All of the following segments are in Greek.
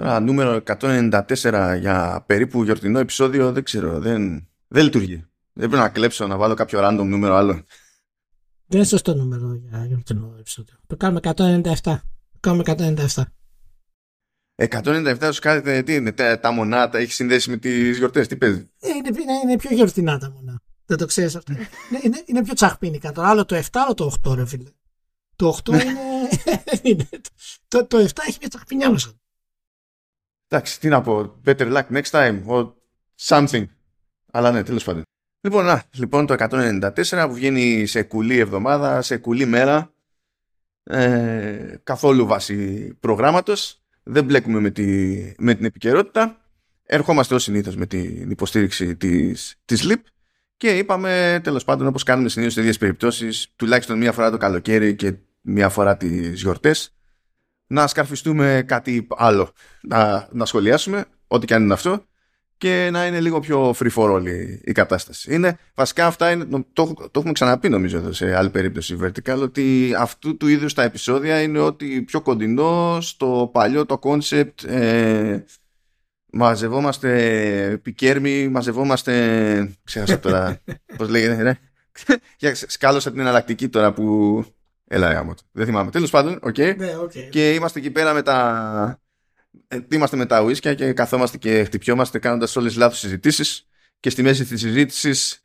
Τώρα νούμερο 194 για περίπου γιορτινό επεισόδιο δεν ξέρω, δεν, δεν λειτουργεί. Δεν πρέπει να κλέψω να βάλω κάποιο random νούμερο άλλο. Δεν είναι σωστό νούμερο για γιορτινό επεισόδιο. Το κάνουμε 197. Το κάνουμε 197. 197 σου κάνετε τι είναι, τα, τα μονάτα έχεις συνδέσει με τις γιορτές, τι παίζει; Ε, είναι, είναι, είναι πιο γιορτινά τα μονά. Δεν το ξέρεις αυτό. είναι, είναι, είναι πιο τσαχπίνικα τώρα. Άλλο το 7, άλλο το 8 ρε φίλε. Το 8 είναι... είναι το, το 7 έχει μια τσαχπινιά μέσα. Εντάξει, τι να πω. Better luck next time. Or something. Αλλά ναι, τέλος πάντων. Λοιπόν, να, λοιπόν το 194 που βγαίνει σε κουλή εβδομάδα, σε κουλή μέρα. Ε, καθόλου βάση προγράμματος. Δεν μπλέκουμε με, τη, με την επικαιρότητα. Ερχόμαστε ως συνήθως με την υποστήριξη της, της LIP και είπαμε τέλος πάντων όπως κάνουμε συνήθως σε ίδιες περιπτώσεις τουλάχιστον μία φορά το καλοκαίρι και μία φορά τις γιορτές να σκαρφιστούμε κάτι άλλο να, να σχολιάσουμε ό,τι και αν είναι αυτό και να είναι λίγο πιο free for all η, η κατάσταση. Είναι, βασικά αυτά είναι, το, το, έχουμε ξαναπεί νομίζω εδώ σε άλλη περίπτωση Vertical ότι αυτού του είδους τα επεισόδια είναι ότι πιο κοντινό στο παλιό το concept ε, μαζευόμαστε Πικέρμι, μαζευόμαστε ξέχασα τώρα πώς λέγεται ναι. σκάλωσα την εναλλακτική τώρα που Έλα, γάμο. Δεν θυμάμαι. Τέλος πάντων, OK. Okay. Ναι, okay. Και είμαστε εκεί πέρα με τα. Ε, είμαστε με τα ουίσκια και καθόμαστε και χτυπιόμαστε κάνοντας όλες τι λάθος συζητήσεις. Και στη μέση της συζήτησης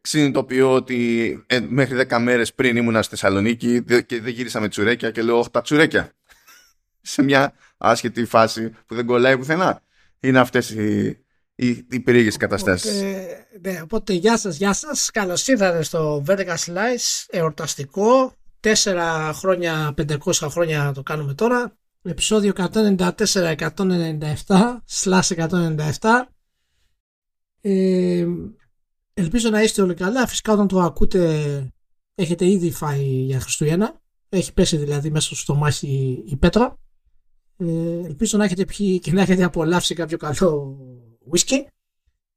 συνειδητοποιώ ότι ε, μέχρι 10 μέρες πριν ήμουνα στη Θεσσαλονίκη και δεν γύρισα με τσουρέκια και λέω: τα τσουρέκια. Σε μια άσχετη φάση που δεν κολλάει πουθενά. Είναι αυτές οι, οι, οι περίεργε καταστάσεις; Οπότε, ναι, οπότε γεια σας, γεια σας. Καλώς ήρθατε στο Vertical Slice, εορταστικό. 4 χρόνια, 500 χρόνια το κάνουμε τώρα. Επισόδιο 194-197, slash 197. Ε, ελπίζω να είστε όλοι καλά. Φυσικά όταν το ακούτε έχετε ήδη φάει για Χριστούγεννα. Έχει πέσει δηλαδή μέσα στο στομάχι η πέτρα. Ε, ελπίζω να έχετε πιει και να έχετε απολαύσει κάποιο καλό whisky.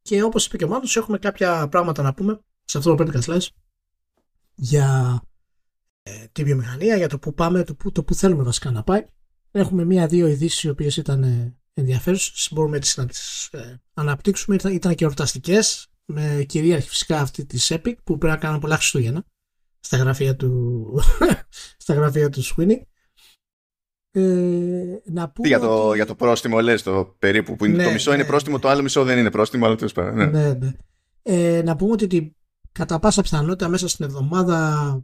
Και όπως είπε και ο Μάνος, έχουμε κάποια πράγματα να πούμε σε αυτό το podcast slice για ε, τη βιομηχανία, για το που πάμε, το που, το που θέλουμε βασικά να πάει. Έχουμε μία-δύο ειδήσει οι οποίες ήταν ε, ενδιαφέρουσες, μπορούμε έτσι να τις ε, αναπτύξουμε. Ήταν, ήταν και εορταστικές, με κυρίαρχη φυσικά αυτή της Epic που πρέπει να κάνουμε πολλά Χριστούγεννα στα γραφεία του, στα γραφεία του Sweeney. Ε, να πούμε για, το, ότι... για το πρόστιμο λες το περίπου που είναι, Ναι, το μισό είναι ναι, πρόστιμο ναι. το άλλο μισό δεν είναι πρόστιμο αλλά τέλος πάντων ναι. Ναι, ναι. Ε, να πούμε ότι την, κατά πάσα πιθανότητα μέσα στην εβδομάδα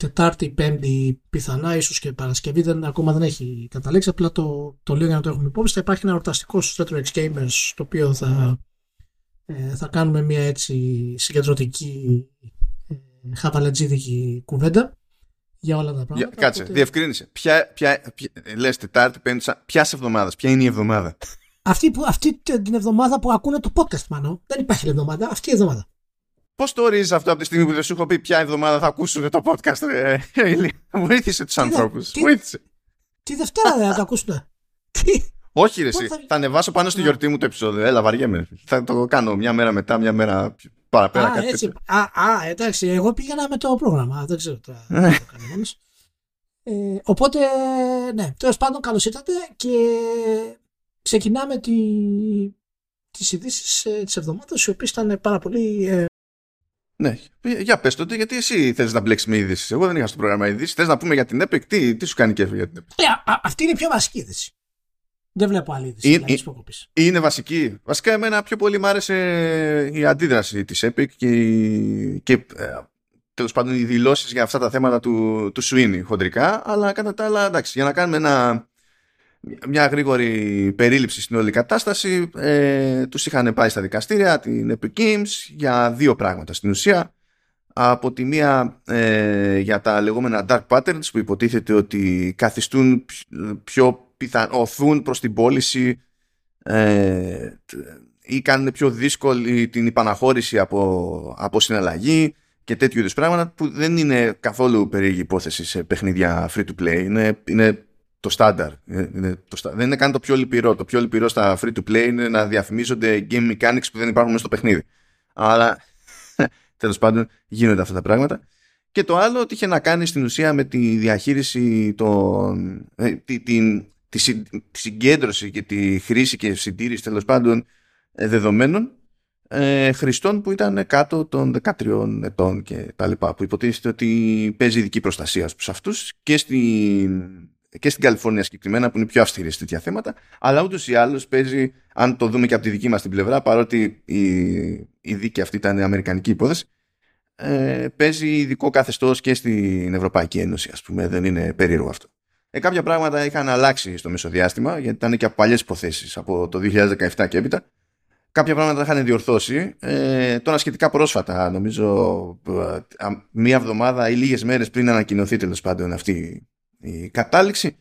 Τετάρτη, Πέμπτη, πιθανά ίσως και Παρασκευή δεν, ακόμα δεν έχει καταλήξει. Απλά το, το λέω για να το έχουμε υπόψη. Θα υπάρχει ένα εορταστικό στους Retro X Gamers το οποίο θα, ε, θα κάνουμε μια έτσι συγκεντρωτική ε, χαβαλατζίδικη κουβέντα για όλα τα Για, πράγματα. κάτσε, Οπότε- διευκρίνησε. Ποια, ποια, ποια, λες Τετάρτη, Πέμπτη, Σα- ποιας εβδομάδας, ποια είναι η εβδομάδα; αυτή, που, αυτή την εβδομάδα που ακούνε το podcast, μάλλον. Δεν υπάρχει άλλη εβδομάδα. Αυτή η εβδομάδα. Πώς το ορίζεις αυτό από τη στιγμή που δεν σου έχω πει ποια εβδομάδα θα ακούσουν το podcast, ρε, Ηλία. Βοήθησε τους Τι είναι, ανθρώπους. τι- Βοήθησε. Τη Δευτέρα δεν θα το ακούσουν. Τι. Όχι, ρε, εσύ. Πότε θα- Θα ανεβάσω πάνω στη Ναι. γιορτή μου το επεισόδιο. Έλα, βαριέμαι. Θα το κάνω μια μέρα μετά, μια μέρα παραπέρα. Α, κάτι έτσι. τέτοιο. Α, α, εντάξει. Εγώ πήγαινα με το πρόγραμμα. Δεν ξέρω τώρα. Ναι. δεν το κάνω μόνος. Ε, οπότε, ναι. Τέλος πάντων, καλώς ήρθατε και ξεκινάμε τη, τις ειδήσεις ε, της εβδομάδας οι οποίες ήταν πάρα πολύ ε, Ναι, για πες τότε, γιατί εσύ θες να μπλέξεις με είδηση. Εγώ δεν είχα στο πρόγραμμα είδηση. Θες να πούμε για την Epic, τι, τι σου κάνει κέφι για την Epic; Ε, α- α- αυτή είναι η πιο βασική είδηση. Δεν βλέπω άλλη είδηση. Είναι- δηλαδή, της προκοπής. Είναι βασική. Βασικά, εμένα πιο πολύ μ' άρεσε η αντίδραση της Epic και, η- και ε, τέλος πάντων οι δηλώσεις για αυτά τα θέματα του, του Sweeney χοντρικά, αλλά κατά τα άλλα, εντάξει, για να κάνουμε ένα, μια γρήγορη περίληψη στην όλη κατάσταση, ε, τους είχαν πάει στα δικαστήρια, την Epic Games, για δύο πράγματα στην ουσία. Από τη μία ε, για τα λεγόμενα dark patterns που υποτίθεται ότι καθιστούν πιο- πιο πιθανό, οθούν προς την πώληση ε, τ- ή κάνουν πιο δύσκολη την υπαναχώρηση από, από συναλλαγή και τέτοιου είδους πράγματα που δεν είναι καθόλου περίεργη υπόθεση σε παιχνίδια free to play. Είναι, είναι το στάνταρ. Είναι το στά- δεν είναι καν το πιο λυπηρό. Το πιο λυπηρό στα free to play είναι να διαφημίζονται game mechanics που δεν υπάρχουν μέσα στο παιχνίδι. Αλλά τέλος πάντων γίνονται αυτά τα πράγματα. Και το άλλο ότι είχε να κάνει στην ουσία με τη διαχείριση των, ε, τη- την τη συγκέντρωση και τη χρήση και συντήρηση τέλος πάντων ε, δεδομένων ε, χρηστών που ήταν κάτω των 13 ετών και τα λοιπά που υποτίθεται ότι παίζει ειδική προστασία σε αυτούς και στην, και στην Καλιφόρνια συγκεκριμένα που είναι πιο αυστηρή σε τέτοια θέματα αλλά ούτως ή άλλως παίζει αν το δούμε και από τη δική μας την πλευρά παρότι η, η δίκη αυτή ήταν αμερικανική υπόθεση ε, παίζει ειδικό καθεστώς και στην Ευρωπαϊκή Ένωση ας πούμε δεν είναι περίεργο αυτό ε, κάποια πράγματα είχαν αλλάξει στο μεσοδιάστημα γιατί ήταν και από παλιές υποθέσεις από το 2017 και έπειτα κάποια πράγματα τα είχαν διορθώσει. Ε, τώρα σχετικά πρόσφατα, νομίζω ε, μία εβδομάδα ή λίγες μέρες πριν ανακοινωθεί τέλος πάντων αυτή η κατάληξη,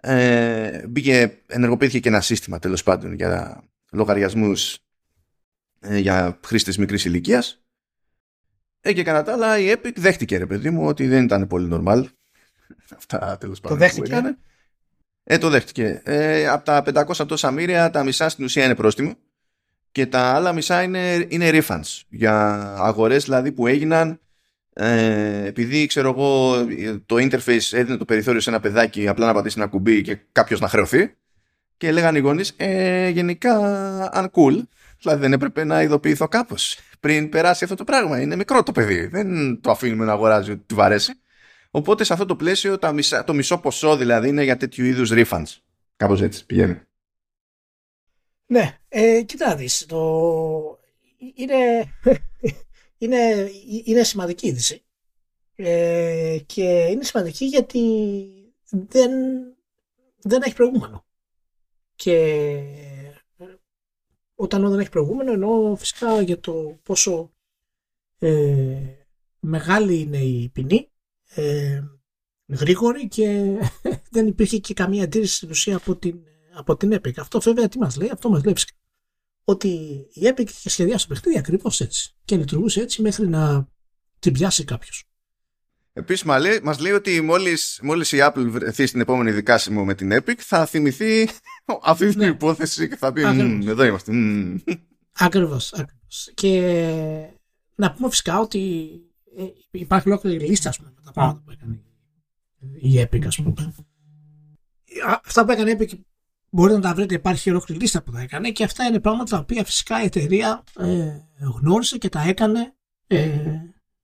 ε, μπήκε, ενεργοποιήθηκε και ένα σύστημα τέλος πάντων για λογαριασμούς ε, για χρήστες μικρής ηλικίας. Ε, και κατά τα άλλα η Epic δέχτηκε ρε παιδί μου ότι δεν ήταν πολύ normal. Αυτά τέλος πάντων. Το δέχτηκε. Ε, το δέχτηκε. Ε, από τα 500 τόσα μοίρια, τα μισά στην ουσία είναι πρόστιμο και τα άλλα μισά είναι, είναι refunds για αγορές δηλαδή που έγιναν ε, επειδή ξέρω εγώ το interface έδινε το περιθώριο σε ένα παιδάκι απλά να πατήσει ένα κουμπί και κάποιος να χρεωθεί και λέγανε οι γονείς ε, γενικά uncool δηλαδή δεν έπρεπε να ειδοποιηθώ κάπως πριν περάσει αυτό το πράγμα είναι μικρό το παιδί δεν το αφήνουμε να αγοράζει ότι του βαρέσει οπότε σε αυτό το πλαίσιο τα μισά, το μισό ποσό δηλαδή είναι για τέτοιου είδους refunds. Κάπως έτσι πηγαίνει. Ναι, ε, κοίτα δεις, το... είναι, είναι, είναι σημαντική είδηση. Ε, και είναι σημαντική γιατί δεν, δεν έχει προηγούμενο. Και όταν δεν έχει προηγούμενο εννοώ φυσικά για το πόσο ε, μεγάλη είναι η ποινή ε, γρήγορη και δεν υπήρχε και καμία αντίρρηση στην ουσία από την από την Epic. Αυτό βέβαια τι μας λέει, αυτό μας λέει ότι η Epic είχε σχεδιάσει το παιχνίδι ακριβώς έτσι και λειτουργούσε έτσι μέχρι να την πιάσει κάποιος. Επίσης, μα λέει ότι μόλις μόλις η Apple βρεθεί στην επόμενη δικάσιμο με την Epic, θα θυμηθεί αυτή την ναι. υπόθεση και θα πει: Εδώ είμαστε. Ακριβώς. Και να πούμε φυσικά ότι ε, υπάρχει ολόκληρη λίστα πούμε, με τα πράγματα που έκανε η Epic, ας πούμε. Αυτά που έκανε η Epic Μπορείτε να τα βρείτε, υπάρχει ολόκληρη λίστα που τα έκανε και αυτά είναι πράγματα τα οποία φυσικά η εταιρεία ε, γνώρισε και τα έκανε ε,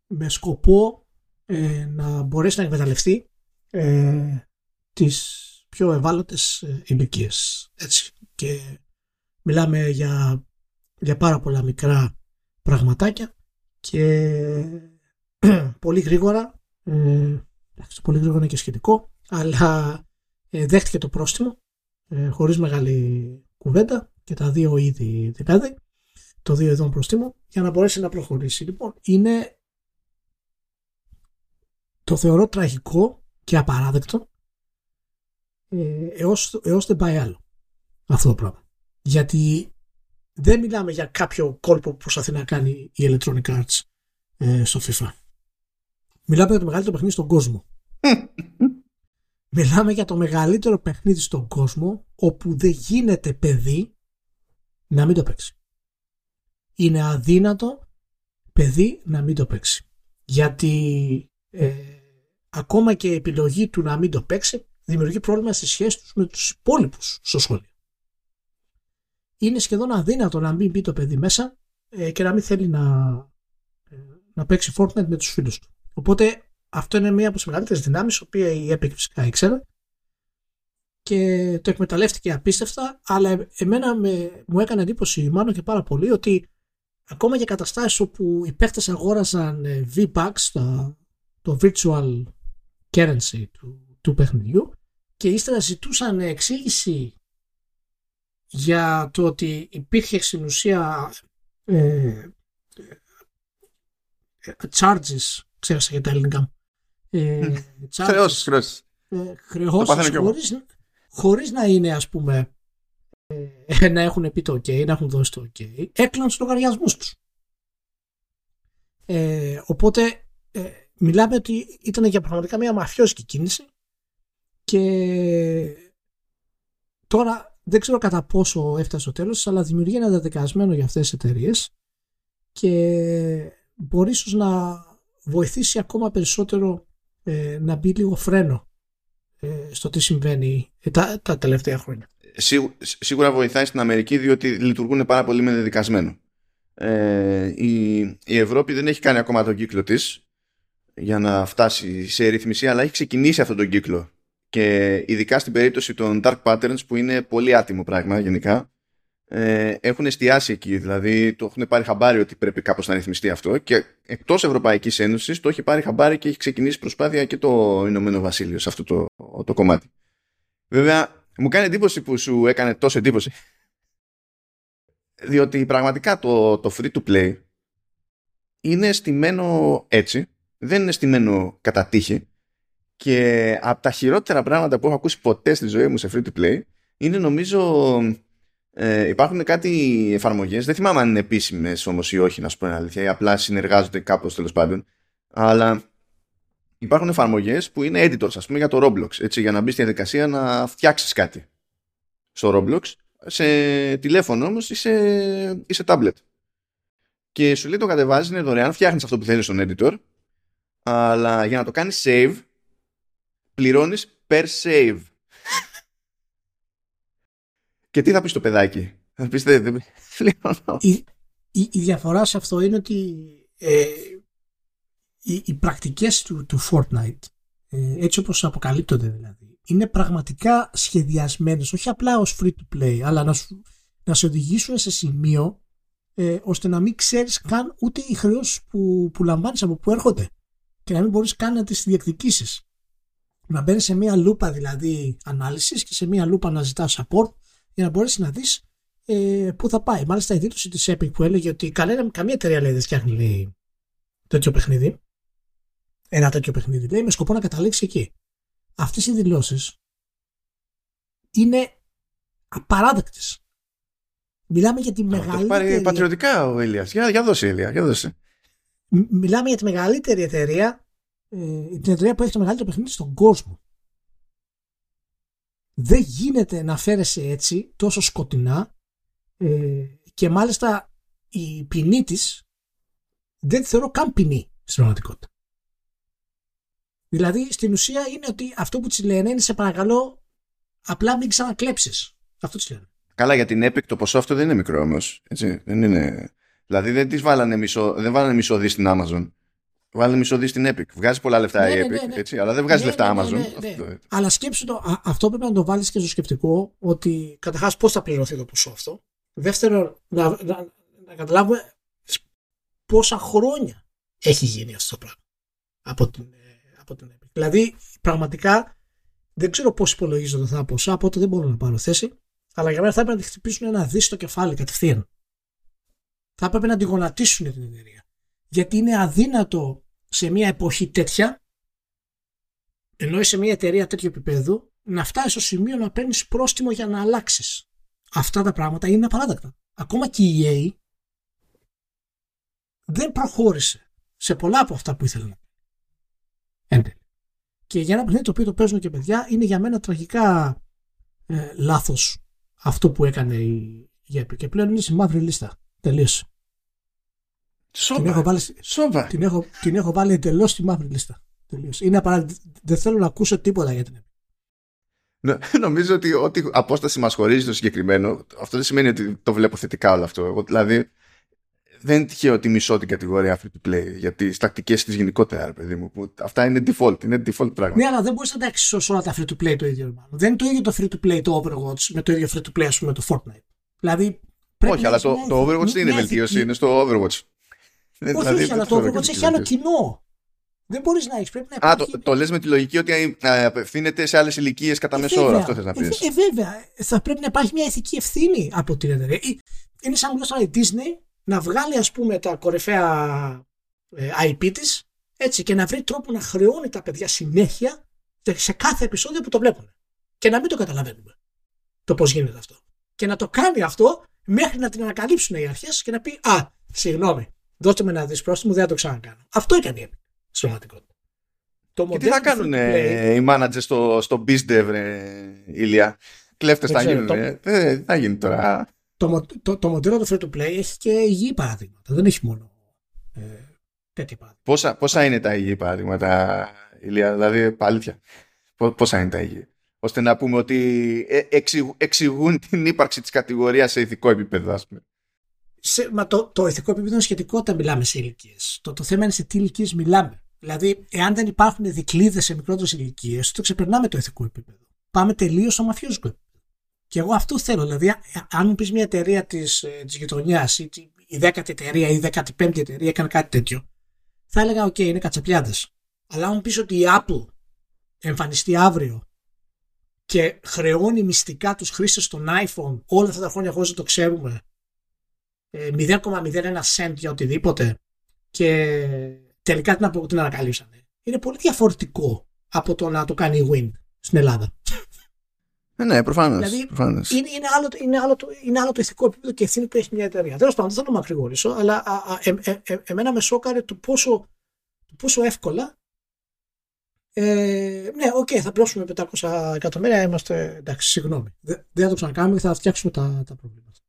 με σκοπό ε, να μπορέσει να εκμεταλλευτεί ε, τις πιο ευάλωτες ε, ηλικίες. Έτσι. Και μιλάμε για, για πάρα πολλά μικρά πραγματάκια και πολύ γρήγορα, ε, πολύ γρήγορα είναι και σχετικό, αλλά ε, δέχτηκε το πρόστιμο ε, χωρίς μεγάλη κουβέντα και τα δύο ήδη δηλαδή το δύο ειδών προστίμου για να μπορέσει να προχωρήσει. Λοιπόν, είναι το θεωρώ τραγικό και απαράδεκτο ε, έως, έως δεν πάει άλλο αυτό το πράγμα. Γιατί δεν μιλάμε για κάποιο κόλπο που προσπαθεί να κάνει η Electronic Arts ε, στο FIFA. Μιλάμε για το μεγαλύτερο παιχνίδι στον κόσμο. Μιλάμε για το μεγαλύτερο παιχνίδι στον κόσμο όπου δεν γίνεται παιδί να μην το παίξει. Είναι αδύνατο παιδί να μην το παίξει. Γιατί ε, ακόμα και η επιλογή του να μην το παίξει δημιουργεί πρόβλημα στη σχέση τους με τους υπόλοιπους στο σχολείο. Είναι σχεδόν αδύνατο να μην μπει το παιδί μέσα ε, και να μην θέλει να, ε, να παίξει Fortnite με τους φίλους του. Οπότε αυτό είναι μία από τις μεγαλύτερες δυνάμεις, η οποία η Epic φυσικά ήξερε. Και το εκμεταλλεύτηκε απίστευτα, αλλά εμένα με, μου έκανε εντύπωση μάλλον και πάρα πολύ ότι ακόμα και καταστάσεις όπου οι παίχτε αγόραζαν ε, V-Bucks, το, το virtual currency του, του παιχνιδιού, και ύστερα ζητούσαν εξήγηση για το ότι υπήρχε στην ουσία ε, ε charges, ξέρασα για τα ελληνικά ε, χρεώσεις, χρεώσεις. Ε, χωρίς, χωρίς να είναι ας πούμε ε, να έχουν πει το ok, να έχουν δώσει το ok, έκλειναν τους λογαριασμούς τους. Ε, οπότε ε, μιλάμε ότι ήταν για πραγματικά μια μαφιόζικη κίνηση και τώρα δεν ξέρω κατά πόσο έφτασε στο τέλος αλλά δημιουργεί ένα δεδικασμένο για αυτές τις εταιρείες και μπορεί ίσως να βοηθήσει ακόμα περισσότερο ε, να μπει λίγο φρένο ε, στο τι συμβαίνει τα, τα τελευταία χρόνια. Σίγουρα βοηθάει στην Αμερική διότι λειτουργούν πάρα πολύ με δεδικασμένο. Ε, η, η Ευρώπη δεν έχει κάνει ακόμα τον κύκλο της για να φτάσει σε ρυθμισή αλλά έχει ξεκινήσει αυτόν τον κύκλο και ειδικά στην περίπτωση των dark patterns που είναι πολύ άτιμο πράγμα γενικά ε, έχουν εστιάσει εκεί δηλαδή το έχουν πάρει χαμπάρι ότι πρέπει κάπως να ρυθμιστεί αυτό και εκτός Ευρωπαϊκής Ένωσης το έχει πάρει χαμπάρι και έχει ξεκινήσει προσπάθεια και το Ηνωμένο Βασίλειο σε αυτό το, το κομμάτι. Βέβαια μου κάνει εντύπωση που σου έκανε τόσο εντύπωση. Διότι πραγματικά το, το free to play είναι στημένο έτσι δεν είναι στημένο κατά τύχη και από τα χειρότερα πράγματα που έχω ακούσει ποτέ στη ζωή μου σε free to play είναι νομίζω ε, υπάρχουν κάτι εφαρμογές, δεν θυμάμαι αν είναι επίσημες όμως ή όχι να σου πω αλήθεια ή απλά συνεργάζονται κάπως τέλος πάντων. Αλλά υπάρχουν εφαρμογές που είναι editors ας πούμε για το Roblox έτσι, για να μπεις στη διαδικασία να φτιάξεις κάτι στο Roblox σε τηλέφωνο όμως ή σε, ή σε tablet. Και σου λέει το κατεβάζεις είναι δωρεάν φτιάχνεις αυτό που θέλεις στον editor αλλά για να το κάνεις save πληρώνεις per save. Και τι θα πεις το παιδάκι; Θα πεις δεν η, η, η, διαφορά σε αυτό είναι ότι ε, οι, οι πρακτικές του, του Fortnite ε, έτσι όπως αποκαλύπτονται δηλαδή είναι πραγματικά σχεδιασμένες όχι απλά ως free to play αλλά να, σου, να σε οδηγήσουν σε σημείο ε, ώστε να μην ξέρεις καν ούτε οι χρεώσεις που, που λαμβάνεις από που έρχονται και να μην μπορείς καν να τις διεκδικήσεις να μπαίνεις σε μία λούπα δηλαδή ανάλυσης και σε μία λούπα να ζητάς support για να μπορέσεις να δεις ε, πού θα πάει. Μάλιστα η δήλωση της Epic που έλεγε ότι κανένα, καμία εταιρεία λέει δεν φτιάχνει λέει, τέτοιο παιχνίδι. Ένα τέτοιο παιχνίδι λέει με σκοπό να καταλήξει εκεί. Αυτές οι δηλώσεις είναι απαράδεκτες. Μιλάμε για τη μεγαλύτερη. Πάρει πατριωτικά ο Ηλίας. Για, για δώσε, Ηλία, για δώσε. Μιλάμε για τη μεγαλύτερη εταιρεία ε, την εταιρεία που έχει το μεγαλύτερο παιχνίδι στον κόσμο. Δεν γίνεται να φέρεσαι έτσι τόσο σκοτεινά ε, και μάλιστα η ποινή της δεν τη θεωρώ καν ποινή στην πραγματικότητα. Δηλαδή στην ουσία είναι ότι αυτό που της λένε είναι σε παρακαλώ απλά μην ξανακλέψεις. Αυτό της λένε. Καλά για την Epic το ποσό αυτό δεν είναι μικρό όμως. Δεν είναι... Δηλαδή δεν της βάλανε μισό, δεν βάλανε μισό δις στην Amazon Βάλει μισό δις στην Epic. Βγάζει πολλά λεφτά ναι, η ναι, Epic, ναι, ναι. έτσι, αλλά δεν βγάζει Ναι, λεφτά ναι, Amazon. ναι, ναι, Αυτό- ναι. Αλλά σκέψου το, α- αυτό πρέπει να το βάλεις και στο σκεπτικό ότι καταρχάς πώς θα πληρωθεί το ποσό αυτό. Δεύτερον, να, να, να καταλάβουμε πόσα χρόνια έχει γίνει αυτό το πράγμα από την, ε, από την Epic. Δηλαδή, πραγματικά δεν ξέρω πώς υπολογίζονται αυτά τα ποσά, οπότε δεν μπορώ να πάρω θέση. Αλλά για μένα θα έπρεπε να τη χτυπήσουν ένα δις στο κεφάλι κατευθείαν. Θα έπρεπε να τη γονατίσουν την εταιρεία. Γιατί είναι αδύνατο σε μια εποχή τέτοια, ενώ σε μια εταιρεία τέτοιου επίπεδου, να φτάσεις στο σημείο να παίρνεις πρόστιμο για να αλλάξεις. Αυτά τα πράγματα είναι απαράδεκτα. Ακόμα και η EA δεν προχώρησε σε πολλά από αυτά που ήθελε να πει. Εν τέλει. Και για ένα παιχνίδι το οποίο το παίζουν και παιδιά, είναι για μένα τραγικά ε, λάθος αυτό που έκανε η η Epic. Και πλέον είναι στη μαύρη λίστα. Τελείωσε. Την έχω Σόπα. βάλει, Σόπα. την έχω, την έχω βάλει εντελώς στη μαύρη λίστα. Τελείωσε. Είναι απαρά... Δεν θέλω να ακούσω τίποτα για την Epic. Νο- Νομίζω ότι ό,τι απόσταση μας χωρίζει το συγκεκριμένο, αυτό δεν σημαίνει ότι το βλέπω θετικά όλο αυτό. Εγώ, δηλαδή, δεν είναι τυχαίο ότι μισώ την κατηγορία free to play για τι τακτικές της γενικότερα, ρε παιδί μου. Που αυτά είναι default, είναι default πράγμα. Ναι, αλλά δεν μπορείς να τα εξισώσει όλα τα free to play το ίδιο. Μάλλον. Δεν είναι το ίδιο το free to play το Overwatch με το ίδιο free to play, ας πούμε, το Fortnite. Δηλαδή. πρέπει όχι, να αλλά έχεις το, μια το ηθική- Overwatch δεν είναι μια βελτίωση, ηθική- είναι στο Overwatch. Όχι, Δηλαδή, όχι, δεν αλλά το το θεωρώ Overwatch κάτι έχει άλλο βελτίωση. κοινό. Δεν μπορείς να έχεις. Πρέπει να Α, υπάρχει. το, το λες με τη λογική ότι ε, απευθύνεται σε άλλες ηλικίες κατά Ε, μέσο όρο. βέβαια. Αυτό θες να Ε, πεις. Ε, βέβαια. Θα πρέπει να υπάρχει μια ηθική ευθύνη από την εταιρεία. Ε, Είναι σαν να μιλάς τώρα η Disney να βγάλει, ας πούμε, τα κορυφαία ε, IP της έτσι, και να βρει τρόπο να χρεώνει τα παιδιά συνέχεια σε κάθε επεισόδιο που το βλέπουν. Και να μην το καταλαβαίνουμε το πώς γίνεται αυτό. Και να το κάνει αυτό μέχρι να την ανακαλύψουν οι αρχές και να πει «Α, συγγνώμη, δώστε με ένα δις πρόστιμο, δεν θα το ξανακάνω». Αυτό έκανε η Epic, στην πραγματικότητα. Το Και τι θα μοντέλο κάνουν free to play- ε, οι managers στο, στο BizDev, ρε, Ηλία; Κλέφτες Δεν θα ξέρω, γίνουν. το- ε. Ε, θα γίνει τώρα; το, μο- το, το μοντέλο του free to play έχει και υγιή παραδείγματα. Δεν έχει μόνο ε, τέτοια παραδείγματα. Πόσα, πόσα είναι τα υγιή παραδείγματα, Ηλία, δηλαδή αλήθεια. πόσα είναι τα υγεία. Ώστε να πούμε ότι ε, εξηγούν την ύπαρξη της κατηγορίας σε ηθικό επίπεδο, ας πούμε. Σε, μα το, το ηθικό επίπεδο είναι σχετικό όταν μιλάμε σε ηλικίες. Το, το θέμα είναι σε τι ηλικίες μιλάμε. Δηλαδή, εάν δεν υπάρχουν δικλείδες σε μικρότερες ηλικίες, το ξεπερνάμε το ηθικό επίπεδο. Πάμε τελείως στο μαφιόζικο επίπεδο. Και εγώ αυτό θέλω. Δηλαδή, αν μου πεις μια εταιρεία της της ε, γειτονιάς ή η δέκατη εταιρεία ή η δέκατη πέμπτη εταιρεία έκανε κάτι τέτοιο, θα έλεγα: Οκ, είναι κατσαπλιάδες. Αλλά αν μου πεις ότι η Apple εμφανιστεί αύριο και χρεώνει μυστικά τους χρήστες των iPhone όλα αυτά τα χρόνια χωρίς να το ξέρουμε 0,01 ε, cent για οτιδήποτε και τελικά την, την ανακαλύψανε. Είναι πολύ διαφορετικό από το να το κάνει η Wind στην Ελλάδα. Ε, ναι, προφανώς. Δηλαδή, προφανώς. Είναι, είναι, άλλο, είναι, άλλο, είναι άλλο το ηθικό επίπεδο και ευθύνη που έχει μια εταιρεία. Τέλος πάντων, δεν θα το μακρηγορήσω, αλλά α, α, ε, ε, ε, εμένα με σόκαρε το πόσο, πόσο εύκολα. Ε, ναι, OK, okay, θα πληρώσουμε 500 εκατομμύρια, είμαστε εντάξει, συγγνώμη. Δεν, δεν θα το ξανακάνουμε, θα φτιάξουμε τα, τα προβλήματα.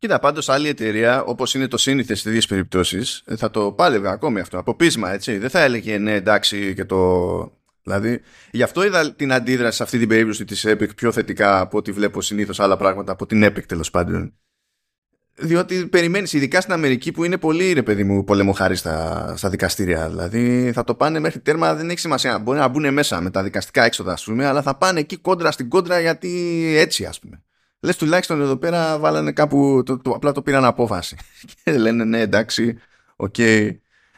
Κοίτα, πάντως άλλη εταιρεία, όπως είναι το σύνηθε στις δύο περιπτώσεις, θα το πάλευε ακόμη αυτό. Από πείσμα, έτσι. Δεν θα έλεγε ναι, εντάξει και το. Δηλαδή, γι' αυτό είδα την αντίδραση σε αυτή την περίπτωση της Epic πιο θετικά από ό,τι βλέπω συνήθως άλλα πράγματα από την Epic τέλος πάντων. Διότι περιμένεις, ειδικά στην Αμερική που είναι πολύ ρε παιδί μου πολεμοχάρη στα, στα δικαστήρια. Δηλαδή θα το πάνε μέχρι τέρμα, δεν έχει σημασία. Μπορεί να μπουν μέσα με τα δικαστικά έξοδα, ας πούμε, αλλά θα πάνε εκεί κόντρα στην κόντρα γιατί έτσι, ας πούμε. Λες τουλάχιστον εδώ πέρα βάλανε κάπου, το, το, απλά το πήραν απόφαση. Και λένε ναι εντάξει, OK, okay,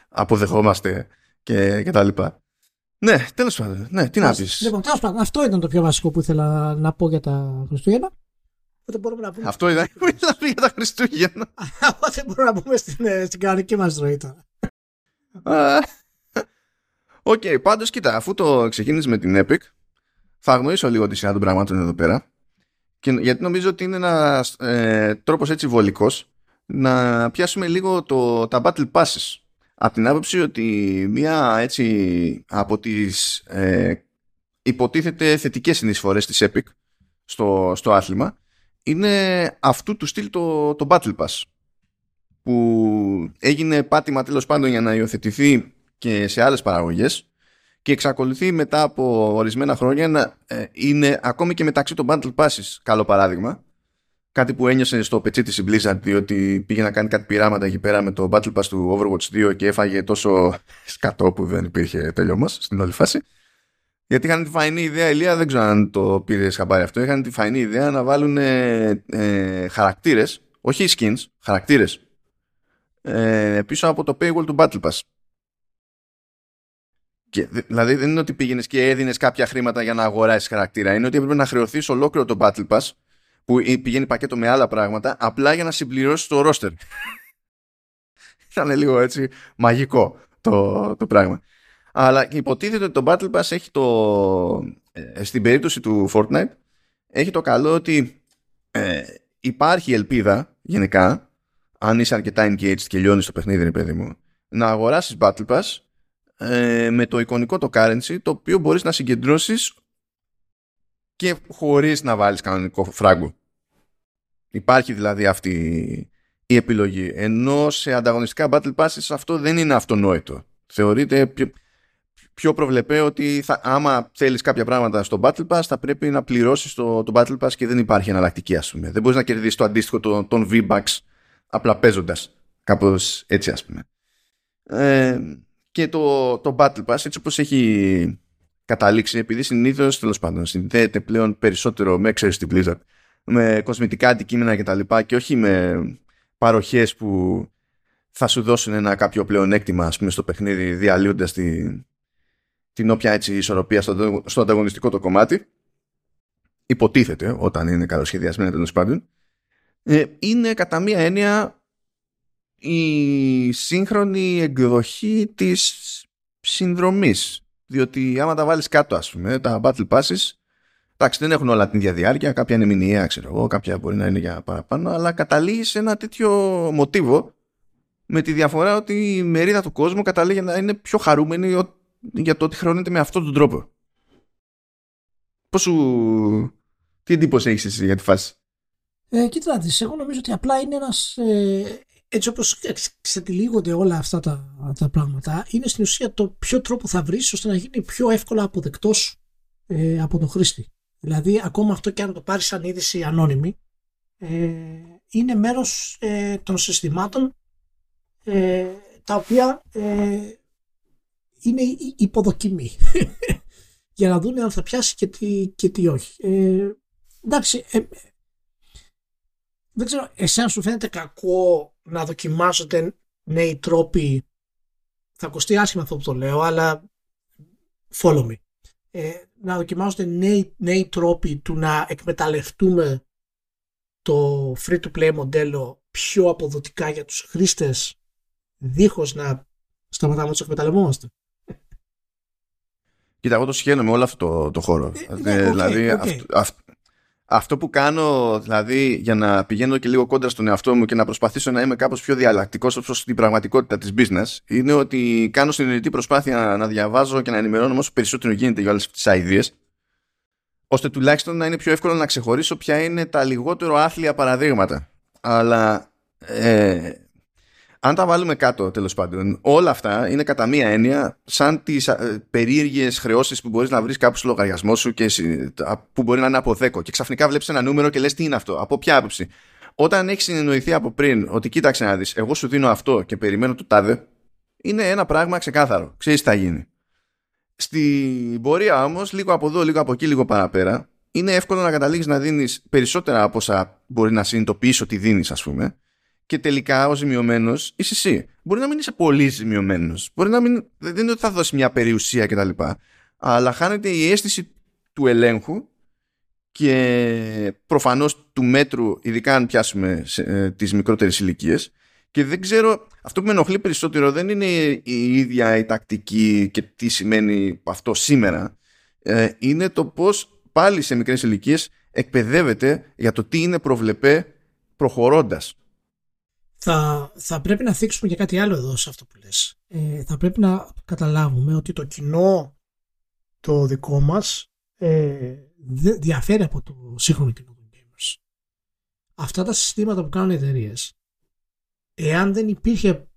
αποδεχόμαστε και, και τα λοιπά. Ναι, τέλος πάντων. Ναι, τι να πεις. Λοιπόν, τέλος πάντων, αυτό ήταν το πιο βασικό που ήθελα να πω για τα Χριστούγεννα. Οπότε μπορούμε να πούμε. Αυτό ήταν που ήθελα για τα Χριστούγεννα. Οπότε μπορούμε να μπούμε στην, ε, στην κανονική μας ροή τώρα. OK, okay, πάντως κοίτα, αφού το ξεκίνησες με την Epic, θα γυρίσω λίγο τη σειρά των πραγμάτων εδώ πέρα. Και, γιατί νομίζω ότι είναι ένα ε, τρόπος έτσι βολικός να πιάσουμε λίγο το, τα battle passes. Από την άποψη ότι μία έτσι από τις ε, υποτίθεται θετικές συνεισφορές της Epic στο, στο άθλημα είναι αυτού του στυλ το, το Battle Pass που έγινε πάτημα τέλος πάντων για να υιοθετηθεί και σε άλλες παραγωγές και εξακολουθεί μετά από ορισμένα χρόνια να ε, είναι ακόμη και μεταξύ των Battle Passes καλό παράδειγμα. Κάτι που ένιωσε στο πετσί της η Blizzard διότι πήγε να κάνει κάτι πειράματα εκεί πέρα με το Battle Pass του Overwatch 2 και έφαγε τόσο σκατό που δεν υπήρχε τέλειωμα στην όλη φάση. Γιατί είχαν τη φαϊνή ιδέα, Ηλία, δεν ξέρω αν το πήρε χαμπάρι αυτό, είχαν τη φαϊνή ιδέα να βάλουν ε, ε, χαρακτήρες, όχι skins, χαρακτήρες, ε, πίσω από το paywall του Battle Pass. Και, δηλαδή δεν είναι ότι πήγαινες και έδινες κάποια χρήματα για να αγοράσεις χαρακτήρα. Είναι ότι έπρεπε να χρεωθείς ολόκληρο το Battle Pass που πηγαίνει πακέτο με άλλα πράγματα απλά για να συμπληρώσεις το roster. Ήταν λίγο έτσι μαγικό το, το πράγμα. Αλλά υποτίθεται ότι το Battle Pass έχει το. Ε, στην περίπτωση του Fortnite έχει το καλό ότι ε, υπάρχει ελπίδα γενικά αν είσαι αρκετά engaged και λιώνεις το παιχνίδι, ρε παιδί μου, να αγοράσεις Battle Pass ε, με το εικονικό το currency το οποίο μπορείς να συγκεντρώσεις και χωρίς να βάλεις κανονικό φράγκο. Υπάρχει δηλαδή αυτή η επιλογή. Ενώ σε ανταγωνιστικά battle passes αυτό δεν είναι αυτονόητο. Θεωρείται πιο, πιο προβλεπέ ότι θα, άμα θέλεις κάποια πράγματα στο battle pass θα πρέπει να πληρώσεις το, το battle pass και δεν υπάρχει εναλλακτική ας πούμε. Δεν μπορείς να κερδίσεις το αντίστοιχο των, των V-Bucks απλά παίζοντας. Κάπως έτσι ας πούμε. Ε, και το, το Battle Pass έτσι όπως έχει καταλήξει επειδή συνήθως τέλος πάντων συνδέεται πλέον περισσότερο με ξέρεις την Blizzard με κοσμητικά αντικείμενα και τα λοιπά και όχι με παροχές που θα σου δώσουν ένα κάποιο πλεονέκτημα ας πούμε στο παιχνίδι διαλύοντας την, την όποια έτσι ισορροπία στο, στο ανταγωνιστικό το κομμάτι. Υποτίθεται όταν είναι καλοσχεδιασμένα τέλος πάντων. Ε, είναι κατά μία έννοια η σύγχρονη εκδοχή της συνδρομής. Διότι άμα τα βάλεις κάτω ας πούμε, τα battle passes, εντάξει δεν έχουν όλα την ίδια διάρκεια, κάποια είναι μηνιαία ξέρω εγώ, κάποια μπορεί να είναι για παραπάνω, αλλά καταλήγεις σε ένα τέτοιο μοτίβο με τη διαφορά ότι η μερίδα του κόσμου καταλήγει να είναι πιο χαρούμενη για το ότι χρεώνεται με αυτόν τον τρόπο. Πώς σου... Τι εντύπωση έχεις εσύ για τη φάση; Ε, κοίτα, εγώ νομίζω ότι απλά είναι ένας, ε, έτσι όπως ξετυλίγονται όλα αυτά τα, τα πράγματα, είναι στην ουσία το ποιο τρόπο θα βρεις ώστε να γίνει πιο εύκολα αποδεκτός ε, από τον χρήστη. Δηλαδή, ακόμα αυτό και αν το πάρεις σαν είδηση ανώνυμη, ε, είναι μέρος ε, των συστημάτων ε, τα οποία ε, είναι υποδοκιμή για να δουν αν θα πιάσει και τι, και τι όχι. Ε, εντάξει, ε, δεν ξέρω, εσένα σου φαίνεται κακό να δοκιμάζονται νέοι τρόποι θα ακουστεί άσχημα αυτό που το λέω, αλλά follow me. Ε, να δοκιμάζονται νέοι, νέοι τρόποι του να εκμεταλλευτούμε το free-to-play μοντέλο πιο αποδοτικά για τους χρήστες δίχως να σταματάμε να τους εκμεταλλευόμαστε. Κοίτα, εγώ το συγχαίρω με όλο αυτό το, το χώρο. Ε, ναι, ε, δηλαδή, Αυτό, αυτό που κάνω, δηλαδή, για να πηγαίνω και λίγο κόντρα στον εαυτό μου και να προσπαθήσω να είμαι κάπως πιο διαλλακτικός ω προ την πραγματικότητα της business, είναι ότι κάνω συνειδητή προσπάθεια να διαβάζω και να ενημερώνω όσο περισσότερο γίνεται για όλες αυτές τις ιδέε, ώστε τουλάχιστον να είναι πιο εύκολο να ξεχωρίσω ποια είναι τα λιγότερο άθλια παραδείγματα. Αλλά ε, αν τα βάλουμε κάτω τέλος πάντων, όλα αυτά είναι κατά μία έννοια σαν τις ε, περίεργες χρεώσεις που μπορείς να βρεις κάπου στο λογαριασμό σου και που μπορεί να είναι από 10 και ξαφνικά βλέπεις ένα νούμερο και λες τι είναι αυτό, από ποια άποψη. Όταν έχεις συνεννοηθεί από πριν ότι κοίταξε να δεις, εγώ σου δίνω αυτό και περιμένω το τάδε, είναι ένα πράγμα ξεκάθαρο. Ξέρεις τι θα γίνει. Στην πορεία όμως, λίγο από εδώ, λίγο από εκεί, λίγο παραπέρα, είναι εύκολο να καταλήξει να δίνεις περισσότερα από όσα μπορεί να συνειδητοποιήσει ότι δίνεις, ας πούμε και τελικά ο ζημιωμένος είσαι εσύ. Μπορεί να μην είσαι πολύ ζημιωμένος. Μπορεί να μην. Δεν είναι ότι θα δώσει μια περιουσία κτλ. Αλλά χάνεται η αίσθηση του ελέγχου και προφανώς του μέτρου, ειδικά αν πιάσουμε ε, τις μικρότερες ηλικίες. Και δεν ξέρω, αυτό που με ενοχλεί περισσότερο δεν είναι η ίδια η τακτική και τι σημαίνει αυτό σήμερα. Ε, είναι το πώς πάλι σε μικρές ηλικίες εκπαιδεύεται για το τι είναι προβλεπέ προχωρώντας θα, θα πρέπει να θίξουμε και κάτι άλλο εδώ σε αυτό που λες. Ε, θα πρέπει να καταλάβουμε ότι το κοινό το δικό μας ε, διαφέρει από το σύγχρονο κοινό των gamers. Αυτά τα συστήματα που κάνουν οι εταιρείες, εάν δεν υπήρχε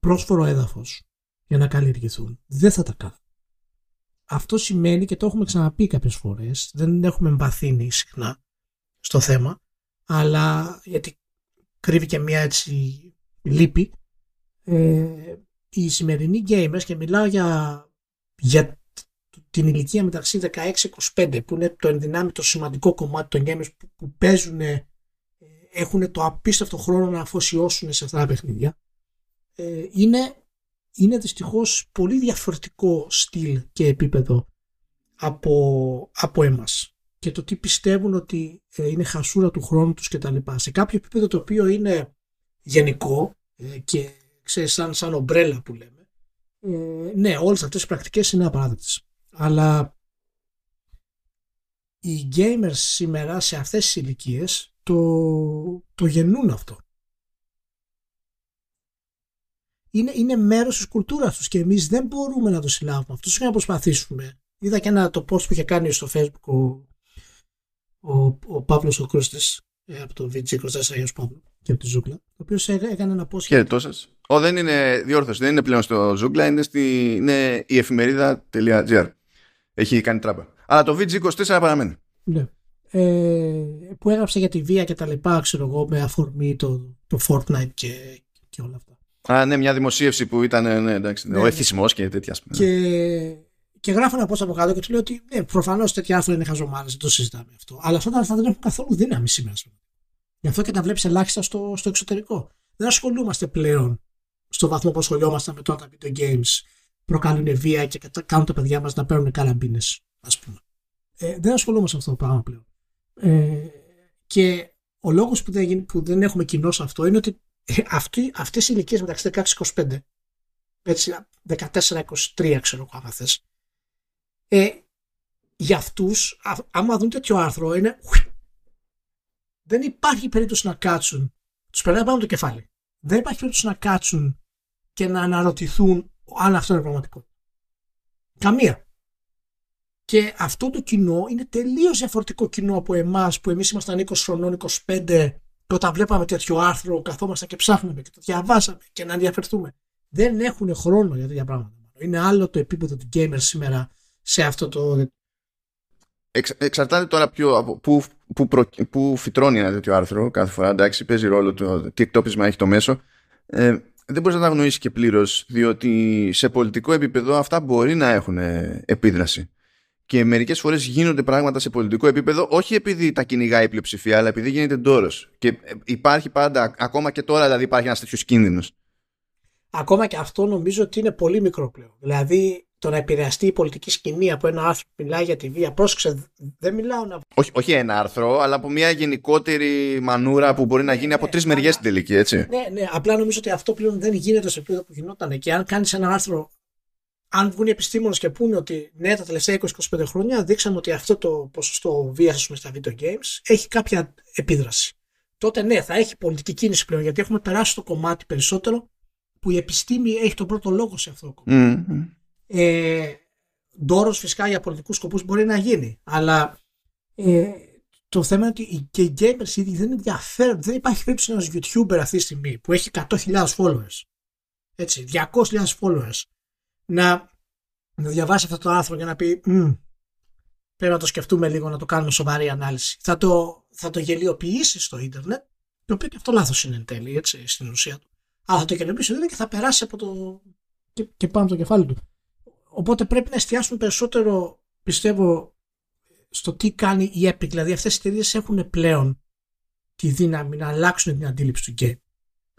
πρόσφορο έδαφος για να καλλιεργηθούν, δεν θα τα κάνουν. Αυτό σημαίνει και το έχουμε ξαναπεί κάποιες φορές, δεν έχουμε εμβαθύνει συχνά στο θέμα, αλλά γιατί κρύβει και μια έτσι λύπη. Ε, οι σημερινοί gamers και μιλάω για, για την ηλικία μεταξύ 16-25 που είναι το ενδυνάμει το σημαντικό κομμάτι των gamers που, που παίζουν ε, έχουν το απίστευτο χρόνο να αφοσιώσουν σε αυτά τα παιχνίδια ε, είναι, είναι δυστυχώς πολύ διαφορετικό στυλ και επίπεδο από, από εμάς και το τι πιστεύουν ότι ε, είναι χασούρα του χρόνου τους κτλ. Σε κάποιο επίπεδο το οποίο είναι γενικό ε, και ξέρεις, σαν, σαν ομπρέλα που λέμε, ε, ναι, όλες αυτές οι πρακτικές είναι απαράδεκτες. Αλλά οι gamers σήμερα σε αυτές τις ηλικίες το, το γεννούν αυτό. Είναι, είναι μέρος της κουλτούρας τους και εμείς δεν μπορούμε να το συλλάβουμε. Αυτό και να προσπαθήσουμε. Είδα και ένα το post που είχε κάνει στο facebook ο ο, ο Παύλος ο Κρούστης ε, από το VG 24 Αγίος Παύλος και από τη Ζούγκλα ο οποίος έκανε ένα post Χαίρετό σας ο, δεν είναι διόρθωση, δεν είναι πλέον στο Ζούγκλα είναι, στη, είναι η εφημερίδα.gr έχει κάνει τράπα αλλά το VG24 παραμένει ναι. Ε, που έγραψε για τη βία και τα λοιπά ξέρω εγώ με αφορμή το, το Fortnite και, και όλα αυτά Α, ναι, μια δημοσίευση που ήταν ναι, εντάξει, ναι, ο ναι. εθισμός και τέτοια. Και και γράφω ένα post από κάτω και τους λέω ότι ναι, προφανώς τέτοια άρθρα είναι χαζομάρες, δεν το συζητάμε αυτό. Αλλά αυτά τα άρθρα δεν έχουν καθόλου δύναμη σήμερα. Γι' αυτό και τα βλέπεις ελάχιστα στο, στο εξωτερικό. Δεν ασχολούμαστε πλέον στο βαθμό που ασχολιόμαστε με το τα video games προκαλούν βία και κάνουν τα παιδιά μας να παίρνουν καραμπίνες, ας πούμε. Ε, δεν ασχολούμαστε με αυτό το πράγμα πλέον. Ε, και ο λόγος που, δεν, που δεν έχουμε κοινό σε αυτό είναι ότι ε, αυτές οι ηλικίες μεταξύ 16-25, έτσι 14-23 ξέρω εγώ άμα θες, ε, για αυτούς, άμα δουν τέτοιο άρθρο, είναι. Δεν υπάρχει περίπτωση να κάτσουν. Τους περνάει πάνω το κεφάλι. Δεν υπάρχει περίπτωση να κάτσουν και να αναρωτηθούν αν αυτό είναι πραγματικό. Καμία. Και αυτό το κοινό είναι τελείως διαφορετικό κοινό από εμάς που εμείς ήμασταν 20 χρονών, 25 και όταν βλέπαμε τέτοιο άρθρο καθόμασταν και ψάχναμε και το διαβάσαμε και να ενδιαφερθούμε. Δεν έχουν χρόνο για τέτοια πράγματα. Είναι άλλο το επίπεδο του gamer σήμερα σε αυτό το. εξ, εξαρτάται τώρα ποιο, που, που, προ, που φυτρώνει ένα τέτοιο άρθρο κάθε φορά. Εντάξει, παίζει ρόλο το τι εκτόπισμα έχει το μέσο. Ε, δεν μπορείς να τα γνωρίσει και πλήρως, διότι σε πολιτικό επίπεδο αυτά μπορεί να έχουν επίδραση. Και μερικές φορές γίνονται πράγματα σε πολιτικό επίπεδο, όχι επειδή τα κυνηγάει η πλειοψηφία, αλλά επειδή γίνεται ντόρος. Και υπάρχει πάντα, ακόμα και τώρα δηλαδή, υπάρχει ένας τέτοιος κίνδυνος. Ακόμα και αυτό νομίζω ότι είναι πολύ μικρό πλέον. Δηλαδή, το να επηρεαστεί η πολιτική σκηνή από ένα άρθρο που μιλάει για τη βία. Πρόσεξε, δεν μιλάω να. Όχι, όχι ένα άρθρο, αλλά από μια γενικότερη μανούρα που μπορεί να γίνει από ναι, τρεις μεριές στην τελική, έτσι. Ναι, ναι. Απλά νομίζω ότι αυτό πλέον δεν γίνεται σε επίπεδο που γινόταν. Και αν κάνεις ένα άρθρο, αν βγουν οι επιστήμονες και πούνε ότι ναι, τα τελευταία 20-25 χρόνια δείξαμε ότι αυτό το ποσοστό βίας στα video games έχει κάποια επίδραση. Τότε ναι, θα έχει πολιτική κίνηση πλέον, γιατί έχουμε περάσει το κομμάτι περισσότερο που η επιστήμη έχει τον πρώτο λόγο σε αυτό το κομμάτι. Mm-hmm. Ε, ντόρος φυσικά για πολιτικούς σκοπούς μπορεί να γίνει. Αλλά ε, το θέμα είναι ότι και οι gamers ήδη δεν ενδιαφέρονται. Δεν υπάρχει περίπτωση ένας YouTuber αυτή τη στιγμή που έχει 100.000 followers. Έτσι, 200.000 followers. Να, να διαβάσει αυτό το άρθρο και να πει πρέπει να το σκεφτούμε λίγο, να το κάνουμε σοβαρή ανάλυση. Θα το, θα το γελιοποιήσει στο ίντερνετ, το οποίο και αυτό λάθος είναι εν τέλει, έτσι, στην ουσία του. Αλλά θα το γελιοποιήσει και θα περάσει από το. και, και πάνω από το κεφάλι του. Οπότε πρέπει να εστιάσουμε περισσότερο, πιστεύω, στο τι κάνει η Epic. Δηλαδή αυτές οι εταιρείες έχουν πλέον τη δύναμη να αλλάξουν την αντίληψη του game.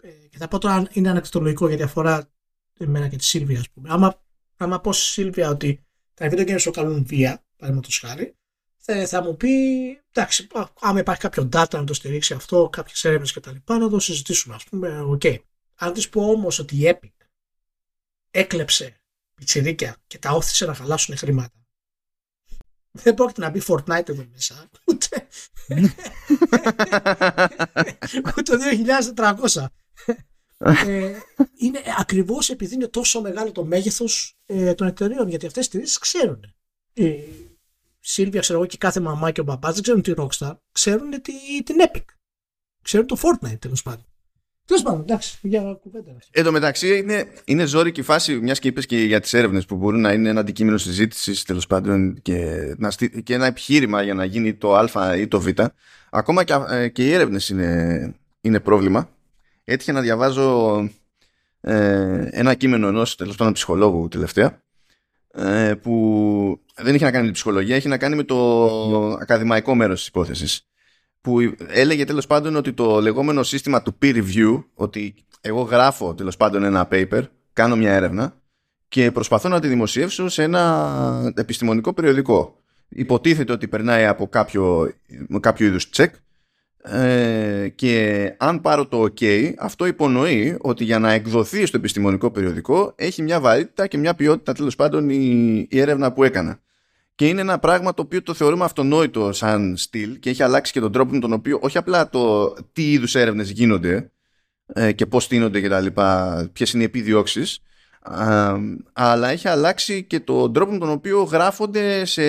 Ε, και θα πω τώρα είναι ανεκδοτολογικό γιατί αφορά εμένα και τη Σίλβια, ας πούμε. Άμα, άμα πω στη Σίλβια ότι τα video games προκαλούν βία, παραδείγματος χάρη, θα, θα μου πει εντάξει, άμα υπάρχει κάποιο data να το στηρίξει αυτό, κάποιες έρευνες κτλ., να το συζητήσουμε, ας πούμε. OK. Okay. Αν της πω όμως ότι η Epic έκλεψε πιτσιρίκια και τα ώθησε να χαλάσουν χρήματα. Δεν πρόκειται να μπει Fortnite εδώ μέσα. Ούτε. ούτε το 2400. ε, είναι ακριβώς επειδή είναι τόσο μεγάλο το μέγεθος ε, των εταιρείων. Γιατί αυτές τι εταιρείες ξέρουν. Η Σίλβια, ξέρω εγώ, και κάθε μαμά και ο μπαμπά δεν ξέρουν τη Rockstar. Ξέρουν την Epic. Ξέρουν το Fortnite τέλος πάντων. Τέλος πάντων, εντάξει, για κουβέντα. Εν τω μεταξύ είναι, είναι ζώρικη φάση, μιας και είπες και για τις έρευνες που μπορούν να είναι ένα αντικείμενο συζήτησης τέλος πάντων και, και ένα επιχείρημα για να γίνει το Α ή το Β. Ακόμα και, ε, και οι έρευνες είναι, είναι πρόβλημα. Έτυχε να διαβάζω ε, ένα κείμενο ενός τέλος πάντων ψυχολόγου τελευταία ε, που δεν είχε να κάνει με την ψυχολογία, έχει να κάνει με το ακαδημαϊκό μέρος της υπόθεσης που έλεγε τέλος πάντων ότι το λεγόμενο σύστημα του peer review, ότι εγώ γράφω τέλος πάντων ένα paper, κάνω μια έρευνα και προσπαθώ να τη δημοσιεύσω σε ένα επιστημονικό περιοδικό. Υποτίθεται ότι περνάει από κάποιο, κάποιο είδους check ε, και αν πάρω το ok αυτό υπονοεί ότι για να εκδοθεί στο επιστημονικό περιοδικό έχει μια βαρύτητα και μια ποιότητα τέλος πάντων η, η έρευνα που έκανα και είναι ένα πράγμα το οποίο το θεωρούμε αυτονόητο σαν στυλ και έχει αλλάξει και τον τρόπο με τον οποίο όχι απλά το τι είδους έρευνες γίνονται ε, και πώς στείνονται και τα λοιπά, ποιες είναι οι επιδιώξεις, αλλά έχει αλλάξει και τον τρόπο με τον οποίο γράφονται σε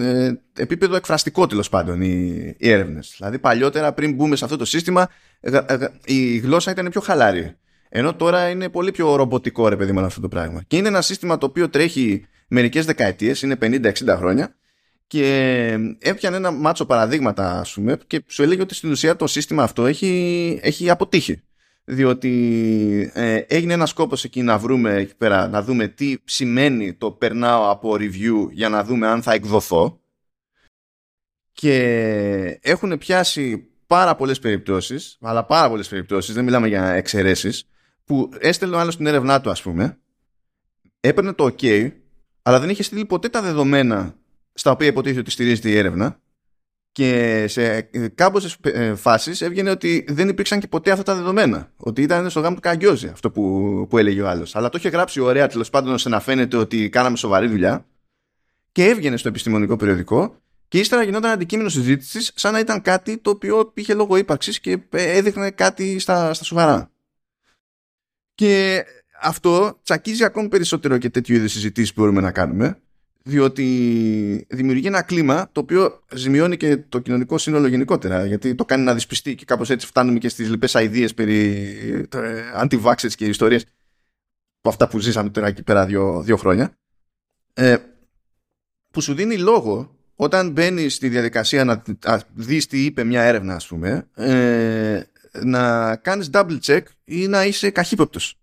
ε, επίπεδο εκφραστικό τέλος πάντων οι, οι έρευνες. Δηλαδή παλιότερα πριν μπούμε σε αυτό το σύστημα η γλώσσα ήταν πιο χαλάρη. Ενώ τώρα είναι πολύ πιο ρομποτικό ρε παιδί με αυτό το πράγμα. Και είναι ένα σύστημα το οποίο τρέχει μερικές δεκαετίες, είναι 50-60 χρόνια και έπιανε ένα μάτσο παραδείγματα ας πούμε και σου έλεγε ότι στην ουσία το σύστημα αυτό έχει, έχει αποτύχει. Διότι ε, έγινε ένα σκόπος εκεί να βρούμε εκεί πέρα, να δούμε τι σημαίνει το περνάω από review για να δούμε αν θα εκδοθώ. Και έχουν πιάσει πάρα πολλές περιπτώσεις αλλά πάρα πολλές περιπτώσεις, δεν μιλάμε για εξαιρέσεις που έστελνε ο άλλος την έρευνά του ας πούμε. Έπαιρνε το ok αλλά δεν είχε στείλει ποτέ τα δεδομένα στα οποία υποτίθεται ότι στηρίζεται η έρευνα και σε κάμποσε φάσεις έβγαινε ότι δεν υπήρξαν και ποτέ αυτά τα δεδομένα. Ότι ήταν στο γάμο του Καγκιόζη αυτό που, που έλεγε ο άλλος. Αλλά το είχε γράψει ωραία τέλος πάντων ώστε να φαίνεται ότι κάναμε σοβαρή δουλειά. Και έβγαινε στο επιστημονικό περιοδικό και ύστερα γινόταν αντικείμενο συζήτησης σαν να ήταν κάτι το οποίο είχε λόγο ύπαρξης και έδειχνε κάτι στα, στα σοβαρά. Και αυτό τσακίζει ακόμη περισσότερο και τέτοιου είδους συζητήσεις που μπορούμε να κάνουμε, διότι δημιουργεί ένα κλίμα το οποίο ζημιώνει και το κοινωνικό σύνολο γενικότερα, γιατί το κάνει να δυσπιστεί και κάπως έτσι φτάνουμε και στις λοιπές αειδίε περί ε, anti-vaxxers και ιστορίες από αυτά που ζήσαμε τώρα εκεί πέρα δύο, δύο χρόνια. Ε, που σου δίνει λόγο όταν μπαίνει στη διαδικασία να δεις τι είπε μια έρευνα ας πούμε ε, να κάνεις double check ή να είσαι καχύποπτος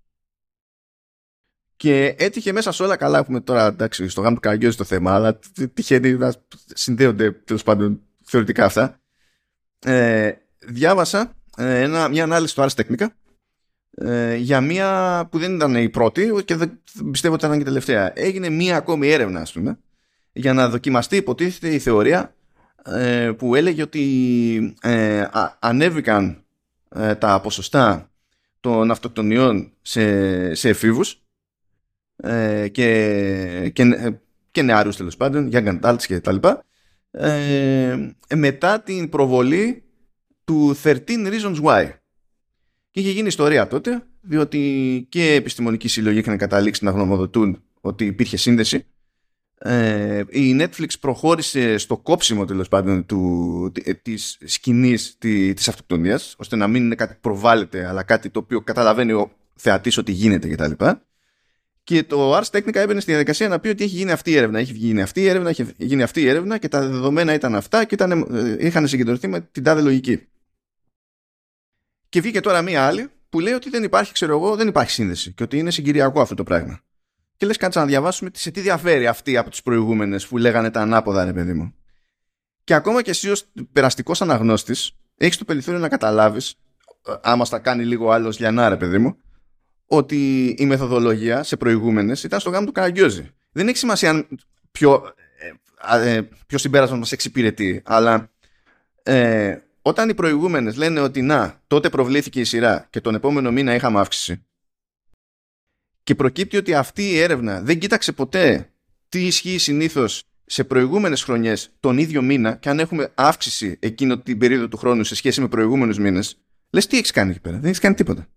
και έτυχε μέσα σε όλα καλά. Έχουμε τώρα εντάξει στο γάμο του Καραγκιόζη το θέμα αλλά τυχαίνει να συνδέονται τέλος πάντων θεωρητικά αυτά. Ε, διάβασα ε, ένα, μια ανάλυση του Ars Technica ε, για μία που δεν ήταν η πρώτη και δεν πιστεύω ότι ήταν και η τελευταία. Έγινε μία ακόμη έρευνα, ας πούμε, για να δοκιμαστεί υποτίθεται η θεωρία ε, που έλεγε ότι ε, ανέβηκαν ε, τα ποσοστά των αυτοκτονιών σε, σε εφήβους ε, και, και, και νεαρούς τέλος πάντων, young adults και τα λοιπά, μετά την προβολή του 13 Reasons Why. Και είχε γίνει ιστορία τότε, διότι και επιστημονικοί σύλλογοι είχαν καταλήξει να γνωμοδοτούν ότι υπήρχε σύνδεση. Ε, η Netflix προχώρησε στο κόψιμο τέλος πάντων του, της σκηνής της αυτοκτονίας ώστε να μην είναι κάτι που προβάλλεται αλλά κάτι το οποίο καταλαβαίνει ο θεατής ότι γίνεται κτλ. Και το Ars Technica έμπαινε στη διαδικασία να πει ότι έχει γίνει αυτή η έρευνα. Έχει γίνει αυτή η έρευνα, έχει γίνει αυτή η έρευνα και τα δεδομένα ήταν αυτά και ήταν, ε, είχαν συγκεντρωθεί με την τάδε λογική. Και βγήκε τώρα μία άλλη που λέει ότι δεν υπάρχει, ξέρω εγώ, δεν υπάρχει σύνδεση και ότι είναι συγκυριακό αυτό το πράγμα. Και λες, κάτσε να διαβάσουμε σε τι διαφέρει αυτή από τις προηγούμενες που λέγανε τα ανάποδα, ρε παιδί μου. Και ακόμα και εσύ ως περαστικός αναγνώστης, έχεις το περιθώριο να καταλάβεις, άμα στα κάνει λίγο άλλος λιανά, ρε παιδί μου, ότι η μεθοδολογία σε προηγούμενες ήταν στο γάμο του Καραγκιόζη. Δεν έχει σημασία ποιο, ε, ε, ποιος συμπέρασμα μας εξυπηρετεί, αλλά ε, όταν οι προηγούμενες λένε ότι να, τότε προβλήθηκε η σειρά και τον επόμενο μήνα είχαμε αύξηση και προκύπτει ότι αυτή η έρευνα δεν κοίταξε ποτέ τι ισχύει συνήθως σε προηγούμενες χρονιές τον ίδιο μήνα και αν έχουμε αύξηση εκείνο την περίοδο του χρόνου σε σχέση με προηγούμενους μήνες λες τι έχεις κάνει εκεί πέρα, δεν έχεις κάνει τίποτα.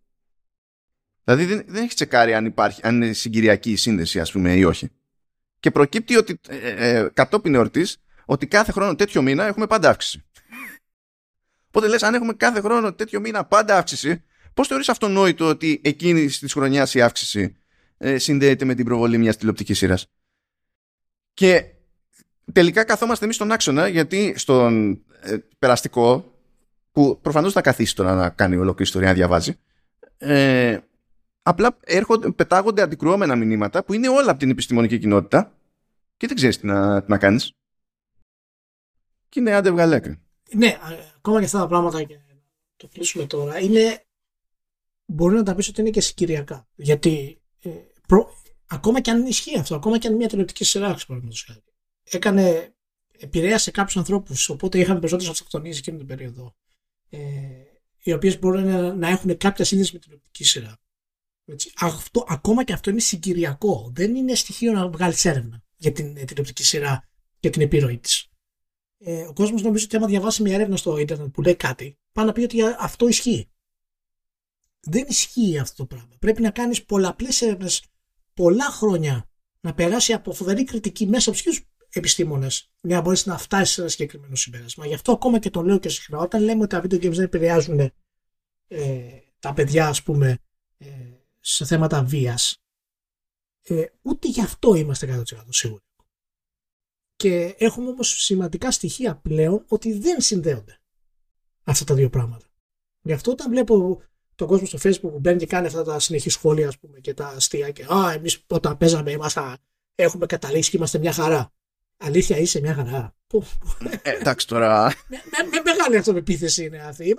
Δηλαδή δεν, δεν έχει τσεκάρει αν, υπάρχει, αν είναι συγκυριακή η σύνδεση ας πούμε ή όχι. Και προκύπτει ότι ε, ε, ε κατόπιν εορτής ότι κάθε χρόνο τέτοιο μήνα έχουμε πάντα αύξηση. Οπότε λες, αν έχουμε κάθε χρόνο τέτοιο μήνα πάντα αύξηση, πώς θεωρείς αυτονόητο ότι εκείνη της χρονιάς η αύξηση ε, συνδέεται με την προβολή μιας τηλεοπτικής σειράς; Και τελικά καθόμαστε εμείς στον άξονα, γιατί στον ε, περαστικό, που προφανώς θα καθίσει τώρα να κάνει ολόκληρη ιστορία, να διαβάζει, ε, απλά έρχονται, πετάγονται αντικρουόμενα μηνύματα που είναι όλα από την επιστημονική κοινότητα και δεν ξέρεις τι να, να κάνεις. Και είναι άντε βγαλέκρι ναι, ακόμα και αυτά τα πράγματα και το κλείσουμε τώρα, είναι, μπορεί να τα πεις ότι είναι και συγκυριακά. Γιατί ε, προ, ακόμα και αν ισχύει αυτό, ακόμα και αν μια τηλεοπτική σειρά, παραδείγματος έκανε, επηρέασε κάποιους ανθρώπους, οπότε είχαμε περισσότερες αυτοκτονίες εκείνη την περίοδο, ε, οι οποίες μπορεί να, να έχουν κάποια σύνδεση με την τηλεοπτική σειρά. Έτσι. Αυτό, ακόμα και αυτό είναι συγκυριακό. Δεν είναι στοιχείο να βγάλεις έρευνα για την τηλεοπτική σειρά και την επιρροή της ε, ο κόσμος νομίζει ότι άμα διαβάσει μια έρευνα στο Ιντερνετ που λέει κάτι, πάει να πει ότι αυτό ισχύει. Δεν ισχύει αυτό το πράγμα. Πρέπει να κάνεις πολλαπλές έρευνες πολλά χρόνια να περάσει από φοβερή κριτική μέσα από του επιστήμονες για να μπορέσεις να φτάσεις σε ένα συγκεκριμένο συμπέρασμα. Γι' αυτό ακόμα και το λέω και συχνά. Όταν λέμε ότι τα video games δεν επηρεάζουν ε, τα παιδιά, ας πούμε, ε, σε θέματα βίας, ε, ούτε γι' αυτό είμαστε 100% σίγουροι. Και έχουμε όμως σημαντικά στοιχεία πλέον ότι δεν συνδέονται αυτά τα δύο πράγματα. Γι' αυτό όταν βλέπω τον κόσμο στο facebook που μπαίνει και κάνει αυτά τα συνεχή σχόλια ας πούμε, και τα αστεία και «Α, εμείς όταν παίζαμε είμαστε, έχουμε καταλήξει και είμαστε μια χαρά». Αλήθεια είσαι μια χαρά. Ε, εντάξει τώρα. με, με, με μεγάλη αυτοπεποίθηση είναι αυτή.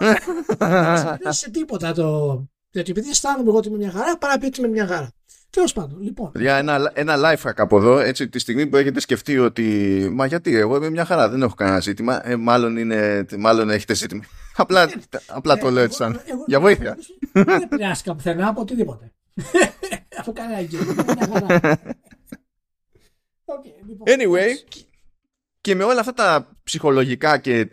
Δεν σε τίποτα το. Γιατί επειδή αισθάνομαι εγώ ότι είμαι μια χαρά, παρά ότι είμαι μια χαρά. Τέλο πάντων, λοιπόν. Για ένα, ένα life hack από εδώ, έτσι, τη στιγμή που έχετε σκεφτεί ότι. Μα γιατί, εγώ είμαι μια χαρά, δεν έχω κανένα ζήτημα. Ε, μάλλον, είναι, μάλλον έχετε ζήτημα. απλά ε, απλά το λέω έτσι σαν. για βοήθεια. Δεν επηρεάστηκα πουθενά από οτιδήποτε. Από κανένα γύρω. Λοιπόν, anyway, και με όλα αυτά τα ψυχολογικά και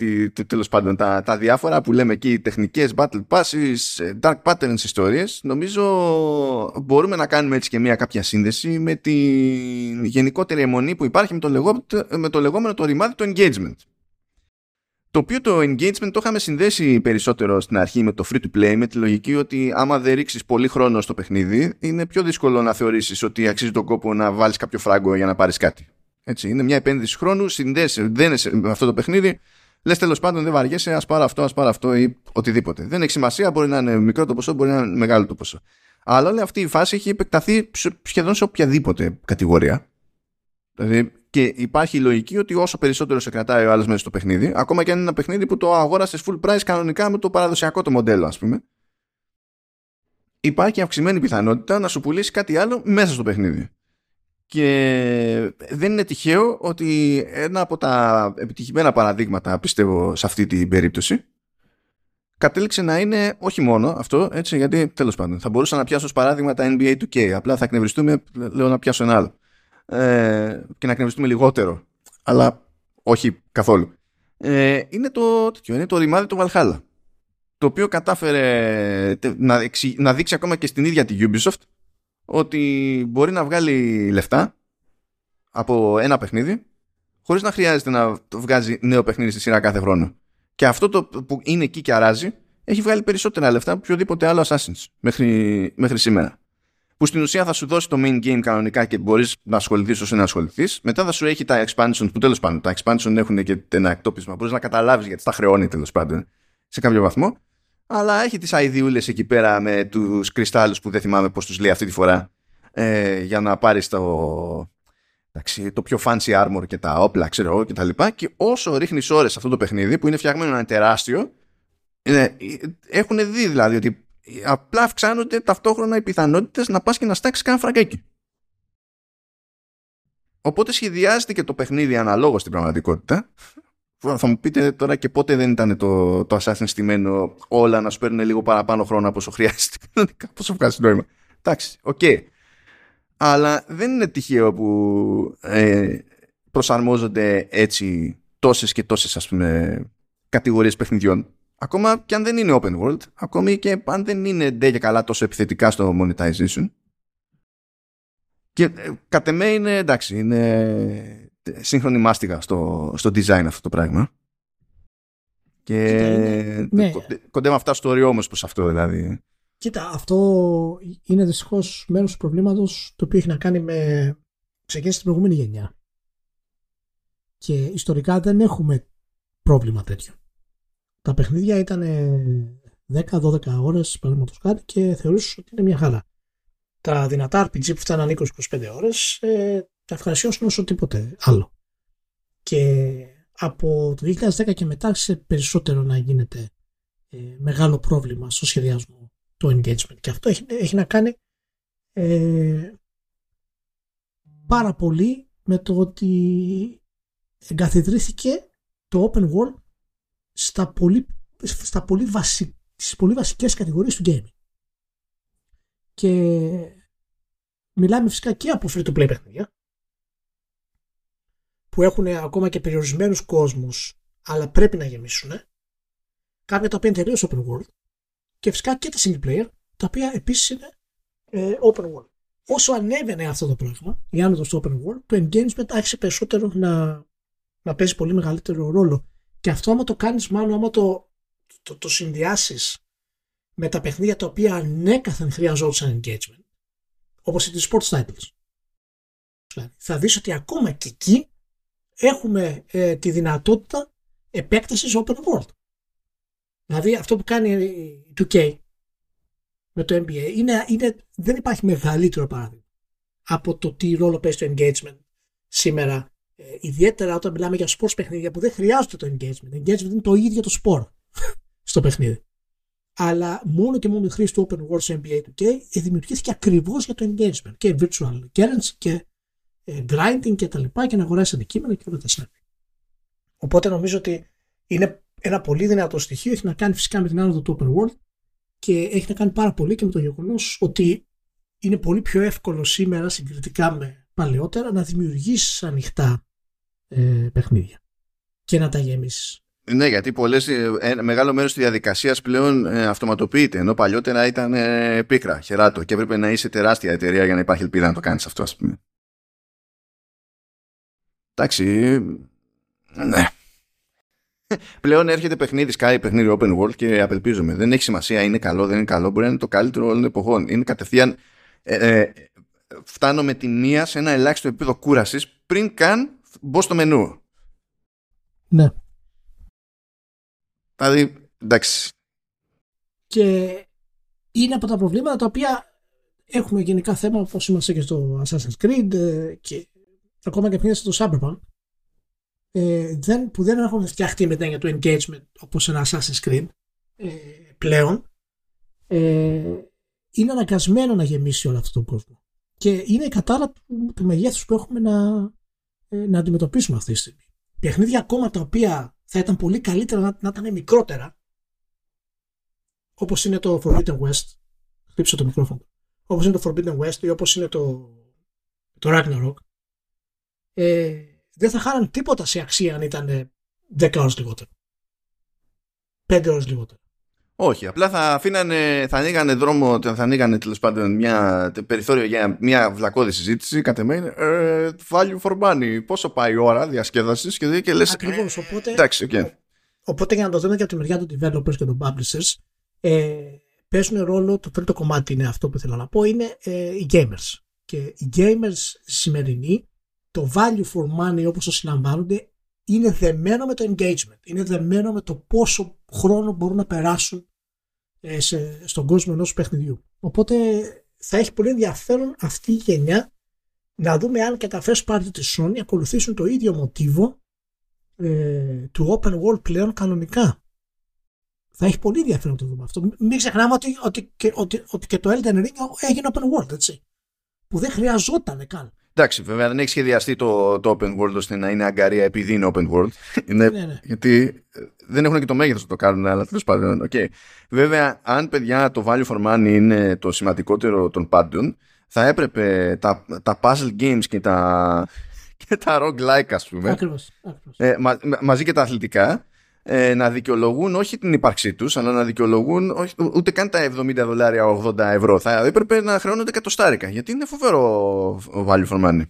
τέλος πάντων τα, τα διάφορα που λέμε εκεί, τεχνικές battle passes, ε, dark patterns ιστορίες, νομίζω μπορούμε να κάνουμε έτσι και μια κάποια σύνδεση με τη γενικότερη αιμονή που υπάρχει με το, λεγό, με το λεγόμενο το ρημάδι το engagement. Το οποίο το engagement το είχαμε συνδέσει περισσότερο στην αρχή με το free to play με τη λογική ότι άμα δεν ρίξεις πολύ χρόνο στο παιχνίδι είναι πιο δύσκολο να θεωρήσεις ότι αξίζει τον κόπο να βάλεις κάποιο φράγκο για να πάρεις κάτι. Έτσι, είναι μια επένδυση χρόνου, συνδέεσαι, δένεσαι με αυτό το παιχνίδι, λες τέλος πάντων δεν βαριέσαι, ας πάρω αυτό, ας πάρω αυτό ή οτιδήποτε. Δεν έχει σημασία, μπορεί να είναι μικρό το ποσό, μπορεί να είναι μεγάλο το ποσό. Αλλά όλη αυτή η φάση έχει επεκταθεί σχεδόν σε οποιαδήποτε κατηγορία. Δηλαδή, και υπάρχει η λογική ότι όσο περισσότερο σε κρατάει ο άλλος μέσα στο παιχνίδι, ακόμα και αν είναι ένα παιχνίδι που το αγόρασε full price κανονικά με το παραδοσιακό το μοντέλο, ας πούμε, υπάρχει αυξημένη πιθανότητα να σου πουλήσει κάτι άλλο μέσα στο παιχνίδι. Και δεν είναι τυχαίο ότι ένα από τα επιτυχημένα παραδείγματα, πιστεύω, σε αυτή την περίπτωση, κατέληξε να είναι όχι μόνο αυτό, έτσι, γιατί τέλος πάντων θα μπορούσα να πιάσω ως παράδειγμα τα NBA 2K, απλά θα εκνευριστούμε, λέω να πιάσω ένα άλλο ε, και να εκνευριστούμε λιγότερο, αλλά όχι καθόλου. Ε, είναι το, τέτοιο, είναι το ρημάδι του Valhalla, το οποίο κατάφερε να, να δείξει ακόμα και στην ίδια τη Ubisoft ότι μπορεί να βγάλει λεφτά από ένα παιχνίδι χωρίς να χρειάζεται να βγάζει νέο παιχνίδι στη σειρά κάθε χρόνο. Και αυτό το που είναι εκεί και αράζει έχει βγάλει περισσότερα λεφτά από οποιοδήποτε άλλο Assassin's μέχρι, μέχρι σήμερα. Που στην ουσία θα σου δώσει το main game κανονικά και μπορείς να ασχοληθείς όσο να ασχοληθείς. Μετά θα σου έχει τα expansion που τέλος πάντων τα expansion έχουν και ένα εκτόπισμα. Μπορείς να καταλάβεις γιατί τα χρεώνει τέλος πάντων σε κάποιο βαθμό. Αλλά έχει τις αειδιούλες εκεί πέρα με τους κρυστάλλους που δεν θυμάμαι πώς τους λέει αυτή τη φορά. Ε, για να πάρεις το, εντάξει, το πιο fancy armor και τα όπλα, ξέρω εγώ και τα λοιπά. Και όσο ρίχνεις ώρες αυτό το παιχνίδι που είναι φτιαγμένο να είναι τεράστιο, είναι, έχουν δει δηλαδή ότι απλά αυξάνονται ταυτόχρονα οι πιθανότητες να πας και να στάξεις κανένα φραγκάκι. Οπότε σχεδιάζεται και το παιχνίδι αναλόγως στην πραγματικότητα. Θα μου πείτε τώρα και πότε δεν ήταν το, το Assassin's στημένο όλα να σου παίρνουν λίγο παραπάνω χρόνο από όσο χρειάζεται. Πόσο βγάζει νόημα. Εντάξει, OK. Okay αλλά δεν είναι τυχαίο που ε, προσαρμόζονται έτσι τόσες και τόσες ας πούμε κατηγορίες παιχνιδιών ακόμα και αν δεν είναι open world ακόμη και αν δεν είναι ντε και καλά τόσο επιθετικά στο monetization και ε, κατ' εμέ είναι εντάξει είναι σύγχρονη μάστιγα στο, στο design αυτό το πράγμα και ναι. κοντεύουμε αυτά στο όριο όμως προς αυτό δηλαδή Κοίτα, αυτό είναι δυστυχώς μέρος του προβλήματος το οποίο έχει να κάνει με. ξεκίνησε την προηγούμενη γενιά. Και ιστορικά δεν έχουμε πρόβλημα τέτοιο. Τα παιχνίδια ήταν 10-12 ώρες, παραδείγματος χάρη, και θεωρούσες ότι είναι μια χαρά. Τα δυνατά RPG που φτάναν 20-25 ώρες, ε, τα ευχαριστήσουν όσο τίποτε άλλο. Και από το 2010 και μετά άρχισε περισσότερο να γίνεται ε, μεγάλο πρόβλημα στο σχεδιασμό το engagement. Και αυτό έχει, έχει να κάνει ε, πάρα πολύ με το ότι εγκαθιδρύθηκε το open world στα πολύ, στα πολύ, βασι, στις πολύ βασικές κατηγορίες του gaming. Και μιλάμε φυσικά και από free to play παιχνίδια που έχουν ακόμα και περιορισμένους κόσμους αλλά πρέπει να γεμίσουν κάποια τα οποία είναι τελείως open world και φυσικά και τα single player, τα οποία επίσης είναι ε, open world. Όσο ανέβαινε αυτό το πράγμα, η άνοδος στο open world, το engagement άρχισε περισσότερο να, να παίζει πολύ μεγαλύτερο ρόλο. Και αυτό άμα το κάνεις μάλλον, άμα το, το, το συνδυάσεις με τα παιχνίδια τα οποία ανέκαθεν χρειαζόντουσαν engagement, όπως οι sports titles. Θα δεις ότι ακόμα και εκεί έχουμε ε, τη δυνατότητα επέκτασης open world. Δηλαδή αυτό που κάνει η 2K με το NBA είναι, είναι, δεν υπάρχει μεγαλύτερο παράδειγμα από το τι ρόλο παίζει το engagement σήμερα. Ε, ιδιαίτερα όταν μιλάμε για sports παιχνίδια που δεν χρειάζεται το engagement. Το engagement είναι το ίδιο το sport στο παιχνίδι. Αλλά μόνο και μόνο η χρήση του Open World στο NBA 2K δημιουργήθηκε ακριβώς για το engagement και virtual currency και ε, grinding και τα λοιπά και να αγοράσει αντικείμενα και όλα τα συνέπεια. Οπότε νομίζω ότι είναι ένα πολύ δυνατό στοιχείο έχει να κάνει φυσικά με την άνοδο του open world και έχει να κάνει πάρα πολύ και με το γεγονός ότι είναι πολύ πιο εύκολο σήμερα συγκριτικά με παλαιότερα να δημιουργήσει ανοιχτά ε, παιχνίδια και να τα γεμίσεις. Ναι, γιατί πολλές, ε, μεγάλο μέρος της διαδικασίας πλέον ε, αυτοματοποιείται. Ενώ παλιότερα ήταν ε, πίκρα, χεράτο και έπρεπε να είσαι τεράστια εταιρεία για να υπάρχει ελπίδα να το κάνεις αυτό, ας πούμε. Εντάξει. Ναι. Πλέον έρχεται παιχνίδι, σκάει παιχνίδι open world και απελπίζομαι. Δεν έχει σημασία, είναι καλό, δεν είναι καλό. Μπορεί να είναι το καλύτερο όλων των εποχών. Είναι κατευθείαν. Ε, ε, φτάνω με τη μία σε ένα ελάχιστο επίπεδο κούρασης πριν καν μπω στο μενού. Ναι. Δηλαδή, εντάξει. Και είναι από τα προβλήματα τα οποία έχουμε γενικά θέμα όπως είμαστε και στο Assassin's Creed ε, και ακόμα και πριν στο Cyberpunk ε, δεν, που δεν έχουν φτιαχτεί μετά για το engagement όπως ένα Assassin's Creed ε, πλέον ε, είναι αναγκασμένο να γεμίσει όλο αυτό το κόσμο. Και είναι η κατάρα του, του μεγέθους που έχουμε να, ε, να αντιμετωπίσουμε αυτή τη στιγμή. Παιχνίδια ακόμα τα οποία θα ήταν πολύ καλύτερα να, να ήταν μικρότερα όπως είναι το Forbidden West χτύψω το μικρόφωνο όπως είναι το Forbidden West ή όπως είναι το, το Ragnarok ε, δεν θα χάναν τίποτα σε αξία αν ήταν 10 ώρες λιγότερο 5 ώρες λιγότερο όχι, απλά θα αφήνανε, θα ανοίγανε δρόμο, θα ανοίγανε τέλος πάντων μια περιθώριο για μια βλακώδη συζήτηση. Κατ' εμέ, ε, value for money. Πόσο πάει η ώρα διασκέδασης και δεν και λες. Ακριβώς. Οπότε, εντάξει, okay. οπότε για να το δούμε και από τη μεριά των developers και των publishers, ε, παίζουν ρόλο. Το τρίτο κομμάτι είναι αυτό που θέλω να πω, είναι ε, οι gamers. Και οι gamers σημερινοί, το value for money όπως το συλλαμβάνονται, είναι δεμένο με το engagement. Είναι δεμένο με το πόσο χρόνο μπορούν να περάσουν ε, σε, στον κόσμο ενός παιχνιδιού. Οπότε θα έχει πολύ ενδιαφέρον αυτή η γενιά να δούμε αν και τα first party της Sony ακολουθήσουν το ίδιο μοτίβο ε, του open world πλέον κανονικά. Θα έχει πολύ ενδιαφέρον να το δούμε αυτό. Μην ξεχνάμε ότι, ότι, και, ότι, ότι και το Elden Ring έγινε open world, έτσι. Που δεν χρειαζόταν καν. Εντάξει, βέβαια δεν έχει σχεδιαστεί το, το open world ώστε να είναι αγκαρία επειδή είναι open world. είναι, ναι, ναι. Γιατί ε, δεν έχουν και το μέγεθος να το κάνουν, αλλά τέλος πάντων. Okay. Βέβαια, αν παιδιά το value for money είναι το σημαντικότερο των πάντων, θα έπρεπε τα, τα puzzle games και τα, και τα roguelike, ας πούμε. Ακριβώς, Ε, μα, μαζί και τα αθλητικά ε, να δικαιολογούν όχι την ύπαρξή τους αλλά να δικαιολογούν όχι, ούτε καν τα 70 δολάρια 80 ευρώ θα έπρεπε να χρεώνονται κατοστάρικα γιατί είναι φοβερό value for money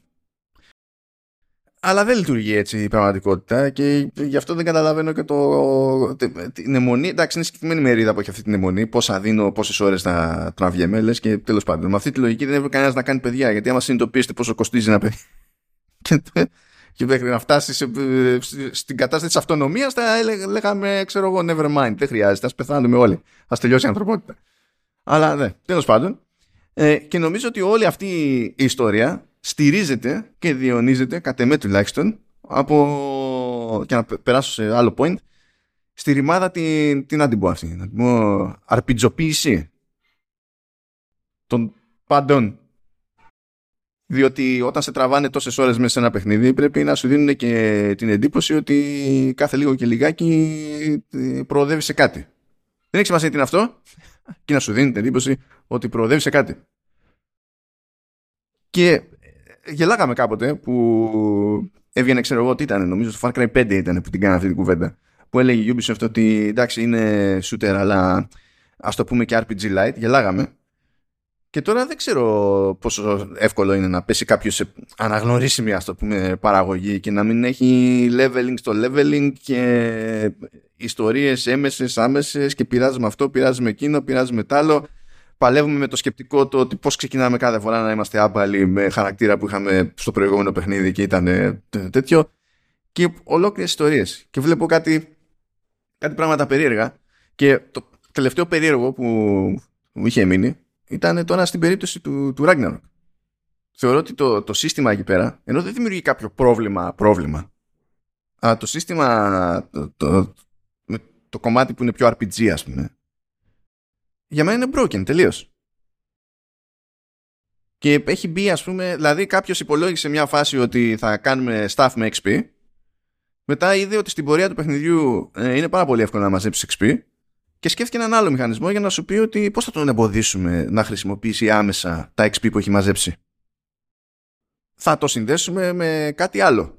αλλά δεν λειτουργεί έτσι η πραγματικότητα και γι' αυτό δεν καταλαβαίνω και το, την αιμονή. Εντάξει, είναι συγκεκριμένη μερίδα που έχει αυτή την αιμονή. Πόσα δίνω, πόσες ώρες θα τραβιέμαι, λες και τέλος πάντων. Με αυτή τη λογική δεν έπρεπε κανένας να κάνει παιδιά. Γιατί άμα συνειδητοποιήσετε πόσο κοστίζει ένα παιδί και μέχρι να φτάσεις σε, στην κατάσταση της αυτονομίας, θα λέγαμε, ξέρω εγώ, never mind. Δεν χρειάζεται, ας πεθάνουμε όλοι. Α τελειώσει η ανθρωπότητα. Αλλά ναι, τέλος πάντων. Ε, και νομίζω ότι όλη αυτή η ιστορία στηρίζεται και διαιωνίζεται, κατ' εμέ τουλάχιστον, από. και να περάσω σε άλλο point, στη ρημάδα την, την αντιμπώ αυτή. Να την πω αρπιτζοποίηση των πάντων διότι όταν σε τραβάνε τόσες ώρες μέσα σε ένα παιχνίδι πρέπει να σου δίνουν και την εντύπωση ότι κάθε λίγο και λιγάκι ε, προοδεύει σε κάτι. Δεν έχει σημασία τι είναι αυτό και να σου δίνει την εντύπωση ότι προοδεύει σε κάτι. Και ε, γελάγαμε κάποτε που έβγαινε ξέρω εγώ τι ήταν νομίζω στο Far Cry 5 ήταν που την κάνανε αυτή την κουβέντα που έλεγε η Ubisoft ότι εντάξει είναι shooter αλλά ας το πούμε και RPG light γελάγαμε και τώρα δεν ξέρω πόσο εύκολο είναι να πέσει κάποιος σε αναγνωρίσιμη ας το πούμε, παραγωγή και να μην έχει leveling στο leveling και ιστορίες έμεσες, άμεσες και πειράζουμε αυτό, πειράζουμε εκείνο, πειράζουμε τ' άλλο. Παλεύουμε με το σκεπτικό το ότι πώς ξεκινάμε κάθε φορά να είμαστε άπαλοι με χαρακτήρα που είχαμε στο προηγούμενο παιχνίδι και ήταν τέτοιο. Και ολόκληρες ιστορίες. Και βλέπω κάτι, κάτι πράγματα περίεργα. Και το τελευταίο περίεργο που μου είχε μείνει ήταν τώρα στην περίπτωση του, του Ragnarok. Θεωρώ ότι το, το σύστημα εκεί πέρα, ενώ δεν δημιουργεί κάποιο πρόβλημα, πρόβλημα, αλλά το σύστημα, το, το, το κομμάτι που είναι πιο RPG ας πούμε, για μένα είναι broken τελείως. Και έχει μπει ας πούμε, δηλαδή κάποιος υπολόγισε μια φάση ότι θα κάνουμε staff με XP, μετά είδε ότι στην πορεία του παιχνιδιού ε, είναι πάρα πολύ εύκολο να μαζέψεις XP και σκέφτηκε έναν άλλο μηχανισμό για να σου πει ότι πώς θα τον εμποδίσουμε να χρησιμοποιήσει άμεσα τα XP που έχει μαζέψει. Θα το συνδέσουμε με κάτι άλλο.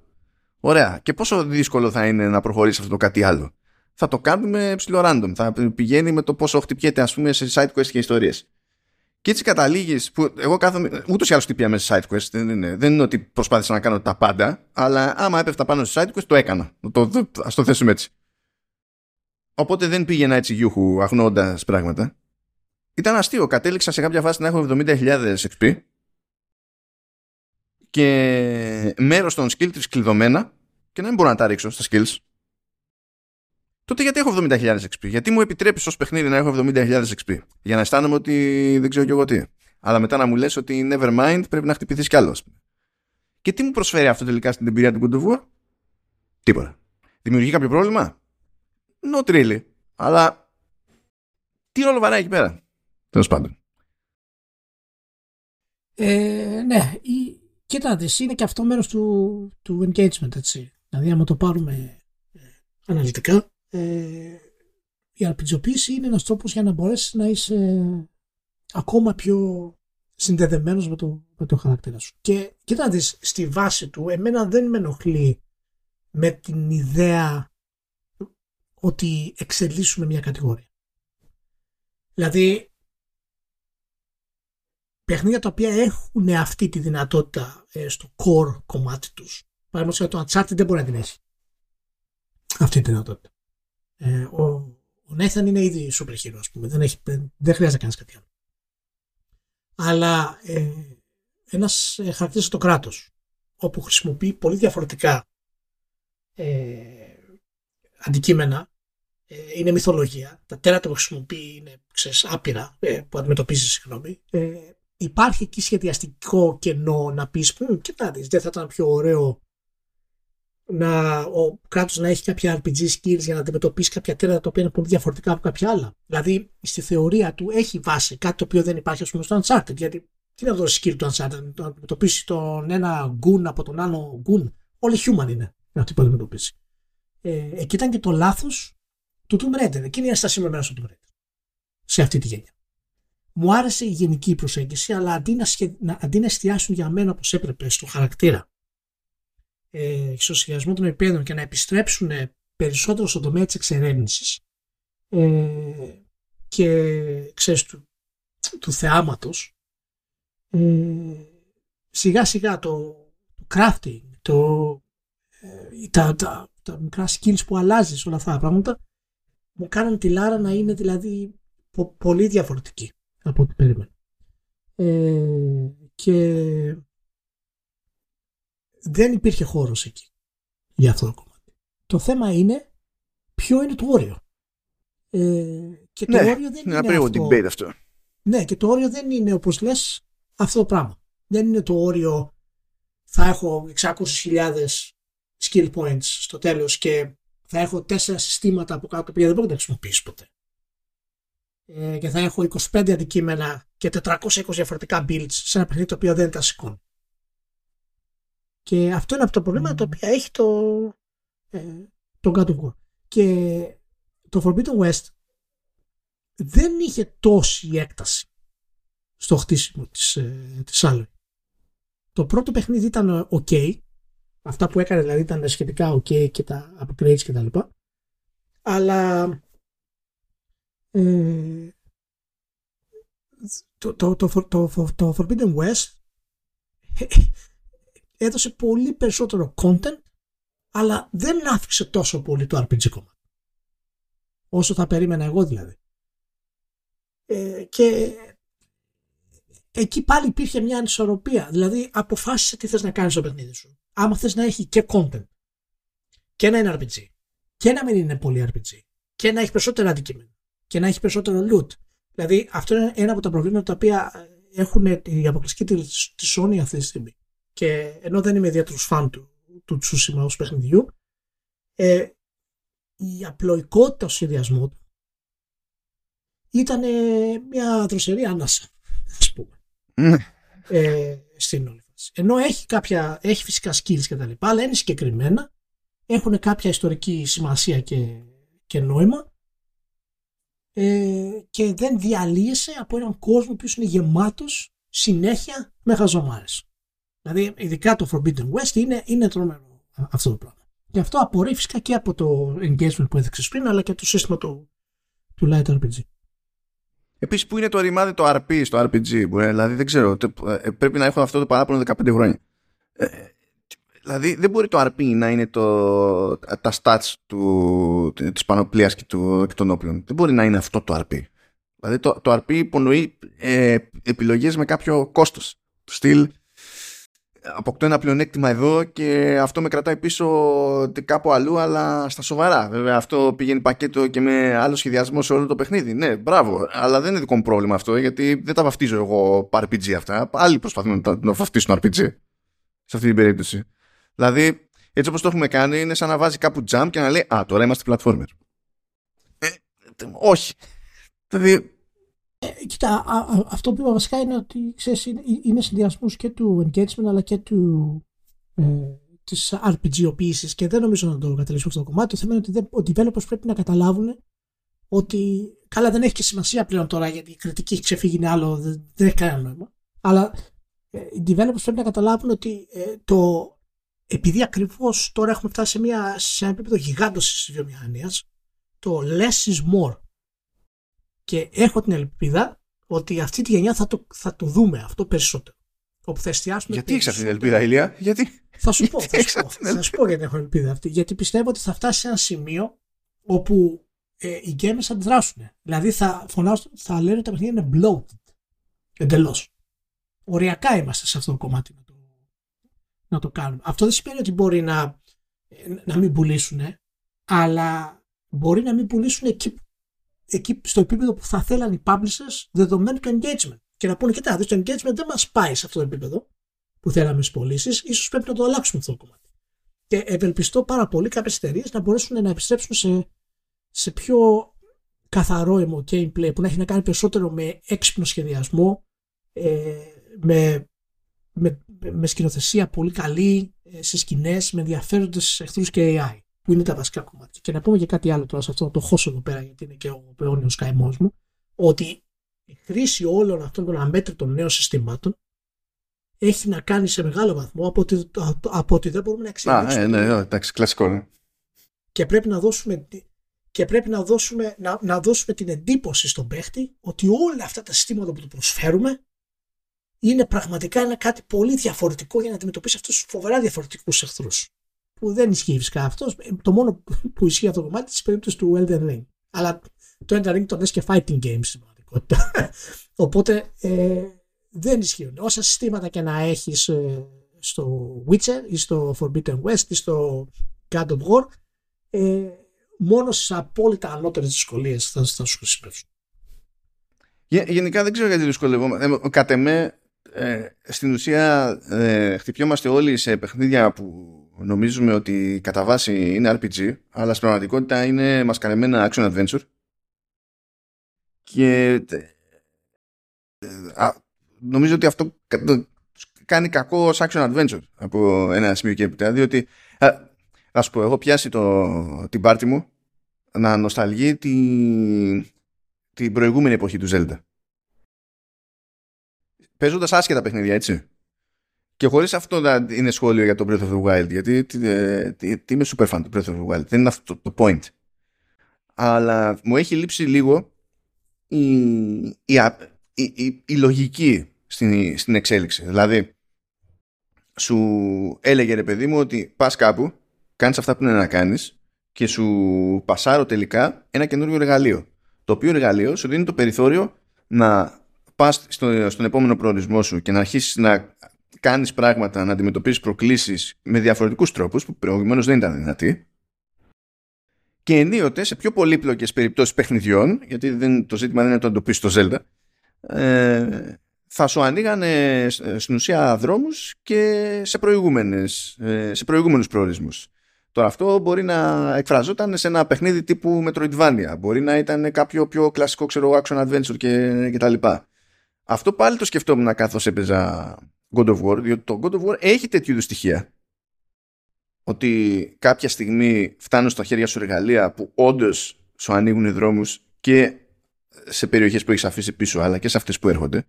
Ωραία. Και πόσο δύσκολο θα είναι να προχωρήσει αυτό το κάτι άλλο. Θα το κάνουμε ψηλό random. Θα πηγαίνει με το πόσο χτυπιέται ας πούμε σε side quest και ιστορίες. Και έτσι καταλήγεις που εγώ κάθομαι. Ούτως ή άλλως χτυπιάμαι σε side quest. Δεν είναι, δεν είναι ότι προσπάθησα να κάνω τα πάντα. Αλλά άμα έπεφτα πάνω σε side quest το έκανα. Το, το, ας το θέσουμε έτσι. Οπότε δεν πήγαινα έτσι γιούχου αγνώντας πράγματα. Ήταν αστείο. Κατέληξα σε κάποια φάση να έχω 70.000 XP και μέρος των skill trees κλειδωμένα και να μην μπορώ να τα ρίξω στα skills τότε γιατί έχω 70.000 XP. Γιατί μου επιτρέπεις ως παιχνίδι να έχω 70.000 XP. Για να αισθάνομαι ότι δεν ξέρω κι εγώ τι. Αλλά μετά να μου λες ότι never mind πρέπει να χτυπηθείς κι άλλο. Και τι μου προσφέρει αυτό τελικά στην εμπειρία του God of War. Τίποτα. Δημιουργεί κάποιο πρόβλημα; Not really. Αλλά τι ρόλο βαράει εκεί πέρα. Τέλος πάντων. Ε, ναι, η, κοίτα είναι και αυτό μέρος του, του engagement, έτσι. Δηλαδή, άμα το πάρουμε ε, αναλυτικά, ε, η αρπιτζοποίηση είναι ένας τρόπος για να μπορέσεις να είσαι ακόμα πιο συνδεδεμένος με το, με το χαρακτήρα σου. Και κοίτα να δεις, στη βάση του, εμένα δεν με ενοχλεί με την ιδέα ότι εξελίσσουμε μια κατηγορία. Δηλαδή, παιχνίδια τα οποία έχουν αυτή τη δυνατότητα ε, στο core κομμάτι τους. Παραδείγματος το Uncharted δεν μπορεί να την έχει. Αυτή τη δυνατότητα. Ε, ο, ο Nathan είναι ήδη super hero, ας πούμε. Δεν, έχει, δεν χρειάζεται να κάνεις κάτι άλλο. Αλλά ε, ένας ε, χαρακτήρας το κράτος, όπου χρησιμοποιεί πολύ διαφορετικά ε, αντικείμενα, ε, είναι μυθολογία. Τα τέρατα που χρησιμοποιεί είναι ξέρεις, άπειρα, ε, που αντιμετωπίζεις, συγγνώμη. Ε, υπάρχει εκεί σχεδιαστικό κενό να πεις, κοιτάξτε, δεν θα ήταν πιο ωραίο να, ο κράτος να έχει κάποια RPG skills για να αντιμετωπίσει κάποια τέρατα τα οποία είναι πολύ διαφορετικά από κάποια άλλα. Δηλαδή, στη θεωρία του έχει βάση κάτι το οποίο δεν υπάρχει, ας πούμε, στο Uncharted. Γιατί τι να δώσεις skill του Uncharted, να αντιμετωπίσεις τον ένα γκουν από τον άλλο γκουν. Όλοι human είναι αυτοί που αντιμετωπίσεις. Ε, εκεί ήταν και το λάθος του Tomb Raider. Εκείνη η αστασία με στο Tomb Raider. Σε αυτή τη γενιά. Μου άρεσε η γενική προσέγγιση, αλλά αντί να, σχε... αντί να εστιάσουν για μένα όπως έπρεπε στο χαρακτήρα ε, σχεδιασμό των επίπεδων και να επιστρέψουν περισσότερο στον τομέα της εξερεύνησης ε, και ξέρεις του, του θεάματος ε, σιγά σιγά το, το crafting το, ε, τα, τα, τα, μικρά skills που αλλάζεις όλα αυτά τα πράγματα μου κάνουν τη Λάρα να είναι δηλαδή πολύ διαφορετική από ό,τι περίμενα ε, και δεν υπήρχε χώρος εκεί για αυτό το κομμάτι. Το θέμα είναι ποιο είναι το όριο. Ε, και το ναι, όριο δεν είναι αυτό. debate αυτό. Ναι, και το όριο δεν είναι όπως λες αυτό το πράγμα. Δεν είναι το όριο θα έχω 600.000 skill points στο τέλος και θα έχω τέσσερα συστήματα από κάτω που δεν μπορώ να τα χρησιμοποιήσω ποτέ. Ε, και θα έχω 25 αντικείμενα και 420 διαφορετικά builds σε ένα παιχνίδι το οποίο δεν τα σηκώνει. Και αυτό είναι από τα προβλήματα τα οποία έχει το, ε, το God of War. Και το Forbidden West δεν είχε τόση έκταση στο χτίσιμο της, ε, της Το πρώτο παιχνίδι ήταν ok. Αυτά που έκανε δηλαδή ήταν σχετικά ok και τα upgrades και τα λοιπά. Αλλά ε, το, το, το, το, το Forbidden West έδωσε πολύ περισσότερο content αλλά δεν άφησε τόσο πολύ το RPG κομμάτι. Όσο θα περίμενα εγώ δηλαδή. Ε, και εκεί πάλι υπήρχε μια ανισορροπία. Δηλαδή αποφάσισε τι θες να κάνεις στο παιχνίδι σου. Άμα θες να έχει και content και να είναι RPG και να μην είναι πολύ RPG και να έχει περισσότερα αντικείμενα και να έχει περισσότερο loot. Δηλαδή αυτό είναι ένα από τα προβλήματα τα οποία έχουν η αποκλειστική της Sony αυτή τη στιγμή και ενώ δεν είμαι ιδιαίτερος φαν του, του Τσούσιμα ως παιχνιδιού ε, η απλοϊκότητα του σχεδιασμού του ήταν μια δροσερή ανάσα ας πούμε ναι. ε, στην όλη φάση. Ενώ έχει, κάποια, έχει φυσικά skills και τα λοιπά αλλά είναι συγκεκριμένα έχουν κάποια ιστορική σημασία και, και νόημα ε, και δεν διαλύεσαι από έναν κόσμο που είναι γεμάτος συνέχεια με χαζομάρες. Δηλαδή, ειδικά το Forbidden West είναι, είναι τρομερό αυτό το πράγμα. Και αυτό απορρεί φυσικά και από το engagement που έδειξες πριν, αλλά και το σύστημα του, του Light RPG. Επίσης, που είναι το ρημάδι το RP στο RPG, δηλαδή δεν ξέρω, ε, πρέπει να έχω αυτό το παράπονο 15 χρόνια. Ε, δηλαδή, δεν μπορεί το RP να είναι το, τα stats του, της πανοπλίας και, του, και των όπλων. Δεν μπορεί να είναι αυτό το RP. Δηλαδή, το, το RP υπονοεί ε, επιλογές με κάποιο κόστος. Του στυλ, αποκτώ ένα πλεονέκτημα εδώ και αυτό με κρατάει πίσω κάπου αλλού αλλά στα σοβαρά. Βέβαια αυτό πηγαίνει πακέτο και με άλλο σχεδιασμό σε όλο το παιχνίδι. Ναι μπράβο. Αλλά δεν είναι δικό μου πρόβλημα αυτό γιατί δεν τα βαφτίζω εγώ RPG αυτά. Άλλοι προσπαθούν να, τα, να βαφτίσουν RPG σε αυτή την περίπτωση. Δηλαδή έτσι όπως το έχουμε κάνει είναι σαν να βάζει κάπου jump και να λέει α τώρα είμαστε platformer ε, όχι. Δηλαδή ε, κοίτα, α, α, αυτό που είπα βασικά είναι ότι ξέρεις, είναι, είναι συνδυασμός και του engagement αλλά και του, ε, της RPGοποίησης και δεν νομίζω να το καταλήξουμε αυτό το κομμάτι. Το θέμα είναι ότι δεν, οι developers πρέπει να καταλάβουν ότι καλά δεν έχει και σημασία πλέον τώρα γιατί η κριτική έχει ξεφύγει είναι άλλο, δεν, δεν έχει κανένα νόημα. Αλλά ε, οι developers πρέπει να καταλάβουν ότι ε, το, επειδή ακριβώς τώρα έχουμε φτάσει σε, μια, σε ένα επίπεδο γιγάντωσης της βιομηχανίας, το less is more και έχω την ελπίδα ότι αυτή τη γενιά θα το, θα το δούμε αυτό περισσότερο. Όπου θα εστιάσουμε γιατί έχεις αυτή την ελπίδα, Ηλία, γιατί; Θα σου πω, θα σου πω, θα σου πω γιατί έχω ελπίδα αυτή. Γιατί πιστεύω ότι θα φτάσει σε ένα σημείο όπου ε, οι gamers θα αντιδράσουν. Δηλαδή θα φωνάζουν, θα λένε ότι τα παιχνίδια είναι bloated. Εντελώς. Οριακά είμαστε σε αυτό το κομμάτι να το, να το κάνουμε. Αυτό δεν σημαίνει ότι μπορεί να, να μην πουλήσουν, αλλά μπορεί να μην πουλήσουν εκεί εκεί στο επίπεδο που θα θέλαν οι publishers δεδομένου του engagement. Και να πούνε, κοιτάξτε, το engagement δεν μας πάει σε αυτό το επίπεδο που θέλαμε στις πωλήσεις, ίσως πρέπει να το αλλάξουμε αυτό το κομμάτι. Και ευελπιστώ πάρα πολύ κάποιες εταιρείες να μπορέσουν να επιστρέψουν σε, σε πιο καθαρό gameplay που να έχει να κάνει περισσότερο με έξυπνο σχεδιασμό, ε, με, με, με σκηνοθεσία πολύ καλή, ε, σε σκηνές, με ενδιαφέροντες εχθρούς και AI που είναι τα βασικά κομμάτια. Και να πούμε και κάτι άλλο τώρα σε αυτό, το χώσω εδώ πέρα, γιατί είναι και ο αιώνιος καημός μου, ότι η χρήση όλων αυτών των αμέτρητων νέων συστημάτων έχει να κάνει σε μεγάλο βαθμό από ότι, από ότι δεν μπορούμε να εξηγήσουμε. Α, ναι, ναι, εντάξει, κλασικό. Ναι. Και πρέπει να δώσουμε, και πρέπει να δώσουμε, να, να δώσουμε την εντύπωση στον παίχτη ότι όλα αυτά τα συστήματα που του προσφέρουμε είναι πραγματικά ένα κάτι πολύ διαφορετικό για να αντιμετωπίσει αυτούς τους φοβερά διαφορετικούς εχθρούς που δεν ισχύει φυσικά αυτό. Το μόνο που ισχύει αυτό το κομμάτι τη περίπτωση του Elden Ring. Αλλά το Elden Ring το λες και fighting games στην πραγματικότητα. Οπότε ε, δεν ισχύουν. Όσα συστήματα και να έχεις ε, στο Witcher ή στο Forbidden West ή στο God of War, ε, μόνο στις απόλυτα ανώτερες δυσκολίες θα, θα σου χρησιμεύσουν. Γενικά δεν ξέρω γιατί δυσκολευόμαστε. Ε, κατ' εμέ, ε, στην ουσία ε, χτυπιόμαστε όλοι σε παιχνίδια που νομίζουμε ότι κατά βάση είναι RPG, αλλά στην πραγματικότητα είναι μασκαρεμένα action adventure. Και α, νομίζω ότι αυτό κάνει κακό ως action adventure από ένα σημείο και έπειτα, διότι α, σου πω, έχω πιάσει το, την πάρτη μου να νοσταλγεί την, την προηγούμενη εποχή του Zelda. Παίζοντας άσχετα παιχνίδια, έτσι. Και χωρίς αυτό να είναι σχόλιο για το Breath of the Wild, γιατί ε, είμαι super fan του Breath of the Wild. Δεν είναι αυτό το point. Αλλά μου έχει λείψει λίγο η, η, η, η λογική στην, στην εξέλιξη. Δηλαδή, σου έλεγε ρε παιδί μου ότι πας κάπου, κάνεις αυτά που είναι να κάνεις και σου πασάρω τελικά ένα καινούριο εργαλείο. Το οποίο εργαλείο σου δίνει το περιθώριο να πας στο, στον επόμενο προορισμό σου και να αρχίσεις να κάνεις πράγματα, να αντιμετωπίσεις προκλήσεις με διαφορετικούς τρόπους που προηγουμένως δεν ήταν δυνατοί και ενίοτε σε πιο πολύπλοκες περιπτώσεις παιχνιδιών γιατί δεν, το ζήτημα δεν είναι το εντοπίσει το Zelda ε, θα σου ανοίγανε στην ουσία δρόμους και σε, προηγούμενες, ε, σε προηγούμενους προορισμούς. Τώρα αυτό μπορεί να εκφραζόταν σε ένα παιχνίδι τύπου Metroidvania. Μπορεί να ήταν κάποιο πιο κλασικό ξέρω action adventure και, και τα λοιπά. Αυτό πάλι το σκεφτόμουν καθώς έπαιζα God of War, διότι το God of War έχει τέτοιου είδους στοιχεία. Ότι κάποια στιγμή φτάνουν στα χέρια σου εργαλεία που όντως σου ανοίγουν οι δρόμους και σε περιοχές που έχεις αφήσει πίσω, αλλά και σε αυτές που έρχονται.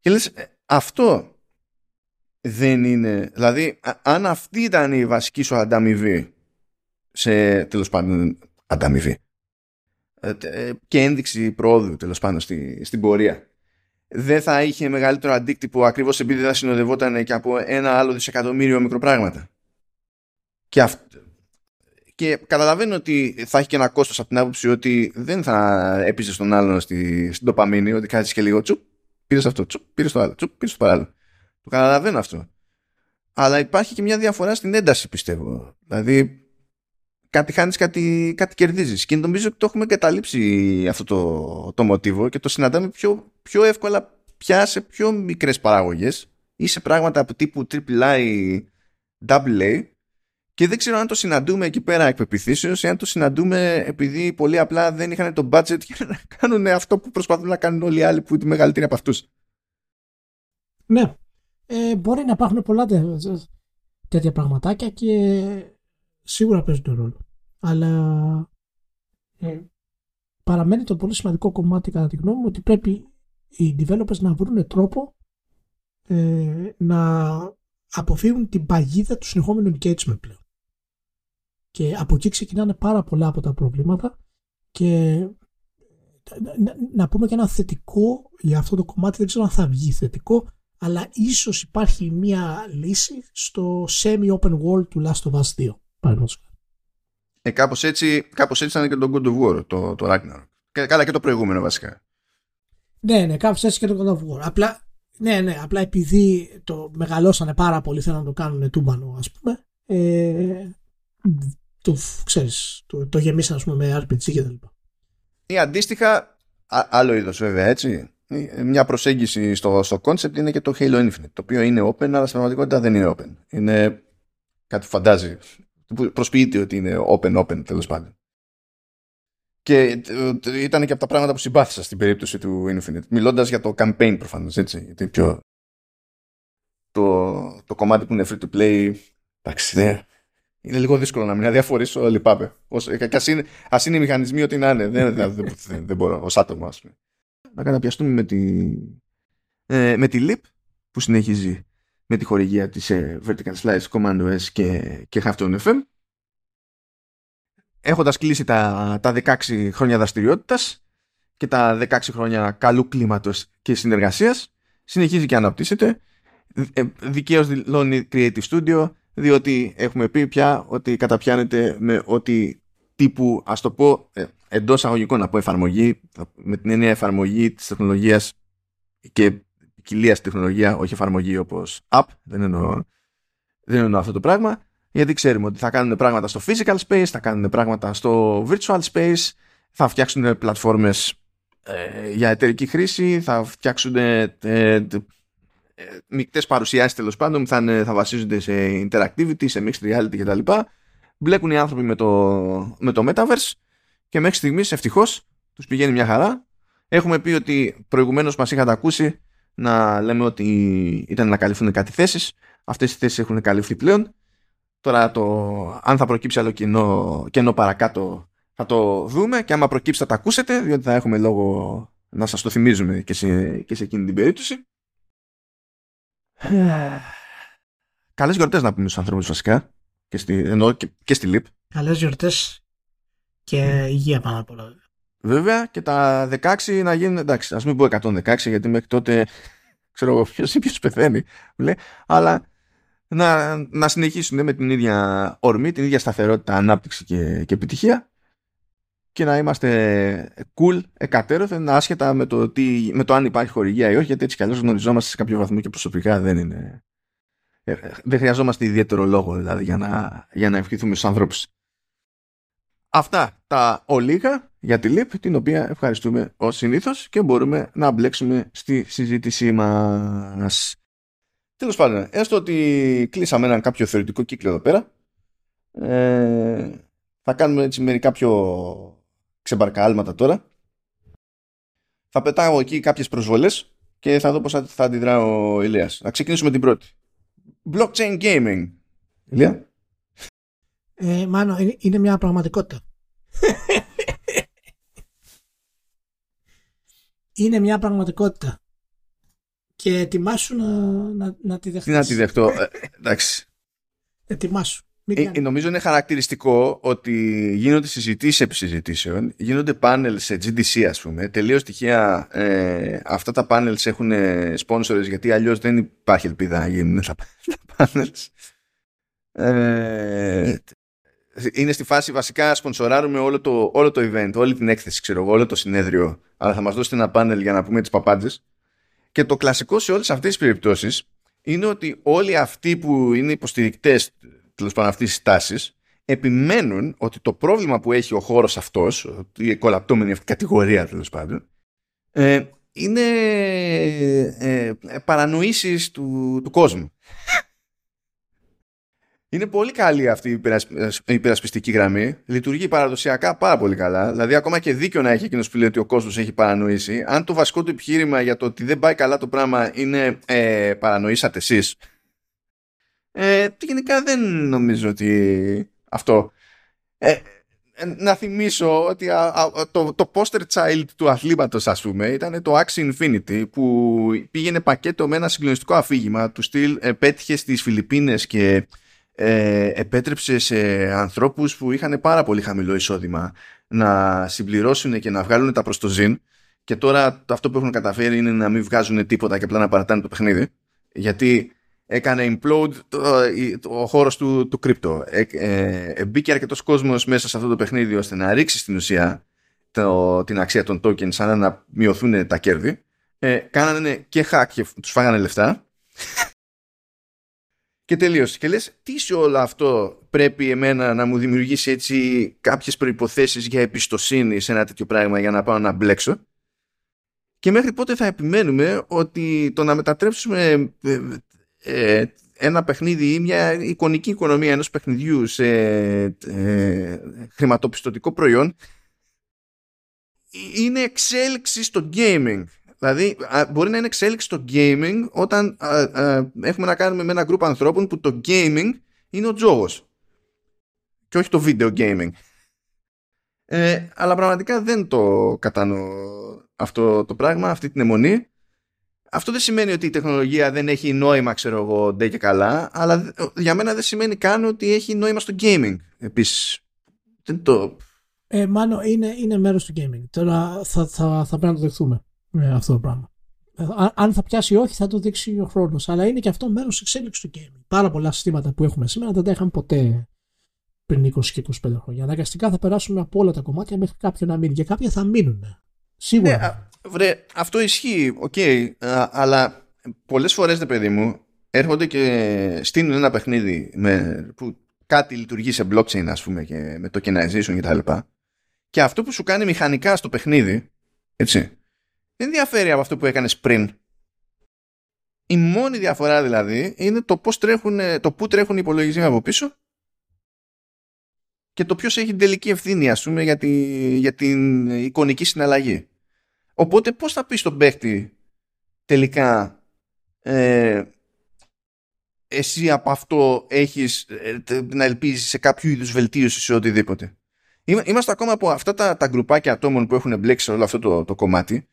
Και λες, ε, αυτό δεν είναι. Δηλαδή, αν αυτή ήταν η βασική σου ανταμοιβή σε τέλος πάντων ανταμοιβή ε, ε, και ένδειξη πρόοδου τέλος πάντων στη, στην πορεία δεν θα είχε μεγαλύτερο αντίκτυπο ακριβώς επειδή θα συνοδευόταν και από ένα άλλο δισεκατομμύριο μικροπράγματα. Και, αυ... και καταλαβαίνω ότι θα έχει και ένα κόστος από την άποψη ότι δεν θα έπεισε στον άλλον στη... στην ότι κάτσε και λίγο τσουπ, πήρες αυτό, τσουπ, πήρες το άλλο, τσουπ, πήρες το παράλληλο. Το καταλαβαίνω αυτό. αλλά υπάρχει και μια διαφορά στην ένταση πιστεύω. Δηλαδή κάτι χάνεις, κάτι, κάτι κερδίζεις και νομίζω ότι το έχουμε καταλήψει αυτό το, το μοτίβο και το συναντάμε πιο, πιο εύκολα πια σε πιο μικρές παράγωγες ή σε πράγματα από τύπου AAA, AA και δεν ξέρω αν το συναντούμε εκεί πέρα εκ πεπιθήσεως ή αν το συναντούμε επειδή πολύ απλά δεν είχαν το budget για να κάνουν αυτό που προσπαθούν να κάνουν όλοι οι άλλοι που είναι μεγαλύτεροι από αυτούς. Ναι. Ε, μπορεί να υπάρχουν πολλά τέτοια πραγματάκια και σίγουρα παίζουν τον ρόλο. Αλλά ε, παραμένει το πολύ σημαντικό κομμάτι κατά τη γνώμη μου ότι πρέπει οι developers να βρουν τρόπο ε, να αποφύγουν την παγίδα του συνεχόμενου engagement πλέον. Και από εκεί ξεκινάνε πάρα πολλά από τα προβλήματα και να, να πούμε και ένα θετικό για αυτό το κομμάτι, δεν ξέρω αν θα βγει θετικό, αλλά ίσως υπάρχει μια λύση στο semi-open world του Last of Us 2. Ε, κάπως έτσι, κάπως έτσι ήταν και το God of War, το, το Ragnarok. Και, καλά και το προηγούμενο βασικά. Ναι, ναι, κάπως έτσι και το God of War. Απλά, ναι, ναι, απλά επειδή το μεγαλώσανε πάρα πολύ, θέλουν να το κάνουν τούμπανο, ας πούμε, ε, το, ξέρεις, το, το γεμίσαν, ας πούμε, με RPG και τα λοιπά. Ή αντίστοιχα, άλλο είδος βέβαια, έτσι, μια προσέγγιση στο, στο concept είναι και το Halo Infinite, το οποίο είναι open, αλλά στην πραγματικότητα δεν είναι open. Είναι κάτι που φαντάζει, που προσποιείται ότι είναι open-open τέλος πάντων. Και ε, ήταν και από τα πράγματα που συμπάθησα στην περίπτωση του Infinite. Μιλώντας για το campaign προφανώς, έτσι. Γιατί πιο. Το, το κομμάτι που είναι free to play. Εντάξει, ναι. Είναι λίγο δύσκολο να μην αδιαφορήσω, λυπάμαι. Α είναι, ας είναι οι μηχανισμοί ό,τι να είναι. Δεν, δεν, δεν, δεν μπορώ, ως άτομο, ας πούμε να καταπιαστούμε με τη, ε, με τη LIP που συνεχίζει με τη χορηγία της ε, Vertical Slice, Command OS και, και Halftone FM έχοντας κλείσει τα, τα 16 χρόνια δραστηριότητας και τα 16 χρόνια καλού κλίματος και συνεργασίας συνεχίζει και αναπτύσσεται. Ε, δικαίως δηλώνει Creative Studio διότι έχουμε πει πια ότι καταπιάνεται με ότι τύπου, ας το πω, ε, εντός αγωγικών από εφαρμογή, με την έννοια εφαρμογή της τεχνολογίας και ποικιλία τεχνολογία, όχι εφαρμογή όπως app, δεν εννοώ, δεν εννοώ αυτό το πράγμα, γιατί ξέρουμε ότι θα κάνουν πράγματα στο physical space, θα κάνουν πράγματα στο virtual space, θα φτιάξουν πλατφόρμες ε, για εταιρική χρήση, θα φτιάξουν ε, ε, μικτές παρουσιάσεις τέλος πάντων, θα, θα βασίζονται σε interactivity, σε mixed reality κτλ μπλέκουν οι άνθρωποι με το, με το Metaverse και μέχρι στιγμής ευτυχώς τους πηγαίνει μια χαρά. Έχουμε πει ότι προηγουμένως μας είχατε ακούσει να λέμε ότι ήταν να καλυφθούν κάτι θέσει. Αυτές οι θέσεις έχουν καλυφθεί πλέον. Τώρα το αν θα προκύψει άλλο κοινό, κενό παρακάτω θα το δούμε και άμα προκύψει θα τα ακούσετε διότι θα έχουμε λόγο να σας το θυμίζουμε και σε, και σε εκείνη την περίπτωση. Καλές γιορτές να πούμε στους ανθρώπους βασικά και στη, ενώ και, και στη ΛΥΠ. Καλές γιορτές και υγεία πάνω απ' όλα. Βέβαια και τα 16 να γίνουν εντάξει, ας μην πω 116 γιατί μέχρι τότε ξέρω εγώ ποιο ή ποιος πεθαίνει. Λέει, αλλά να, να συνεχίσουν με την ίδια ορμή, την ίδια σταθερότητα, ανάπτυξη και, και επιτυχία και να είμαστε cool, εκατέρωθεν, άσχετα με το, τι, με το αν υπάρχει χορηγία ή όχι, γιατί έτσι κι αλλιώς γνωριζόμαστε σε κάποιο βαθμό και προσωπικά δεν είναι ε, δεν χρειαζόμαστε ιδιαίτερο λόγο δηλαδή για να, για να ευχηθούμε στους ανθρώπους. Αυτά τα ολίγα για τη ΛΥΠ, την οποία ευχαριστούμε ως συνήθως και μπορούμε να μπλέξουμε στη συζήτησή μας. Τέλος πάντων, έστω ότι κλείσαμε έναν κάποιο θεωρητικό κύκλο εδώ πέρα, ε, θα κάνουμε έτσι μερικά πιο ξεμπαρκά άλματα τώρα. Θα πετάω εκεί κάποιες προσβολές και θα δω πώς θα αντιδρά ο Ηλίας. Να ξεκινήσουμε την πρώτη blockchain gaming. Ηλία. Ε, μάνο, είναι, μια πραγματικότητα. είναι μια πραγματικότητα. Και ετοιμάσου να, να, να τη δεχτείς. Τι να τη δεχτώ. Ε, εντάξει. Ετοιμάσου. Ε, ε, νομίζω είναι χαρακτηριστικό ότι γίνονται συζητήσεις επί συζητήσεων, γίνονται πάνελς σε GDC ας πούμε, τελείως τυχαία ε, αυτά τα πάνελς έχουν sponsors γιατί αλλιώς δεν υπάρχει ελπίδα να γίνουν τα, πάνελς. Ε, είναι στη φάση βασικά σπονσοράρουμε όλο το, όλο το event, όλη την έκθεση ξέρω όλο το συνέδριο, αλλά θα μας δώσετε ένα πάνελ για να πούμε τις παπάντζες και το κλασικό σε όλες αυτές τις περιπτώσεις είναι ότι όλοι αυτοί που είναι υποστηρικτές τέλος πάντων αυτής της τάσης επιμένουν ότι το πρόβλημα που έχει ο χώρος αυτός, η κολαπτώμενη αυτή κατηγορία τέλος πάντων, ε, είναι ε, παρανοήσεις του, του κόσμου. Είναι πολύ καλή αυτή η υπερασπιστική γραμμή. Λειτουργεί παραδοσιακά πάρα πολύ καλά. Δηλαδή, ακόμα και δίκιο να έχει εκείνος που λέει ότι ο κόσμος έχει παρανοήσει. Αν το βασικό του επιχείρημα για το ότι δεν πάει καλά το πράγμα είναι ε, παρανοήσατε εσείς. Ε, γενικά δεν νομίζω ότι αυτό. Ε, να θυμίσω ότι το, το poster child του αθλήματος ας πούμε ήταν το Axie Infinity που πήγαινε πακέτο με ένα συγκλονιστικό αφήγημα του στυλ ε, πέτυχε στις Φιλιππίνες και ε, επέτρεψε σε ανθρώπους που είχαν πάρα πολύ χαμηλό εισόδημα να συμπληρώσουν και να βγάλουν τα προς το ζήν. Και τώρα αυτό που έχουν καταφέρει είναι να μην βγάζουν τίποτα και απλά να παρατάνε το παιχνίδι. Γιατί έκανε implode το, ο χώρος του, του crypto. Ε, ε, μπήκε αρκετός κόσμος μέσα σε αυτό το παιχνίδι ώστε να ρίξει στην ουσία το, την αξία των tokens σαν να μειωθούν τα κέρδη. Ε, κάνανε και hack και τους φάγανε λεφτά και τελείωσε. Και λες, τι σε όλο αυτό πρέπει εμένα να μου δημιουργήσει έτσι κάποιες προϋποθέσεις για εμπιστοσύνη σε ένα τέτοιο πράγμα για να πάω να μπλέξω; Και μέχρι πότε θα επιμένουμε ότι το να μετατρέψουμε ε, ε, ένα παιχνίδι ή μια εικονική οικονομία ενός παιχνιδιού σε ε, χρηματοπιστωτικό προϊόν είναι εξέλιξη στο gaming. Δηλαδή, μπορεί να είναι εξέλιξη στο gaming όταν έχουμε να κάνουμε με ένα γκρουπ ανθρώπων που το gaming είναι ο τζόγος και όχι το video gaming. Ε, αλλά πραγματικά δεν το κατανοώ αυτό το πράγμα, αυτή την αιμονή. Αυτό δεν σημαίνει ότι η τεχνολογία δεν έχει νόημα, ξέρω εγώ, ντε και καλά, αλλά για μένα δεν σημαίνει καν ότι έχει νόημα στο gaming. Επίσης, δεν το... Ε, μάλλον είναι, είναι μέρος του gaming. Τώρα θα, θα, θα πρέπει να το δεχθούμε ε, αυτό το πράγμα. Ε, αν θα πιάσει ή όχι θα το δείξει ο χρόνος. Αλλά είναι και αυτό μέρος εξέλιξης του gaming. Πάρα πολλά συστήματα που έχουμε σήμερα δεν τα είχαμε ποτέ πριν 20 και 25 χρόνια. Αναγκαστικά θα περάσουμε από όλα τα κομμάτια μέχρι κάποιο να μείνει. Και κάποια θα μείνουν. Σίγουρα. Ναι, βρε, αυτό ισχύει, OK. Okay, αλλά πολλές φορές, ρε παιδί μου, έρχονται και στείλουν ένα παιχνίδι με, που κάτι λειτουργεί σε blockchain, ας πούμε, και με tokenization κτλ. Και, και αυτό που σου κάνει μηχανικά στο παιχνίδι, έτσι, δεν διαφέρει από αυτό που έκανες πριν. Η μόνη διαφορά δηλαδή είναι το, πώς τρέχουν, το πού τρέχουν οι υπολογισμοί από πίσω και το ποιος έχει την τελική ευθύνη ας πούμε για, τη, για την εικονική συναλλαγή. Οπότε πώς θα πεις στον παίχτη τελικά ε, εσύ από αυτό έχεις ε, να ελπίζεις σε κάποιο είδους βελτίωση σε οτιδήποτε. Είμαστε ακόμα από αυτά τα, τα γκρουπάκια ατόμων που έχουν μπλέξει σε όλο αυτό το, το κομμάτι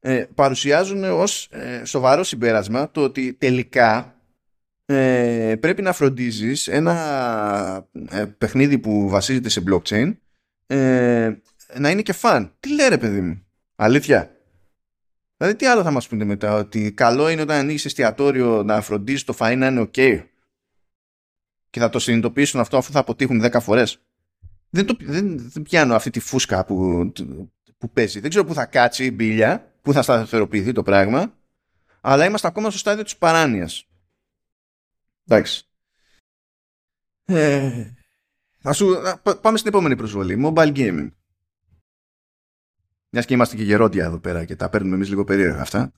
ε, παρουσιάζουν ως ε, σοβαρό συμπέρασμα το ότι τελικά ε, πρέπει να φροντίζεις ένα ε, παιχνίδι που βασίζεται σε blockchain ε, να είναι και φαν. Τι λέει ρε παιδί μου, αλήθεια. Δηλαδή τι άλλο θα μας πούνε μετά, ότι καλό είναι όταν ανοίγεις εστιατόριο να φροντίζεις το φαΐ να είναι ok και θα το συνειδητοποιήσουν αυτό αφού θα αποτύχουν 10 φορές. Δεν, το, δεν, δεν πιάνω αυτή τη φούσκα που, που παίζει. Δεν ξέρω που θα κάτσει η μπίλια πού θα σταθεροποιηθεί το πράγμα, αλλά είμαστε ακόμα στο στάδιο της παράνοιας. Εντάξει. Ε, σου, πάμε στην επόμενη προσβολή. Mobile gaming. Μιας και είμαστε και γερόντια εδώ πέρα και τα παίρνουμε εμείς λίγο περίεργα αυτά.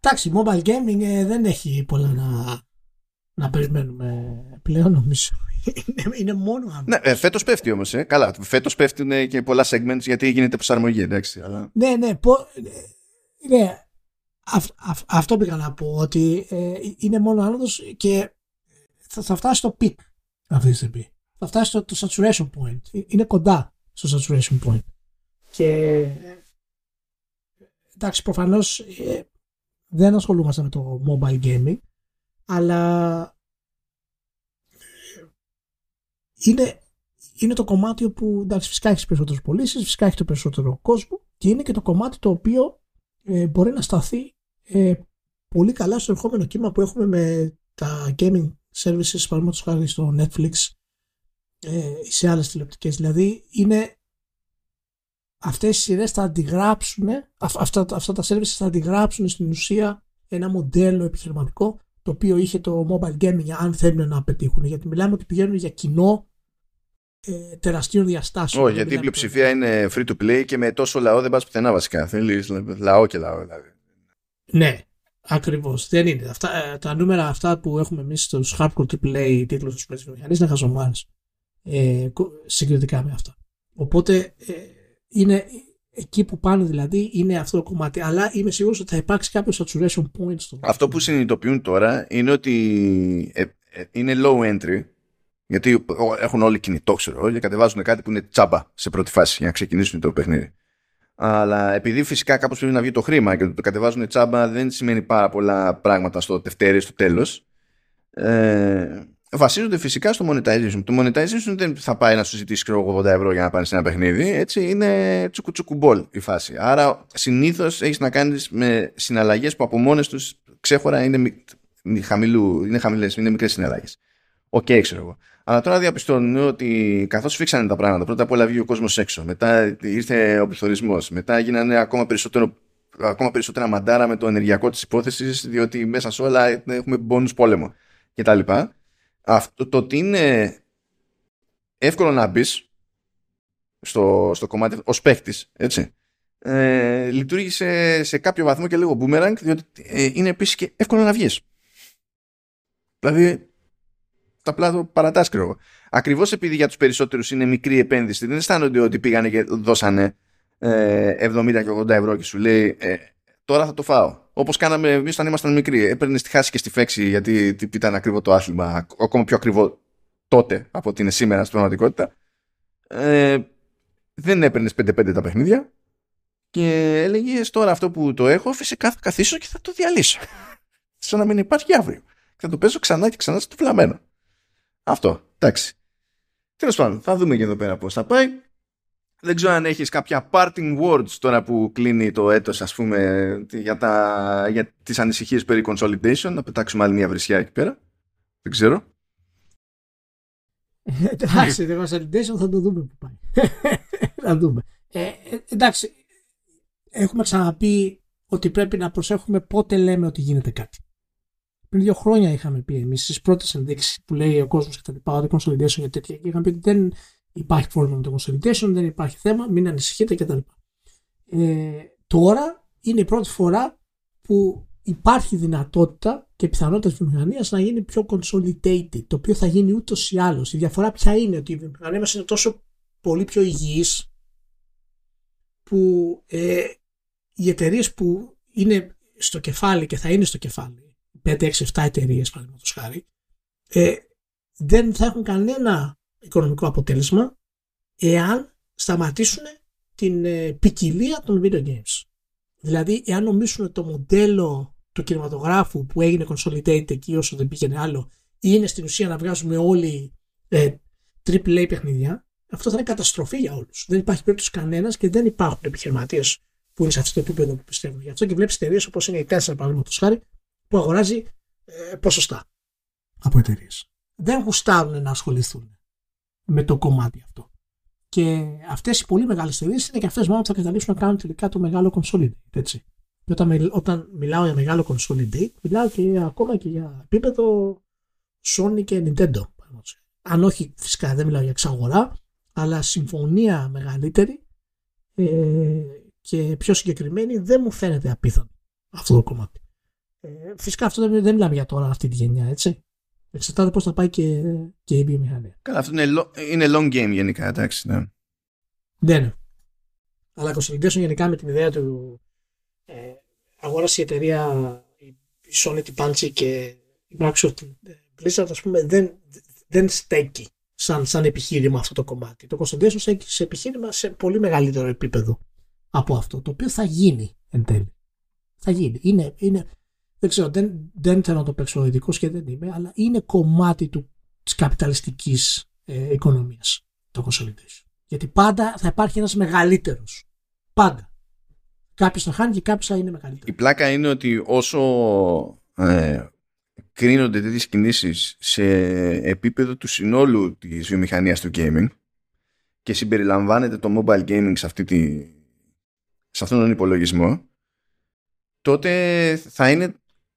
Εντάξει, mobile gaming ε, δεν έχει πολλά να, να περιμένουμε πλέον νομίζω είναι, είναι μόνο Ναι, ε, φέτος πέφτει όμως. Ε. Καλά, φέτος πέφτουν και πολλά segments γιατί γίνεται προσαρμογή, εντάξει. Αλλά... Ναι, ναι, πο, ναι. αυ, αυ, αυτό πήγα να πω ότι ε, είναι μόνο άνοδος και θα, θα φτάσει στο peak αυτή τη στιγμή. Θα φτάσει στο το saturation point. Ε, είναι κοντά στο saturation point. Και εντάξει, προφανώς ε, δεν ασχολούμαστε με το mobile gaming, αλλά είναι, είναι το κομμάτι όπου εντάξει, φυσικά έχεις περισσότερες πωλήσεις, φυσικά έχεις το περισσότερο κόσμο και είναι και το κομμάτι το οποίο ε, μπορεί να σταθεί ε, πολύ καλά στο ερχόμενο κύμα που έχουμε με τα gaming services, παραδείγματος χάρη στο Netflix ε, ή σε άλλες τηλεοπτικές. Δηλαδή είναι αυτές οι σειρές θα αντιγράψουν, αυτά, αυτά τα services θα αντιγράψουν στην ουσία ένα μοντέλο επιχειρηματικό το οποίο είχε το mobile gaming αν θέλουν να πετύχουν. Γιατί μιλάμε ότι πηγαίνουν για κοινό ε, τεραστίων διαστάσεων. Όχι, γιατί η πλειοψηφία είναι free to play και με τόσο λαό δεν πας πουθενά βασικά. Θέλεις λαό και λαό δηλαδή. Ναι, ακριβώς. Δεν είναι. Αυτά, ε, τα νούμερα αυτά που έχουμε εμείς στους hardcore AAA τίτλους τους μηχανή είναι χαζομάρε ε, συγκριτικά με αυτά. Οπότε ε, είναι εκεί που πάνε δηλαδή είναι αυτό το κομμάτι. Αλλά είμαι σίγουρος ότι θα υπάρξει κάποιος saturation point στο Αυτό που συνειδητοποιούν τώρα είναι ότι ε, ε, είναι low entry γιατί έχουν όλοι κινητό, ξέρω και κατεβάζουν κάτι που είναι τσάμπα σε πρώτη φάση για να ξεκινήσουν το παιχνίδι. Αλλά επειδή φυσικά κάπως πρέπει να βγει το χρήμα και το κατεβάζουν τσάμπα δεν σημαίνει πάρα πολλά πράγματα στο τευτέρι, στο τέλος. Ε, βασίζονται φυσικά στο monetization. Το monetization δεν θα πάει να σου ζητήσει 80 ευρώ για να πάρεις ένα παιχνίδι. Έτσι είναι τσουκουτσουκουμπόλ η φάση. Άρα συνήθως έχεις να κάνεις με συναλλαγές που από μόνες τους ξέχωρα είναι, χαμηλού, είναι χαμηλές, είναι μικρές συναλλαγές. OK, okay, ξέρω εγώ. Αλλά τώρα διαπιστώνουν ότι καθώς σφίξανε τα πράγματα, πρώτα απ' όλα βγήκε ο κόσμος έξω, μετά ήρθε ο πληθωρισμός, μετά γίνανε ακόμα, περισσότερο, ακόμα περισσότερα μαντάρα με το ενεργειακό της υπόθεσης, διότι μέσα σε όλα έχουμε μπόνου πόλεμο κτλ. Αυτό το ότι είναι εύκολο να μπεις στο, στο κομμάτι ως παίχτης, έτσι. Ε, λειτούργησε σε κάποιο βαθμό και λίγο boomerang, διότι ε, είναι επίσης και εύκολο να βγεις. Δηλαδή, απλά το παρατάσκρω. Ακριβώς επειδή για τους περισσότερους είναι μικρή επένδυση, δεν αισθάνονται ότι πήγανε και δώσανε ε, 70 και 80 ευρώ και σου λέει ε, τώρα θα το φάω. Όπως κάναμε εμείς όταν ήμασταν μικροί. Έπαιρνες στη χάση και στη φέξη γιατί ήταν ακριβό το άθλημα, ακόμα πιο ακριβό τότε από ότι είναι σήμερα στην πραγματικότητα. Ε, δεν έπαιρνες 5-5 τα παιχνίδια και έλεγες τώρα αυτό που το έχω, φυσικά θα καθίσω και θα το διαλύσω. Σαν να μην υπάρχει αύριο. Θα το παίζω ξανά και ξανά στο φλαμμένο. Αυτό. Εντάξει. Τέλος πάντων, θα δούμε και εδώ πέρα πώς θα πάει. Δεν ξέρω αν έχεις κάποια parting words τώρα που κλείνει το έτος ας πούμε για, τα, για τις ανησυχίες περί consolidation να πετάξουμε άλλη μια βρισιά εκεί πέρα. Δεν ξέρω. εντάξει, το consolidation θα το δούμε που πάει. θα δούμε. Ε, ε, εντάξει, έχουμε ξαναπεί ότι πρέπει να προσέχουμε πότε λέμε ότι γίνεται κάτι. Πριν δύο χρόνια είχαμε πει εμείς στις πρώτες ενδείξεις που λέει ο κόσμος και τα λοιπά, ότι consolidation για τέτοια και είχαμε πει ότι δεν υπάρχει πρόβλημα με το consolidation, δεν υπάρχει θέμα, μην ανησυχείτε κτλ. Ε, τώρα είναι η πρώτη φορά που υπάρχει δυνατότητα και πιθανότητα της βιομηχανίας να γίνει πιο consolidated, το οποίο θα γίνει ούτως ή άλλως. Η διαφορά ποια είναι ότι η βιομηχανία μας είναι τόσο πολύ πιο υγιής που ε, οι εταιρείες που είναι στο κεφάλι και θα είναι στο κεφάλι, 5, 6, 7 εταιρείες παραδείγματος χάρη, ε, δεν θα έχουν κανένα οικονομικό αποτέλεσμα εάν σταματήσουν την ε, ποικιλία των video games. Δηλαδή, εάν νομίσουν το μοντέλο του κινηματογράφου που έγινε consolidated εκεί όσο δεν πήγαινε άλλο, είναι στην ουσία να βγάζουμε όλοι ε, AAA παιχνίδια, αυτό θα είναι καταστροφή για όλους. Δεν υπάρχει περίπτωση κανένας και δεν υπάρχουν επιχειρηματίες που είναι σε αυτό το επίπεδο που πιστεύουν. Γι' αυτό και βλέπεις εταιρείες όπως είναι η Tesla, παραδείγματος χάρη, που αγοράζει ε, ποσοστά από εταιρείες. Δεν γουστάρουν να ασχοληθούν με το κομμάτι αυτό. Και αυτές οι πολύ μεγάλες εταιρείες είναι και αυτές μόνο που θα καταλήξουν να κάνουν τελικά το μεγάλο consolidate. Έτσι. Και όταν, όταν μιλάω για μεγάλο consolidate, μιλάω και ακόμα και για επίπεδο Sony και Nintendo. Αν όχι, φυσικά δεν μιλάω για εξαγορά, αλλά συμφωνία μεγαλύτερη ε, και πιο συγκεκριμένη δεν μου φαίνεται απίθανο αυτό το κομμάτι. Ε, φυσικά αυτό δεν, δεν μιλάμε για τώρα αυτή τη γενιά, έτσι. Εξαρτάται πώς θα πάει και, και η βιομηχανία. Καλά, αυτό είναι, είναι long game γενικά, εντάξει. Ναι. ναι, ναι. Αλλά consolidation γενικά με την ιδέα του ε, αγόρασε η εταιρεία η Sony, την Punchy και η Microsoft Blizzard, ας πούμε, δεν, δεν στέκει σαν, σαν επιχείρημα αυτό το κομμάτι. Το consolidation στέκει σε επιχείρημα σε πολύ μεγαλύτερο επίπεδο από αυτό, το οποίο θα γίνει εν τέλει. Θα γίνει. Είναι, είναι, δεν ξέρω, δεν, δεν θέλω να το παίξω ειδικό και δεν είμαι, αλλά είναι κομμάτι του, της καπιταλιστικής ε, οικονομίας το consolidation. Γιατί πάντα θα υπάρχει ένας μεγαλύτερος. Πάντα. Κάποιος θα χάνει και κάποιος θα είναι μεγαλύτερος. Η πλάκα είναι ότι όσο ε, κρίνονται τέτοιες κινήσεις σε επίπεδο του συνόλου της βιομηχανίας του gaming και συμπεριλαμβάνεται το mobile gaming σε, αυτή τη, σε αυτόν τον υπολογισμό, τότε θα είναι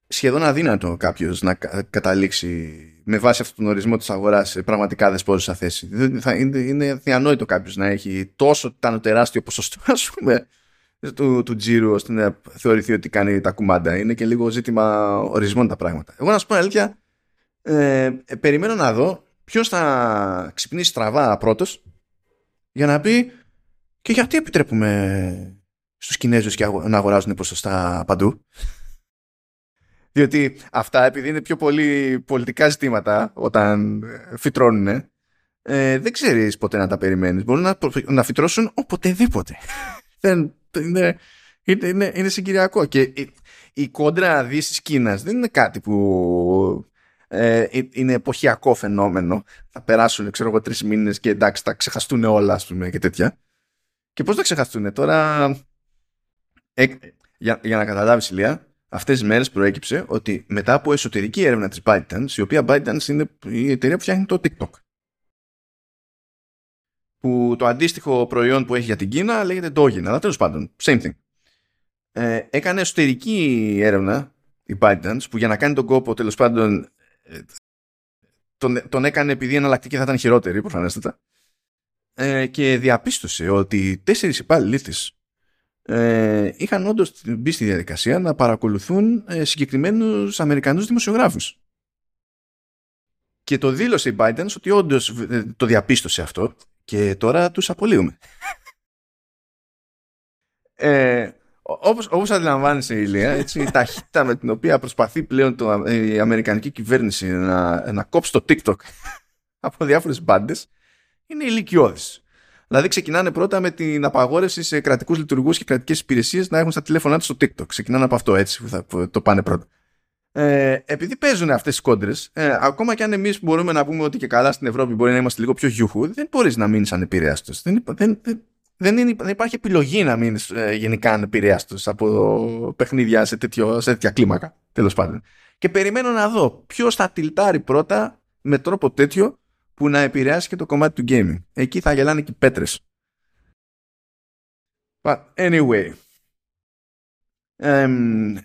σχεδόν αδύνατο κάποιος να καταλήξει με βάση αυτόν τον ορισμό της αγοράς σε πραγματικά δεσπόζουσα θέση. Θα είναι, είναι διανόητο κάποιος να έχει τόσο τάνο τεράστιο ποσοστό ας πούμε, του, του τζίρου ώστε να θεωρηθεί ότι κάνει τα κουμάντα. Είναι και λίγο ζήτημα ορισμών τα πράγματα. Εγώ να σου πω αλήθεια, ε, περιμένω να δω ποιος θα ξυπνήσει στραβά πρώτος για να πει και γιατί επιτρέπουμε στους Κινέζους να αγοράζουν ποσοστά παντού; Διότι αυτά επειδή είναι πιο πολύ πολιτικά ζητήματα όταν φυτρώνουν ε, δεν ξέρεις ποτέ να τα περιμένεις. Μπορούν να, να φυτρώσουν οποτεδήποτε. δεν, είναι, είναι, είναι συγκυριακό. Και η, η κόντρα Δύσης Κίνας δεν είναι κάτι που ε, είναι εποχιακό φαινόμενο. Θα περάσουν, ξέρω εγώ, τρεις μήνες και εντάξει, θα ξεχαστούν όλα, ας πούμε, και τέτοια. Και πώς θα ξεχαστούν τώρα. Ε, για, για να καταλάβεις, Ηλία, αυτές τις μέρες προέκυψε ότι μετά από εσωτερική έρευνα της ByteDance, η οποία ByteDance είναι η εταιρεία που φτιάχνει το TikTok. Που το αντίστοιχο προϊόν που έχει για την Κίνα λέγεται Dogin, αλλά τέλος πάντων, same thing. Ε, έκανε εσωτερική έρευνα η ByteDance που για να κάνει τον κόπο τέλος πάντων τον, τον έκανε επειδή η εναλλακτική θα ήταν χειρότερη προφανέστατα ε, και διαπίστωσε ότι τέσσερις υπάλληλοι της ε, είχαν όντως μπει στη διαδικασία να παρακολουθούν ε, συγκεκριμένους Αμερικανούς δημοσιογράφους. Και το δήλωσε η Biden ότι όντως ε, το διαπίστωσε αυτό και τώρα τους απολύουμε. ε, όπως, όπως αντιλαμβάνεσαι Ηλία, έτσι, η ταχύτητα με την οποία προσπαθεί πλέον το, η Αμερικανική κυβέρνηση να, να κόψει το TikTok από διάφορες μπάντες είναι ηλικιώδης. Δηλαδή ξεκινάνε πρώτα με την απαγόρευση σε κρατικούς λειτουργούς και κρατικές υπηρεσίες να έχουν στα τηλέφωνά τους το TikTok. Ξεκινάνε από αυτό έτσι που θα το πάνε πρώτα. Ε, επειδή παίζουν αυτές τι κόντρες, ε, ακόμα και αν εμείς μπορούμε να πούμε ότι και καλά στην Ευρώπη μπορεί να είμαστε λίγο πιο γιούχου, δεν μπορείς να μείνεις ανεπηρέαστος. Δεν, δεν, δεν, δεν, είναι, δεν υπάρχει επιλογή να μείνεις ε, γενικά ανεπηρέαστος από παιχνίδια σε, τέτοιο, σε τέτοια κλίμακα. Τέλος πάντων. Και περιμένω να δω ποιος θα τυλτάρει πρώτα με τρόπο τέτοιο που να επηρεάσει και το κομμάτι του gaming. Εκεί θα γελάνε και οι πέτρες. But anyway. Um,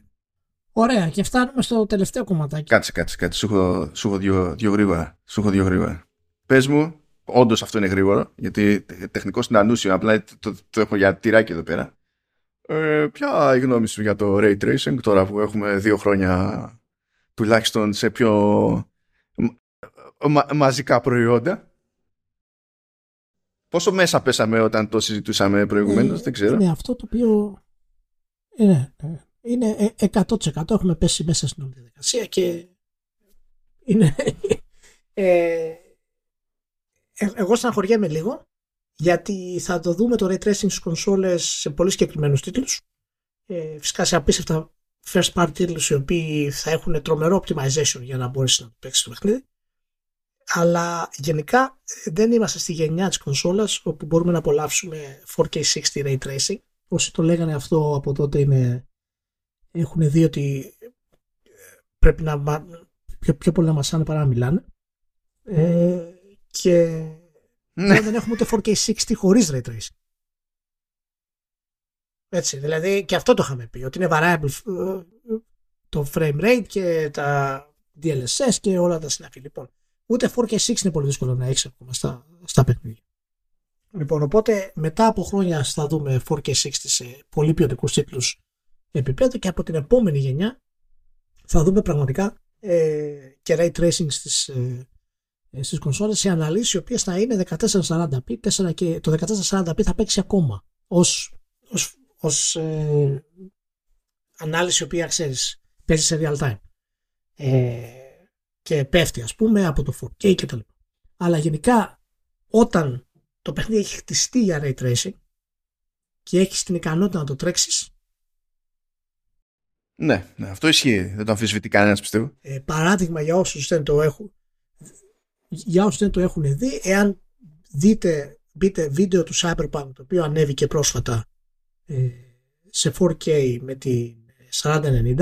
Ωραία, και φτάνουμε στο τελευταίο κομματάκι. Κάτσε, κάτσε, κάτσε. Σου έχω, σου έχω δύο, δύο γρήγορα. Σου έχω δύο γρήγορα. Πες μου, Όντως αυτό είναι γρήγορο, γιατί τεχνικός είναι ανούσιο, απλά το, το, έχω για τυράκι εδώ πέρα. Ε, ποια η γνώμη σου για το Ray Tracing τώρα που έχουμε δύο χρόνια τουλάχιστον σε πιο μα, μαζικά προϊόντα. Πόσο μέσα πέσαμε όταν το συζητούσαμε προηγουμένως, ε, δεν ξέρω. Είναι αυτό το οποίο είναι, είναι 100% έχουμε πέσει μέσα στην όλη διαδικασία και είναι ε, ε, εγώ στεναχωριέμαι λίγο γιατί θα το δούμε το ray tracing στις κονσόλες σε πολύ συγκεκριμένους τίτλους. Ε, φυσικά σε απίστευτα first party τίτλους οι οποίοι θα έχουν τρομερό optimization για να μπορέσει να το παίξεις το παιχνίδι. Αλλά γενικά ε, δεν είμαστε στη γενιά της κονσόλας όπου μπορούμε να απολαύσουμε 4K60 ray tracing. Όσοι το λέγανε αυτό από τότε είναι, έχουν δει ότι ε, πρέπει να πιο, πιο πολύ να μασάνε παρά να μιλάνε. Ε, και ναι. δεν έχουμε ούτε 4K60 χωρίς Ray Tracing. Έτσι, δηλαδή και αυτό το είχαμε πει, ότι είναι variable ε, το frame rate και τα DLSS και όλα τα συναφή. Λοιπόν, ούτε 4K6 είναι πολύ δύσκολο να έχεις ακόμα στα, στα παιχνίδια. Λοιπόν, οπότε μετά από χρόνια θα δούμε 4K60 σε πολύ ποιοτικούς τίτλους επίπεδο και από την επόμενη γενιά θα δούμε πραγματικά ε, και ray tracing στις, ε, ε, στις κονσόλες σε αναλύσεις οι οποίες θα είναι 1440p 4 και το 1440p θα παίξει ακόμα ως, ως, ως ε, ανάλυση η οποία ξέρεις παίζει σε real time ε, και πέφτει ας πούμε από το 4K και τα λοιπά. Αλλά γενικά όταν το παιχνίδι έχει χτιστεί για ray tracing και έχεις την ικανότητα να το τρέξεις ναι, ναι, αυτό ισχύει. Δεν το αμφισβητεί κανένας, πιστεύω. Ε, παράδειγμα για όσους δεν το έχουν, για όσους δεν το έχουν δει, εάν δείτε, μπείτε βίντεο του Cyberpunk, το οποίο ανέβηκε πρόσφατα ε, σε 4K με τη 4090,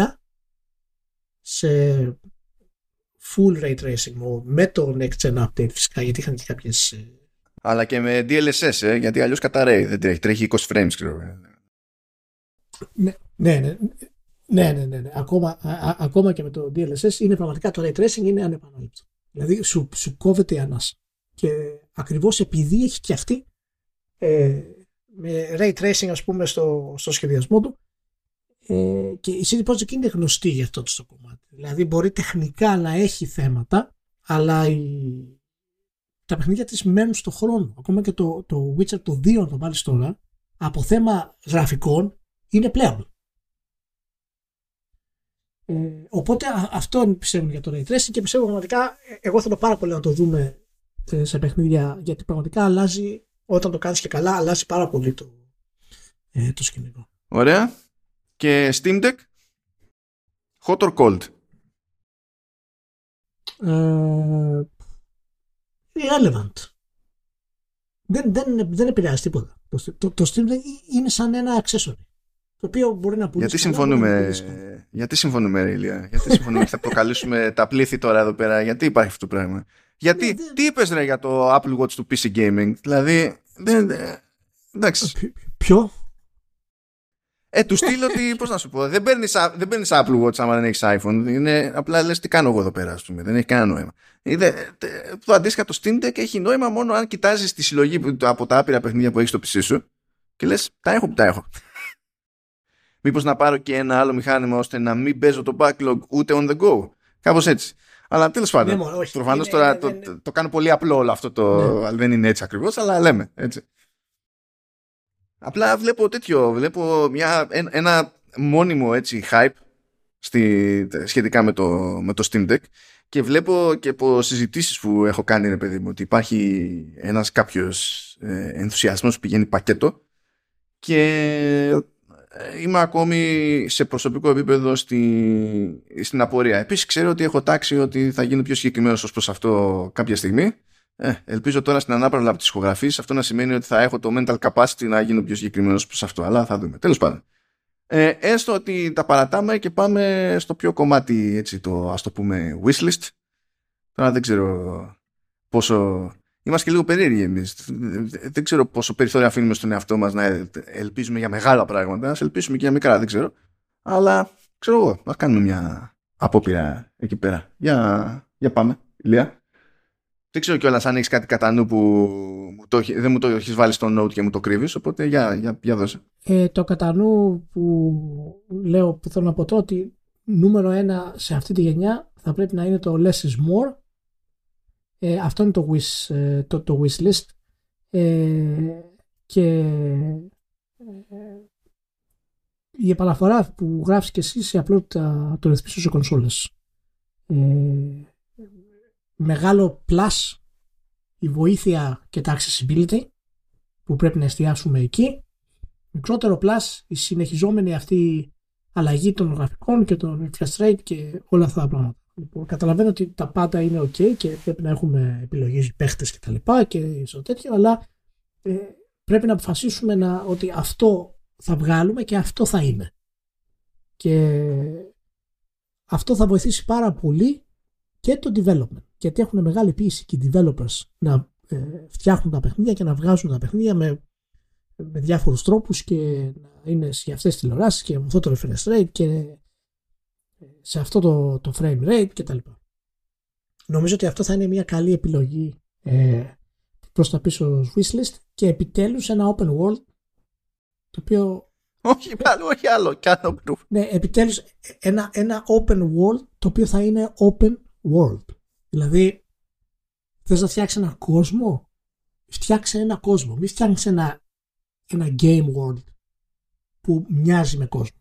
σε full ray tracing με το next gen update φυσικά, γιατί είχαν και κάποιες... Ε, Αλλά και με DLSS, ε, γιατί αλλιώς καταραίει, δεν τρέχει, τρέχει 20 frames, ξέρω. Ναι, ναι, ναι. Ναι, ναι, ναι. ναι. Ακόμα, α, ακόμα και με το DLSS είναι πραγματικά το ray tracing είναι ανεπανάληπτο. Δηλαδή σου, σου κόβεται η ανάσα. Και ακριβώς επειδή έχει και αυτή ε, με ray tracing ας πούμε στο, στο σχεδιασμό του ε, και η CD Projekt είναι γνωστή για αυτό το κομμάτι. Δηλαδή μπορεί τεχνικά να έχει θέματα αλλά η, τα παιχνίδια της μένουν στο χρόνο. Ακόμα και το, το Witcher το 2 το βάλεις τώρα από θέμα γραφικών είναι πλέον. Ε, οπότε αυτό πιστεύω για το Ray Tracing και πιστεύω πραγματικά, ε, εγώ θέλω πάρα πολύ να το δούμε ε, σε παιχνίδια γιατί πραγματικά αλλάζει, όταν το κάνεις και καλά, αλλάζει πάρα πολύ το, ε, το σκηνικό. Ωραία. Και Steam Deck, hot or cold; Ε, irrelevant. Δεν, δεν, δεν επηρεάζει τίποτα. Το, το, το Steam Deck είναι σαν ένα accessory. Το οποίο μπορεί να πουλήσεις. Γιατί συμφωνούμε, γιατί συμφωνούμε, ρε Ηλία; Γιατί συμφωνούμε θα προκαλέσουμε τα πλήθη τώρα εδώ πέρα; Γιατί υπάρχει αυτό το πράγμα; Γιατί, ναι, τι είπες ρε για το Apple Watch του PC Gaming; Δηλαδή, δεν, εντάξει. Ποιο; Ε, του στείλω ότι, πώς να σου πω, δεν παίρνεις δεν παίρνεις Apple Watch άμα δεν έχεις iPhone. Είναι, απλά λες τι κάνω εγώ εδώ πέρα, ας πούμε. Δεν έχει κανένα νόημα. Είδε, το αντίστοιχα το Steam Deck έχει νόημα μόνο αν κοιτάζεις τη συλλογή από τα άπειρα παιχνίδια που έχεις στο PC σου και λες, τα έχω που τα έχω. Μήπως να πάρω και ένα άλλο μηχάνημα ώστε να μην παίζω το backlog ούτε on the go. Κάπως έτσι. Αλλά τέλος πάντων. Ναι, Προφανώς τώρα το, το, το, κάνω πολύ απλό όλο αυτό το. Ναι. Δεν είναι έτσι ακριβώς, αλλά λέμε έτσι. Απλά βλέπω τέτοιο, βλέπω μια, ένα μόνιμο έτσι hype στη, σχετικά με το, με το Steam Deck και βλέπω και από συζητήσεις που έχω κάνει ρε παιδί μου ότι υπάρχει ένας κάποιος ε, ενθουσιασμός που πηγαίνει πακέτο και ε, είμαι ακόμη σε προσωπικό επίπεδο στη, στην απορία. Επίσης ξέρω ότι έχω τάξει ότι θα γίνω πιο συγκεκριμένος ως προς αυτό κάποια στιγμή ε, ελπίζω τώρα στην ανάπαυλα από τη ηχογραφή αυτό να σημαίνει ότι θα έχω το mental capacity να γίνω πιο συγκεκριμένος προς αυτό. Αλλά θα δούμε. Τέλος πάντων. Ε, έστω ότι τα παρατάμε και πάμε στο πιο κομμάτι, έτσι, το ας το πούμε wishlist. Τώρα δεν ξέρω πόσο... Είμαστε και λίγο περίεργοι εμείς. Δεν ξέρω πόσο περιθώριο αφήνουμε στον εαυτό μας να ελπίζουμε για μεγάλα πράγματα. Α ελπίσουμε και για μικρά, δεν ξέρω. Αλλά ξέρω εγώ, ας κάνουμε μια απόπειρα εκεί πέρα. Για, για πάμε, Ηλία. Δεν ξέρω κιόλας αν έχεις κάτι κατά νου που μου το, δεν μου το έχεις βάλει στο note και μου το κρύβεις. Οπότε για, για, για δώσε. Ε, το κατά νου που λέω που θέλω να πω τώρα ότι νούμερο ένα σε αυτή τη γενιά θα πρέπει να είναι το less is more. Ε, αυτό είναι το wish, ε, το, το wish list. Ε, και ε, η επαναφορά που γράφεις και εσύ σε απλότητα το ρυθμίσω σε κονσόλες. Ε, μεγάλο plus η βοήθεια και τα accessibility που πρέπει να εστιάσουμε εκεί. Μικρότερο plus η συνεχιζόμενη αυτή αλλαγή των γραφικών και των refresh rate και όλα αυτά τα πράγματα. Λοιπόν, καταλαβαίνω ότι τα πάντα είναι ok και πρέπει να έχουμε επιλογές παίχτες και τα λοιπά και στο τέτοιο, αλλά ε, πρέπει να αποφασίσουμε να, ότι αυτό θα βγάλουμε και αυτό θα είναι. Και αυτό θα βοηθήσει πάρα πολύ και το development γιατί έχουν μεγάλη πίεση και οι developers να ε, φτιάχνουν τα παιχνίδια και να βγάζουν τα παιχνίδια με, με διάφορους τρόπους και να είναι σε αυτές τις τηλεοράσεις και με αυτό το refresh rate και ε, σε αυτό το, το frame rate κτλ. Νομίζω ότι αυτό θα είναι μια καλή επιλογή ε, προς τα πίσω wishlist και επιτέλους ένα open world το οποίο όχι άλλο, όχι άλλο. Ναι, επιτέλους ένα, ένα open world το οποίο θα είναι open world. Δηλαδή, θες να φτιάξεις ένα κόσμο, φτιάξε ένα κόσμο. Μην φτιάξει ένα, ένα game world που μοιάζει με κόσμο.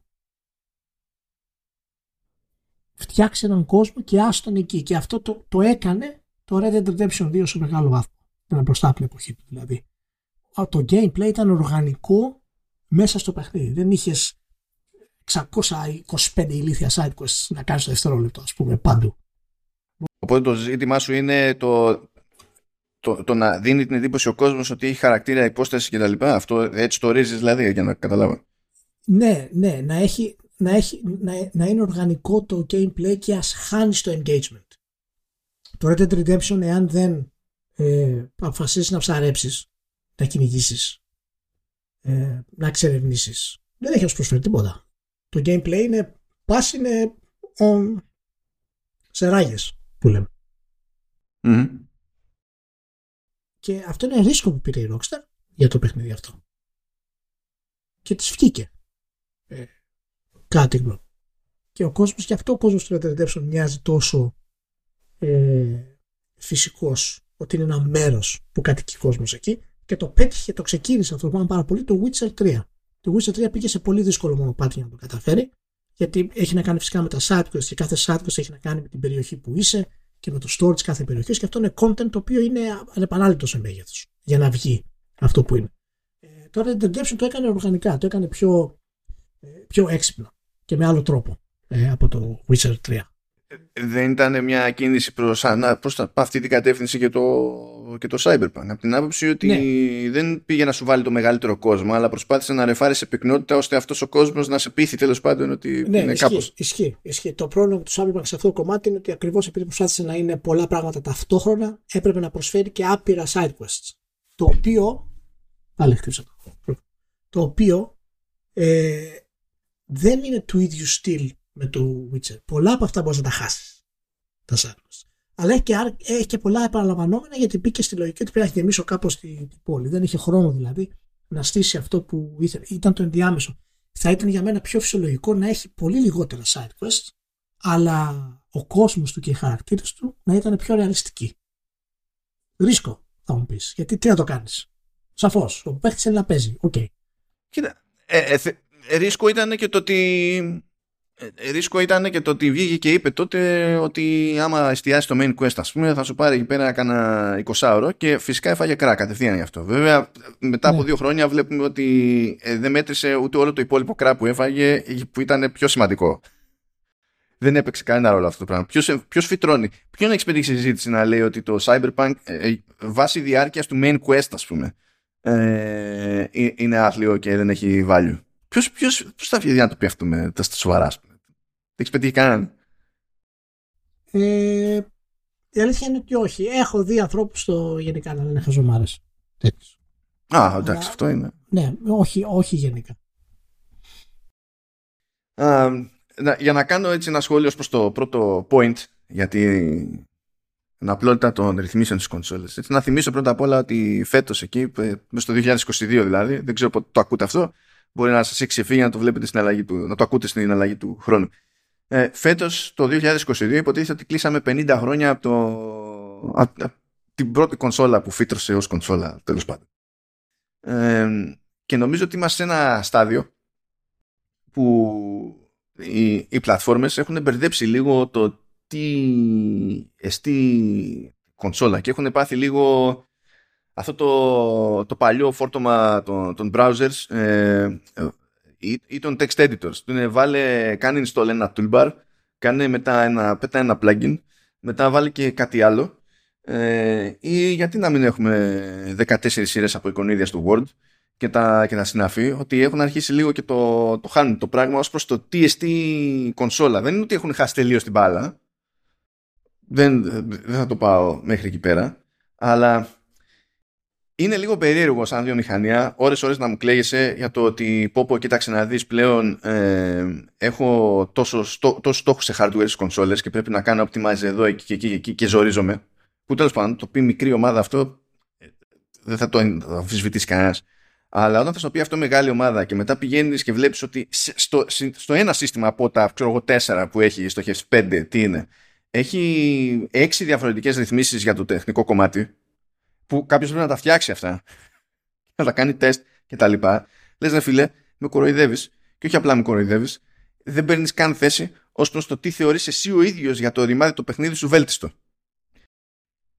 Φτιάξε έναν κόσμο και άστον εκεί. Και αυτό το, το έκανε το Red Dead Redemption 2 σε μεγάλο βάθμο. Ήταν μπροστά από την εποχή του δηλαδή. Το gameplay ήταν οργανικό μέσα στο παιχνίδι. Δεν είχες 625 ηλίθια side quests να κάνεις το δευτερόλεπτο, ας πούμε, παντού. Οπότε το ζήτημά σου είναι το, το, το να δίνει την εντύπωση ο κόσμος ότι έχει χαρακτήρα, υπόσταση κτλ. Αυτό έτσι το ρίζεις δηλαδή για να καταλάβω. Ναι, ναι, να, έχει, να, έχει, να, να είναι οργανικό το gameplay και ας χάνεις το engagement. Το Red Dead Redemption εάν δεν ε, αποφασίσεις να ψαρέψεις, να κυνηγήσεις, ε, να εξερευνήσει. δεν έχει ως προσφέρει τίποτα. Το gameplay είναι πας είναι on, σε ράγες που λέμε. Και αυτό είναι ρίσκο που πήρε η Rockstar για το παιχνίδι αυτό. Και της βγήκε. Ε, κάτι Και ο κόσμος, και αυτό ο κόσμος του Red Redemption μοιάζει τόσο ε, φυσικός, ότι είναι ένα μέρος που κατοικεί κόσμος εκεί και το πέτυχε, το ξεκίνησε αυτό το πράγμα πάρα πολύ το Witcher 3. Το Witcher 3 πήγε σε πολύ δύσκολο μονοπάτι για να το καταφέρει γιατί έχει να κάνει φυσικά με τα sidequests και κάθε sidequest έχει να κάνει με την περιοχή που είσαι και με το storage κάθε περιοχής και αυτό είναι content το οποίο είναι ανεπανάληπτο σε μέγεθος για να βγει αυτό που είναι. Ε, τώρα το Redemption το έκανε οργανικά, το έκανε πιο, ε, πιο έξυπνο και με άλλο τρόπο ε, από το Witcher 3 δεν ήταν μια κίνηση προς, προς αυτή την κατεύθυνση και το, και το Cyberpunk. Από την άποψη ότι ναι. δεν πήγε να σου βάλει το μεγαλύτερο κόσμο, αλλά προσπάθησε να ρεφάρει σε πυκνότητα ώστε αυτός ο κόσμος να σε πείθει τέλος πάντων ότι ναι, είναι κάπως. Ισχύει, ισχύει. Το πρόβλημα του Cyberpunk σε αυτό το κομμάτι είναι ότι ακριβώς επειδή προσπάθησε να είναι πολλά πράγματα ταυτόχρονα, έπρεπε να προσφέρει και άπειρα side quests. Το οποίο. Πάλι χτύψα το. Το οποίο ε, δεν είναι του ίδιου στυλ με το Witcher. Πολλά από αυτά μπορείς να τα χάσεις. Τα Shadows. Αλλά έχει και, έχει και πολλά επαναλαμβανόμενα γιατί μπήκε στη λογική ότι πρέπει να γεμίσω κάπως την πόλη. Δεν είχε χρόνο δηλαδή να στήσει αυτό που ήθελε. Ήταν το ενδιάμεσο. Θα ήταν για μένα πιο φυσιολογικό να έχει πολύ λιγότερα side quests, αλλά ο κόσμος του και οι χαρακτήρες του να ήταν πιο ρεαλιστικοί. Ρίσκο, θα μου πεις. Γιατί τι να το κάνεις. Σαφώς. Ο παίχτης είναι να παίζει. OK. Okay. Κοίτα. Ε, ε, ρίσκο ήταν και το ότι ε, ρίσκο ήταν και το ότι βγήκε και είπε τότε ότι άμα εστιάσει το main quest ας πούμε θα σου πάρει εκεί πέρα κάνα 20ωρο και φυσικά έφαγε κραξ κατευθείαν γι' αυτό. Βέβαια μετά από ναι. δύο χρόνια βλέπουμε ότι ε, δεν μέτρησε ούτε όλο το υπόλοιπο κραξ που έφαγε που ήταν πιο σημαντικό. Δεν έπαιξε κανένα ρόλο αυτό το πράγμα. Ποιος, ποιος φυτρώνει; Ποιον έχεις πετύχει συζήτηση να λέει ότι το Cyberpunk ε, βάσει διάρκειας του main quest ας πούμε ε, είναι άθλιο και δεν έχει value; Ποιος, ποιος, ποιος θα βγει να το πει αυτό με τα σοβαρά, ας πούμε; Έχεις πετύχει κανέναν. Ε, η αλήθεια είναι ότι όχι. Έχω δει ανθρώπους στο γενικά να λένε χαζομάρες. Α, εντάξει, αυτό είναι. Ναι, όχι, όχι γενικά. Α, για να κάνω έτσι ένα σχόλιο προς το πρώτο point για την απλότητα των ρυθμίσεων της κονσόλες. Έτσι, να θυμίσω πρώτα απ' όλα ότι φέτος εκεί, μέσα στο 2022 δηλαδή, δεν ξέρω πότε το ακούτε αυτό, μπορεί να σας έχει ξεφύγει να το βλέπετε στην αλλαγή του, να το ακούτε στην αλλαγή του χρόνου. Ε, φέτος το 2022 υποτίθεται ότι κλείσαμε 50 χρόνια από, το, την πρώτη κονσόλα που φύτρωσε ως κονσόλα τέλος πάντων. Ε, και νομίζω ότι είμαστε σε ένα στάδιο που οι, οι πλατφόρμες έχουν μπερδέψει λίγο το τι εστί κονσόλα και έχουν πάθει λίγο αυτό το, το παλιό φόρτωμα των, των browsers ε, ή, ή των text editors. Του είναι βάλε, κάνει install ένα toolbar, κάνει μετά ένα, πέτα ένα plugin, μετά βάλει και κάτι άλλο. Ε, ή γιατί να μην έχουμε 14 σειρές από εικονίδια στο Word και τα, και τα συναφή, ότι έχουν αρχίσει λίγο και το, το χάνουν το πράγμα ως προς το TST κονσόλα. Δεν είναι ότι έχουν χάσει τελείως την μπάλα. Δεν, δεν θα το πάω μέχρι εκεί πέρα. Αλλά είναι λίγο περίεργο σαν βιομηχανία ώρες ώρες να μου κλαίγεσαι για το ότι πω πω κοίταξε να δεις πλέον ε, έχω τόσο, στό, τόσο στόχους σε hardware στις κονσόλες και πρέπει να κάνω optimize εδώ εκεί και εκεί και, εκεί και ζορίζομαι που τέλος πάντων το πει μικρή ομάδα αυτό ε, δεν θα το αμφισβητήσει κανένας. Αλλά όταν θα σου πει αυτό μεγάλη ομάδα και μετά πηγαίνεις και βλέπεις ότι στο, στο ένα σύστημα από τα ξέρω εγώ, τέσσερα που έχει στοχεύσεις, πέντε, τι είναι, έχει έξι διαφορετικές ρυθμίσεις για το τεχνικό κομμάτι που κάποιος πρέπει να τα φτιάξει αυτά, να τα κάνει τεστ και τα λοιπά. Λες, ρε φίλε, με κοροϊδεύεις, και όχι απλά με κοροϊδεύεις, δεν παίρνεις καν θέση ως προς το τι θεωρείς εσύ ο ίδιος για το ρημάδι το παιχνίδι σου βέλτιστο.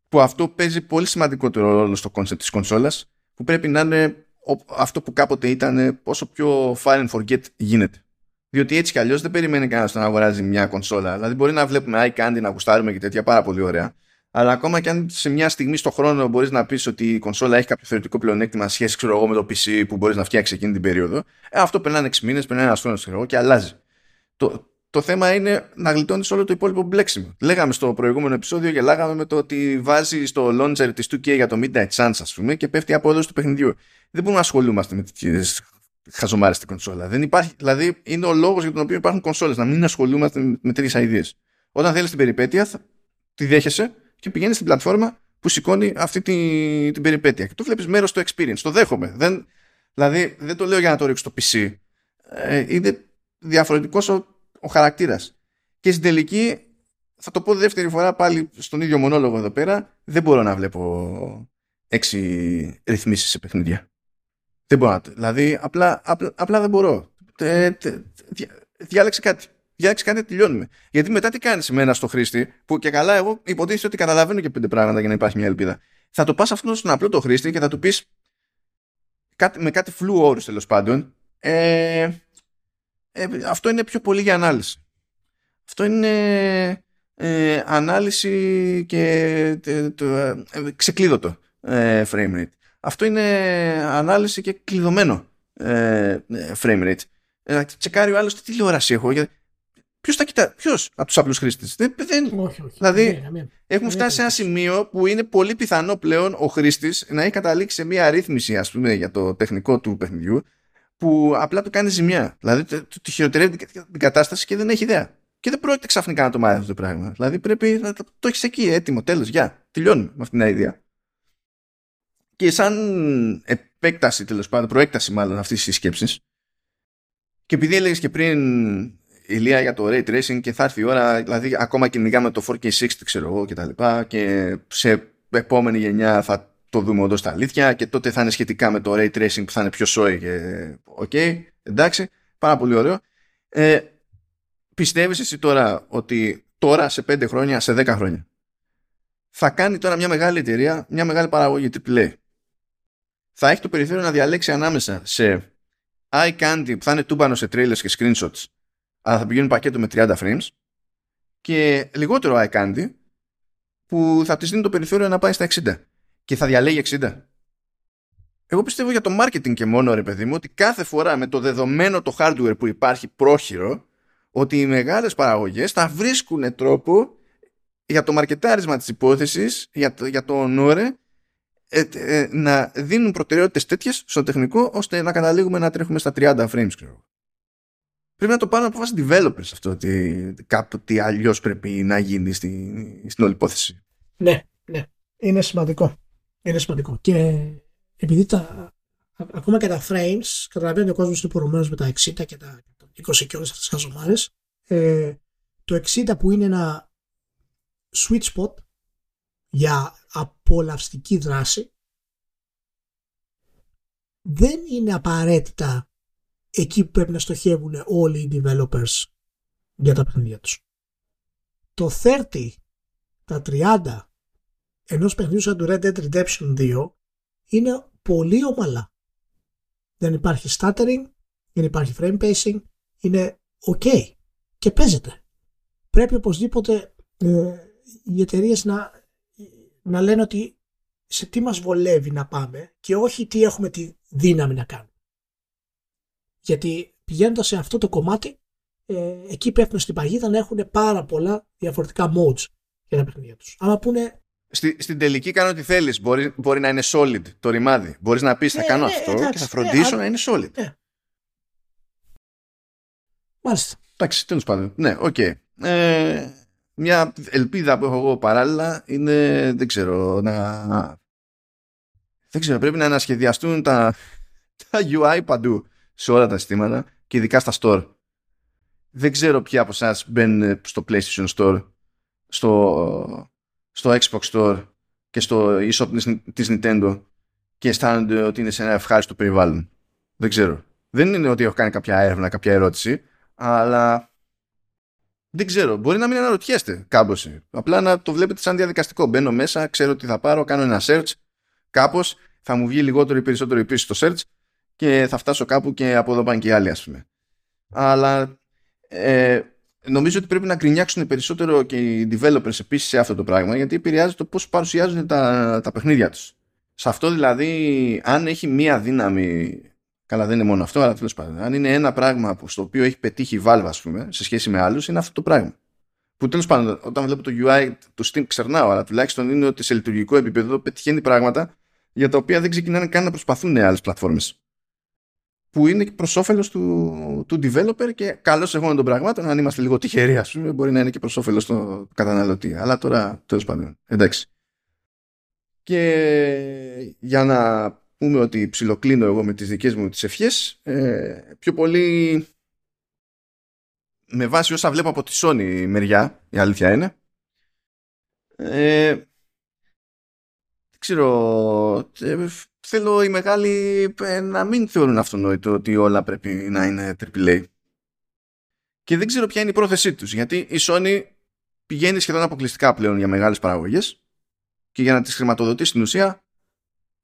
Που αυτό παίζει πολύ σημαντικότερο ρόλο στο κόνσεπτ της κονσόλας, που πρέπει να είναι αυτό που κάποτε ήταν όσο πιο fire and forget γίνεται. Διότι έτσι κι αλλιώς δεν περιμένει κανένας να αγοράζει μια κονσόλα. Δηλαδή, μπορεί να βλέπουμε eye candy, να γουστάρουμε και τέτοια πάρα πολύ ωραία. Αλλά ακόμα και αν σε μια στιγμή στο χρόνο μπορείς να πεις ότι η κονσόλα έχει κάποιο θεωρητικό πλεονέκτημα σχέση ξέρω εγώ, με το PC που μπορείς να φτιάξεις εκείνη την περίοδο, ε, αυτό περνάνε 6 μήνες, περνάει ένας χρόνος και αλλάζει. Το, το θέμα είναι να γλιτώνεις όλο το υπόλοιπο μπλέξιμο. Λέγαμε στο προηγούμενο επεισόδιο, γελάγαμε με το ότι βάζει στο launcher της 2K για το Midnight Suns, ας πούμε, και πέφτει από όλο του παιχνιδιού. Δεν μπορούμε να ασχολούμαστε με τέτοιες χαζομάρε στην κονσόλα. Δεν υπάρχει, δηλαδή είναι ο λόγος για τον οποίο υπάρχουν κονσόλες, να μην ασχολούμαστε με τέτοιες ιδέε. Όταν θέλεις την περιπέτεια, θα, τη δέχεσαι και πηγαίνει στην πλατφόρμα που σηκώνει αυτή τη, την περιπέτεια. Και το βλέπεις μέρος του experience. Το δέχομαι. Δεν, δηλαδή δεν το λέω για να το ρίξω στο PC. Ε, είναι διαφορετικός ο, ο χαρακτήρας. Και στην τελική, θα το πω δεύτερη φορά πάλι στον ίδιο μονόλογο εδώ πέρα, δεν μπορώ να βλέπω έξι ρυθμίσεις σε παιχνίδια. Δεν μπορώ να. Δηλαδή, απλά, απλά, απλά δεν μπορώ. Ε, διάλεξε κάτι. Διάλεξε κάτι, τελειώνουμε. Γιατί μετά τι κάνεις με ένα στο χρήστη, που και καλά εγώ υποτίθεται ότι καταλαβαίνω και πέντε πράγματα για να υπάρχει μια ελπίδα. Θα το πας αυτό στον απλό το χρήστη και θα του πεις με κάτι φλού όρους τέλος πάντων. Ε, ε, αυτό είναι πιο πολύ για ανάλυση. Αυτό είναι ε, ανάλυση και ε, ξεκλείδωτο frame rate. Αυτό είναι ανάλυση και κλειδωμένο frame rate. τσεκάρει ο άλλος τι τηλεόραση έχω. Ποιος θα κοιτά, ποιος από τους απλούς χρήστες; Δεν, δεν... Όχι, όχι. Δηλαδή, έχουμε φτάσει σε ένα σημείο που είναι πολύ πιθανό πλέον ο χρήστης να έχει καταλήξει σε μία αρρύθμιση, ας πούμε, για το τεχνικό του παιχνιδιού, που απλά του κάνει ζημιά. Δηλαδή, του χειροτερεύει την κατάσταση και δεν έχει ιδέα. Και δεν πρόκειται ξαφνικά να το μάθει αυτό το πράγμα. Δηλαδή, πρέπει να το, το έχεις εκεί, έτοιμο, τέλος, γεια. Τελειώνουμε με αυτήν την ιδέα. Και σαν επέκταση, τέλος πάντων, προέκταση μάλλον αυτής της σκέψης, και επειδή έλεγες και πριν Ηλία για το ray tracing και θα έρθει η ώρα, δηλαδή ακόμα και με το 4K60 ξέρω εγώ και τα λοιπά και σε επόμενη γενιά θα το δούμε όντως στ' αλήθεια και τότε θα είναι σχετικά με το ray tracing που θα είναι πιο σόι και ok, okay, εντάξει, πάρα πολύ ωραίο. Ε, πιστεύεις εσύ τώρα ότι τώρα σε 5 χρόνια, σε 10 χρόνια θα κάνει τώρα μια μεγάλη εταιρεία, μια μεγάλη παραγωγή AAA. Θα έχει το περιθώριο να διαλέξει ανάμεσα σε iCandy που θα είναι τούμπανο σε trailers και screenshots αλλά θα πηγαίνουν πακέτο με 30 frames και λιγότερο iCandy που θα της δίνει το περιθώριο να πάει στα 60 και θα διαλέγει 60. Εγώ πιστεύω για το marketing και μόνο ρε παιδί μου ότι κάθε φορά με το δεδομένο το hardware που υπάρχει πρόχειρο ότι οι μεγάλες παραγωγές θα βρίσκουν τρόπο για το μαρκετάρισμα της υπόθεσης, για το, για το όνορε, ε, ε, να δίνουν προτεραιότητες τέτοιες στο τεχνικό ώστε να καταλήγουμε να τρέχουμε στα 30 frames. Ξέρω. Πρέπει να το πάρουν από βάση developers αυτό ότι κάποτε αλλιώς πρέπει να γίνει στην, στην όλη υπόθεση. Ναι, ναι. Είναι σημαντικό. Είναι σημαντικό. Και επειδή τα, ακόμα και τα frames, καταλαβαίνει ο κόσμος είναι υπορωμένος με τα 60 και τα 20 και όλες αυτές τις χαζομάρες. Ε, το 60 που είναι ένα sweet spot για απολαυστική δράση δεν είναι απαραίτητα εκεί που πρέπει να στοχεύουν όλοι οι developers για τα παιχνίδια τους. Το 30, τα 30 ενός παιχνιδιού σαν το Red Dead Redemption 2 είναι πολύ ομαλά. Δεν υπάρχει stuttering, δεν υπάρχει frame pacing, είναι ok και παίζεται. Πρέπει οπωσδήποτε ε, οι εταιρείες να, να λένε ότι σε τι μας βολεύει να πάμε και όχι τι έχουμε τη δύναμη να κάνουμε. Γιατί πηγαίνοντας σε αυτό το κομμάτι, ε, εκεί πέφτουν στην παγίδα να έχουν πάρα πολλά διαφορετικά modes για τα παιχνίδια τους. Άμα πούνε. Στη, στην τελική κάνω ό,τι θέλεις. Μπορεί, μπορεί να είναι solid το ρημάδι. Μπορείς να πεις θα ναι, κάνω ναι, αυτό και θα φροντίσω ναι, να είναι solid. Ναι. Μάλιστα. Εντάξει, τέλος πάντων. Ναι, ok. Okay. Ε, μια ελπίδα που έχω εγώ παράλληλα είναι, δεν ξέρω, να. Δεν ξέρω, πρέπει να ανασχεδιαστούν τα, τα UI παντού σε όλα τα συστήματα και ειδικά στα store. Δεν ξέρω ποια από εσάς μπαίνουν στο PlayStation Store, στο, στο Xbox Store και στο eShop της Nintendo και αισθάνονται ότι είναι σε ένα ευχάριστο περιβάλλον. Δεν ξέρω. Δεν είναι ότι έχω κάνει κάποια έρευνα, κάποια ερώτηση, αλλά δεν ξέρω. Μπορεί να μην αναρωτιέστε κάμποση. Απλά να το βλέπετε σαν διαδικαστικό. Μπαίνω μέσα, ξέρω τι θα πάρω, κάνω ένα search. Κάπως θα μου βγει λιγότερο ή περισσότερο η στο search και θα φτάσω κάπου και από εδώ πάνε και οι άλλοι ας πούμε. Αλλά ε, νομίζω ότι πρέπει να γκρινιάξουν περισσότερο και οι developers επίσης σε αυτό το πράγμα γιατί επηρεάζει το πώς παρουσιάζουν τα, τα παιχνίδια τους. Σε αυτό δηλαδή αν έχει μία δύναμη Καλά, δεν είναι μόνο αυτό, αλλά τέλος πάντων. Αν είναι ένα πράγμα που, στο οποίο έχει πετύχει η Valve, ας πούμε, σε σχέση με άλλους, είναι αυτό το πράγμα. Που τέλος πάντων, όταν βλέπω το UI του Steam, ξερνάω, αλλά τουλάχιστον είναι ότι σε λειτουργικό επίπεδο πετυχαίνει πράγματα για τα οποία δεν ξεκινάνε καν να προσπαθούν άλλες πλατφόρμες. Που είναι και προς όφελος του, του developer και καλώς εγώ των πραγμάτων, αν είμαστε λίγο τυχεροί, ας πούμε, μπορεί να είναι και προς όφελος του καταναλωτή. Αλλά τώρα τέλος πάντων. Εντάξει. Και για να πούμε ότι ψιλοκλίνω εγώ με τις δικές μου τις ευχές, ε, πιο πολύ με βάση όσα βλέπω από τη Sony μεριά, η αλήθεια είναι, ε, δεν ξέρω, ε, θέλω οι μεγάλοι ε, να μην θεωρούν αυτονόητο ότι όλα πρέπει να είναι AAA. Και δεν ξέρω ποια είναι η πρόθεσή τους, γιατί η Sony πηγαίνει σχεδόν αποκλειστικά πλέον για μεγάλες παραγωγές και για να τις χρηματοδοτήσει στην ουσία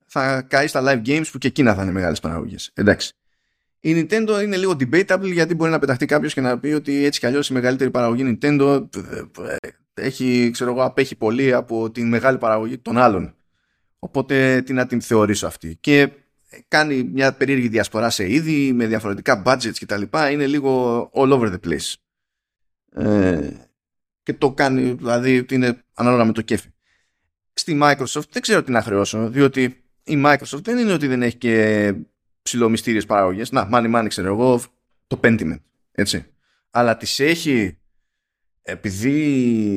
θα καεί στα live games που και εκείνα θα είναι μεγάλες παραγωγές. Εντάξει. Η Nintendo είναι λίγο debatable γιατί μπορεί να πεταχτεί κάποιος και να πει ότι έτσι κι αλλιώς η μεγαλύτερη παραγωγή Nintendo ε, έχει, ξέρω εγώ, απέχει πολύ από τη μεγάλη παραγωγή των άλλων. Οπότε τι να την θεωρήσω αυτή; Και κάνει μια περίεργη διασπορά σε είδη με διαφορετικά budgets κτλ. Είναι λίγο all over the place. Ε, και το κάνει, δηλαδή είναι ανάλογα με το κέφι. Στη Microsoft δεν ξέρω τι να χρεώσω, διότι η Microsoft δεν είναι ότι δεν έχει και ψηλομυστήριες παραγωγές. Να, money money ξέρω εγώ, το Pentiment, έτσι. Αλλά τις έχει επειδή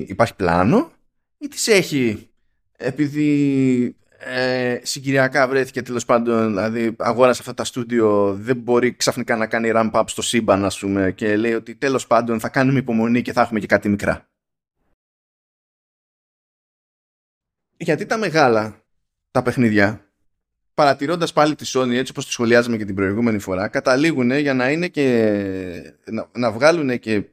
υπάρχει πλάνο ή τις έχει επειδή ε, συγκυριακά βρέθηκε τέλος πάντων, δηλαδή αγόρασε αυτά τα στούντιο, δεν μπορεί ξαφνικά να κάνει ramp up στο σύμπαν, ας πούμε, και λέει ότι τέλος πάντων θα κάνουμε υπομονή και θα έχουμε και κάτι μικρά. Γιατί τα μεγάλα, τα παιχνίδια, παρατηρώντας πάλι τη Sony έτσι όπως τη σχολιάζαμε και την προηγούμενη φορά, καταλήγουν για να είναι και. να, να βγάλουν και.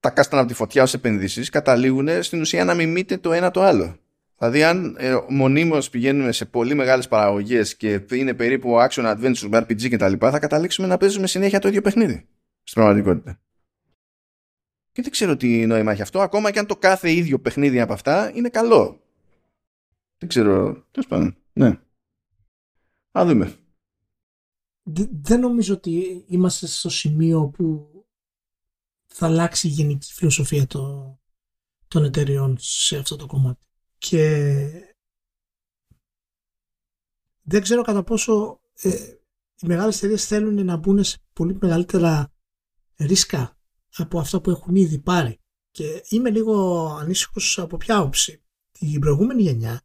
τα κάστανα από τη φωτιά ως επενδύσεις, καταλήγουν στην ουσία να μιμείτε το ένα το άλλο. Δηλαδή, αν ε, μονίμως πηγαίνουμε σε πολύ μεγάλες παραγωγές και είναι περίπου action adventure, RPG κτλ., θα καταλήξουμε να παίζουμε συνέχεια το ίδιο παιχνίδι. Στην πραγματικότητα. Και δεν ξέρω τι νόημα έχει αυτό, ακόμα και αν το κάθε ίδιο παιχνίδι από αυτά είναι καλό. Δεν ξέρω. Τέλος πάντων. Ναι. Α δούμε. Δεν νομίζω ότι είμαστε στο σημείο που θα αλλάξει η γενική φιλοσοφία το, των εταιριών σε αυτό το κομμάτι. Και δεν ξέρω κατά πόσο ε, οι μεγάλες εταιρείες θέλουν να μπουν σε πολύ μεγαλύτερα ρίσκα από αυτά που έχουν ήδη πάρει. Και είμαι λίγο ανήσυχος από ποια όψη. Την προηγούμενη γενιά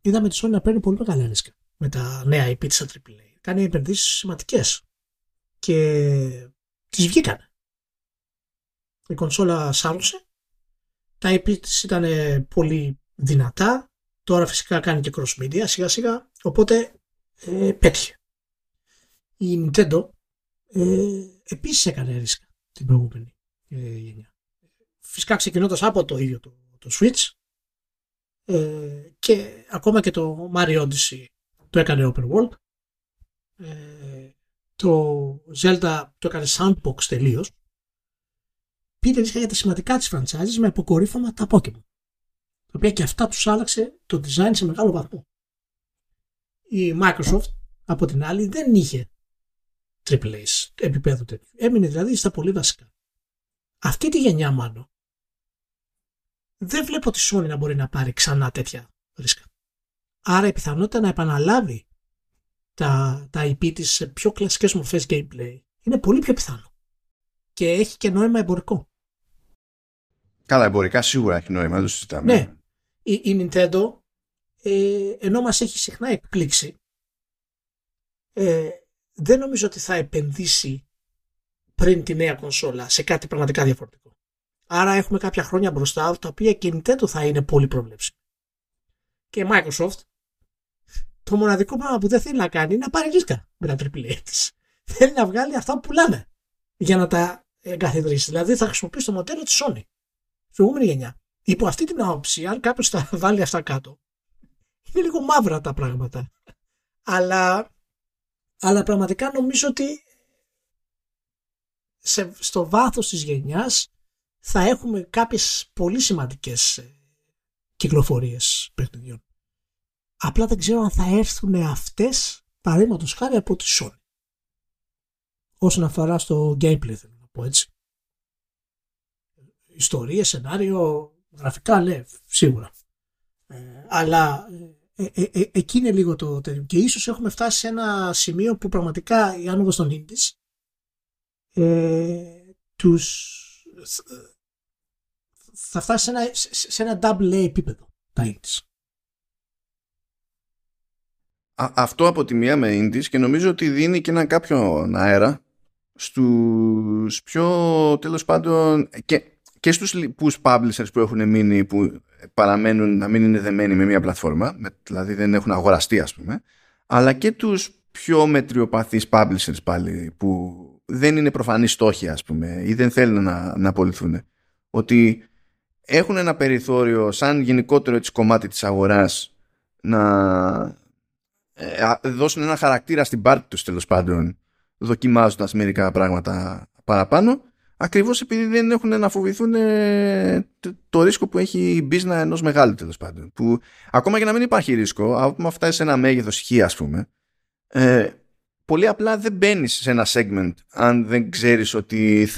είδαμε τη Sony να παίρνει πολύ μεγάλα ρίσκα με τα νέα IP της AAA. Κάνει επενδύσεις σημαντικές και τις βγήκαν. Η κονσόλα σάρωσε, τα IP της ήταν πολύ δυνατά, τώρα φυσικά κάνει και cross media σιγά σιγά, οπότε ε, πέτυχε. Η Nintendo ε, επίσης έκανε ρίσκα την προηγούμενη ε, γενιά. Φυσικά ξεκινώντας από το ίδιο το, το Switch, ε, και ακόμα και το Mario Odyssey το έκανε open world. Ε, το Zelda το έκανε sandbox τελείως. Πήρε ρίσκα για τα σημαντικά της franchises με αποκορύφωμα τα Pokemon. Τα οποία και αυτά τους άλλαξε το design σε μεγάλο βαθμό. Η Microsoft από την άλλη δεν είχε AAA επίπεδο τέτοιο. Έμεινε δηλαδή στα πολύ βασικά. Αυτή τη γενιά μάλλον δεν βλέπω τη Sony να μπορεί να πάρει ξανά τέτοια ρίσκα. Άρα η πιθανότητα να επαναλάβει τα, τα IP της σε πιο κλασικές μορφές gameplay είναι πολύ πιο πιθανό. Και έχει και νόημα εμπορικό. Καλά, εμπορικά σίγουρα έχει νόημα, δεν το συζητάμε. Ναι. Η, η Nintendo, ε, ενώ μας έχει συχνά εκπλήξει, ε, δεν νομίζω ότι θα επενδύσει πριν τη νέα κονσόλα σε κάτι πραγματικά διαφορετικό. Άρα έχουμε κάποια χρόνια μπροστά τα οποία και η Nintendo θα είναι πολύ προβλέψη. Και η Microsoft το μοναδικό πράγμα που δεν θέλει να κάνει είναι να πάρει ρίσκα με τα AAA της. Θέλει να βγάλει αυτά που πουλάνε για να τα εγκαθιδρύσει. Δηλαδή θα χρησιμοποιήσει το μοντέλο της Sony. Προηγούμενη γενιά. Υπό αυτή την άποψη, αν κάποιος τα βάλει αυτά κάτω, είναι λίγο μαύρα τα πράγματα. Αλλά, αλλά πραγματικά νομίζω ότι σε, στο βάθος της γενιάς θα έχουμε κάποιες πολύ σημαντικές ε, κυκλοφορίες παιχνιδιών. Απλά δεν ξέρω αν θα έρθουν αυτές παραδείγματος χάρη από τη Sony. Όσον αφορά στο gameplay θέλω να πω έτσι. Ιστορία, σενάριο, γραφικά ναι, σίγουρα. Ε, αλλά ε, ε, ε, ε, εκεί είναι λίγο το τέτοιο. Και ίσως έχουμε φτάσει σε ένα σημείο που πραγματικά οι άνοδος των indies ε, τους θα φτάσει σε ένα, σε ένα double A επίπεδο τα indies. αυτό από τη μία με indies και νομίζω ότι δίνει και ένα κάποιο αέρα στους πιο τέλος πάντων και, και στους λοιπούς publishers που έχουν μείνει που παραμένουν να μην είναι δεμένοι με μια πλατφόρμα δηλαδή δεν έχουν αγοραστεί ας πούμε αλλά και τους πιο μετριοπαθείς publishers πάλι που δεν είναι προφανή στόχοι ας πούμε ή δεν θέλουν να, να απολυθούν ότι έχουν ένα περιθώριο σαν γενικότερο έτσι, κομμάτι της αγοράς να ε, δώσουν ένα χαρακτήρα στην πάρτη τους τέλος πάντων δοκιμάζοντας μερικά πράγματα παραπάνω ακριβώς επειδή δεν έχουν να φοβηθούν ε, το ρίσκο που έχει η business ενός μεγάλου τέλος πάντων που ακόμα και να μην υπάρχει ρίσκο άμα φτάσεις σε ένα μέγεθος χ ας πούμε ε, πολύ απλά δεν μπαίνεις σε ένα segment αν δεν ξέρεις ότι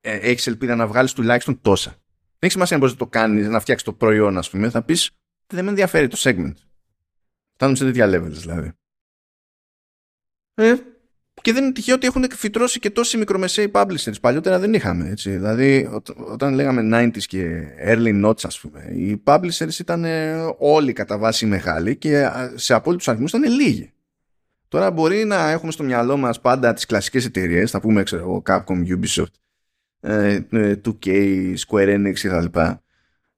ε, έχεις ελπίδα να βγάλεις τουλάχιστον τόσα δεν έχει σημασία να μπορείς να το κάνεις, να φτιάξεις το προϊόν, ας πούμε. Θα πεις, δεν με ενδιαφέρει το segment. Φτάνουμε σε τέτοια levels δηλαδή. Ε, και δεν είναι τυχαίο ότι έχουν φυτρώσει και τόσοι μικρομεσαίοι publishers. Παλιότερα δεν είχαμε. Έτσι. Δηλαδή, ό, όταν λέγαμε 90s και early notes, ας πούμε, οι publishers ήταν όλοι κατά βάση μεγάλοι και σε απόλυτους αριθμούς ήταν λίγοι. Τώρα μπορεί να έχουμε στο μυαλό μας πάντα τις κλασικές εταιρείες, θα πούμε, ξέρω εγώ, Capcom, Ubisoft, 2K, ε, Square Enix κτλ.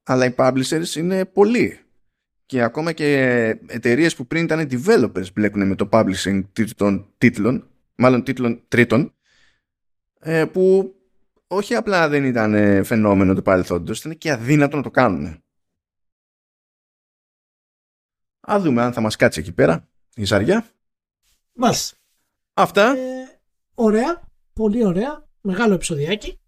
Αλλά οι publishers είναι πολλοί. Και ακόμα και εταιρείες που πριν ήταν developers μπλέκουν με το publishing των τίτλων, μάλλον τίτλων τρίτων, ε, που όχι απλά δεν ήταν ε, φαινόμενο του παρελθόντος, ήταν και αδύνατο να το κάνουν. Α δούμε αν θα μας κάτσει εκεί πέρα η ζαριά. Μάλιστα. Αυτά. ωραία. Πολύ ωραία. Μεγάλο επεισοδιάκι.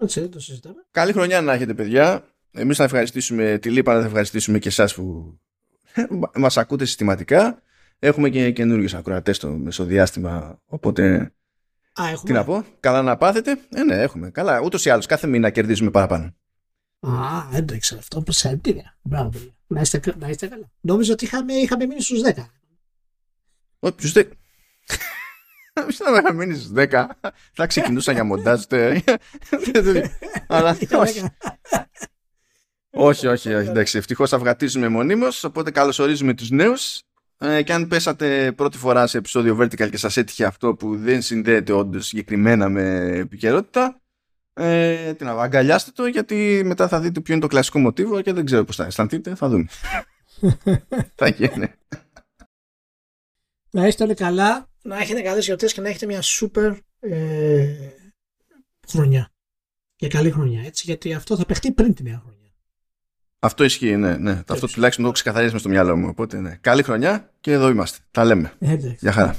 Έτσι, το συζητάμε. Καλή χρονιά να έχετε, παιδιά. Εμείς θα ευχαριστήσουμε τη Λίπα, θα ευχαριστήσουμε και εσάς που μας ακούτε συστηματικά. Έχουμε και καινούριου ακροατές στο μεσοδιάστημα, οπότε... Α, έχουμε. Τι να πω, καλά να πάθετε. Ε, ναι, έχουμε. Καλά, ούτως ή άλλως, κάθε μήνα κερδίζουμε παραπάνω. Α, δεν το ήξερα αυτό. Συγχαρητήρια. Μπράβο, να είστε, να είστε καλά. Νόμιζα ότι είχαμε, είχαμε μείνει στους 10. Όχι, στους 10. Μισό να είχα μείνει στους 10. Θα ξεκινούσα για μοντάζ. Αλλά όχι. όχι, όχι, όχι. Εντάξει, ευτυχώς αυγατίζουμε μονίμως. Οπότε καλωσορίζουμε τους νέους. Ε, και αν πέσατε πρώτη φορά σε επεισόδιο Vertical και σας έτυχε αυτό που δεν συνδέεται όντως συγκεκριμένα με επικαιρότητα, ε, την αγκαλιάστε το γιατί μετά θα δείτε ποιο είναι το κλασικό μοτίβο και δεν ξέρω πώς θα αισθανθείτε. Θα δούμε. θα γίνει. Να είστε όλοι καλά να έχετε καλές γιορτές και να έχετε μια σούπερ ε, χρονιά. Και καλή χρονιά, έτσι, γιατί αυτό θα παιχτεί πριν τη νέα χρονιά. Αυτό ισχύει, ναι. ναι. Αυτό τουλάχιστον το έχω ξεκαθαρίσει στο μυαλό μου. Οπότε, ναι. Καλή χρονιά και εδώ είμαστε. Τα λέμε. Εντάξει. Γεια χαρά.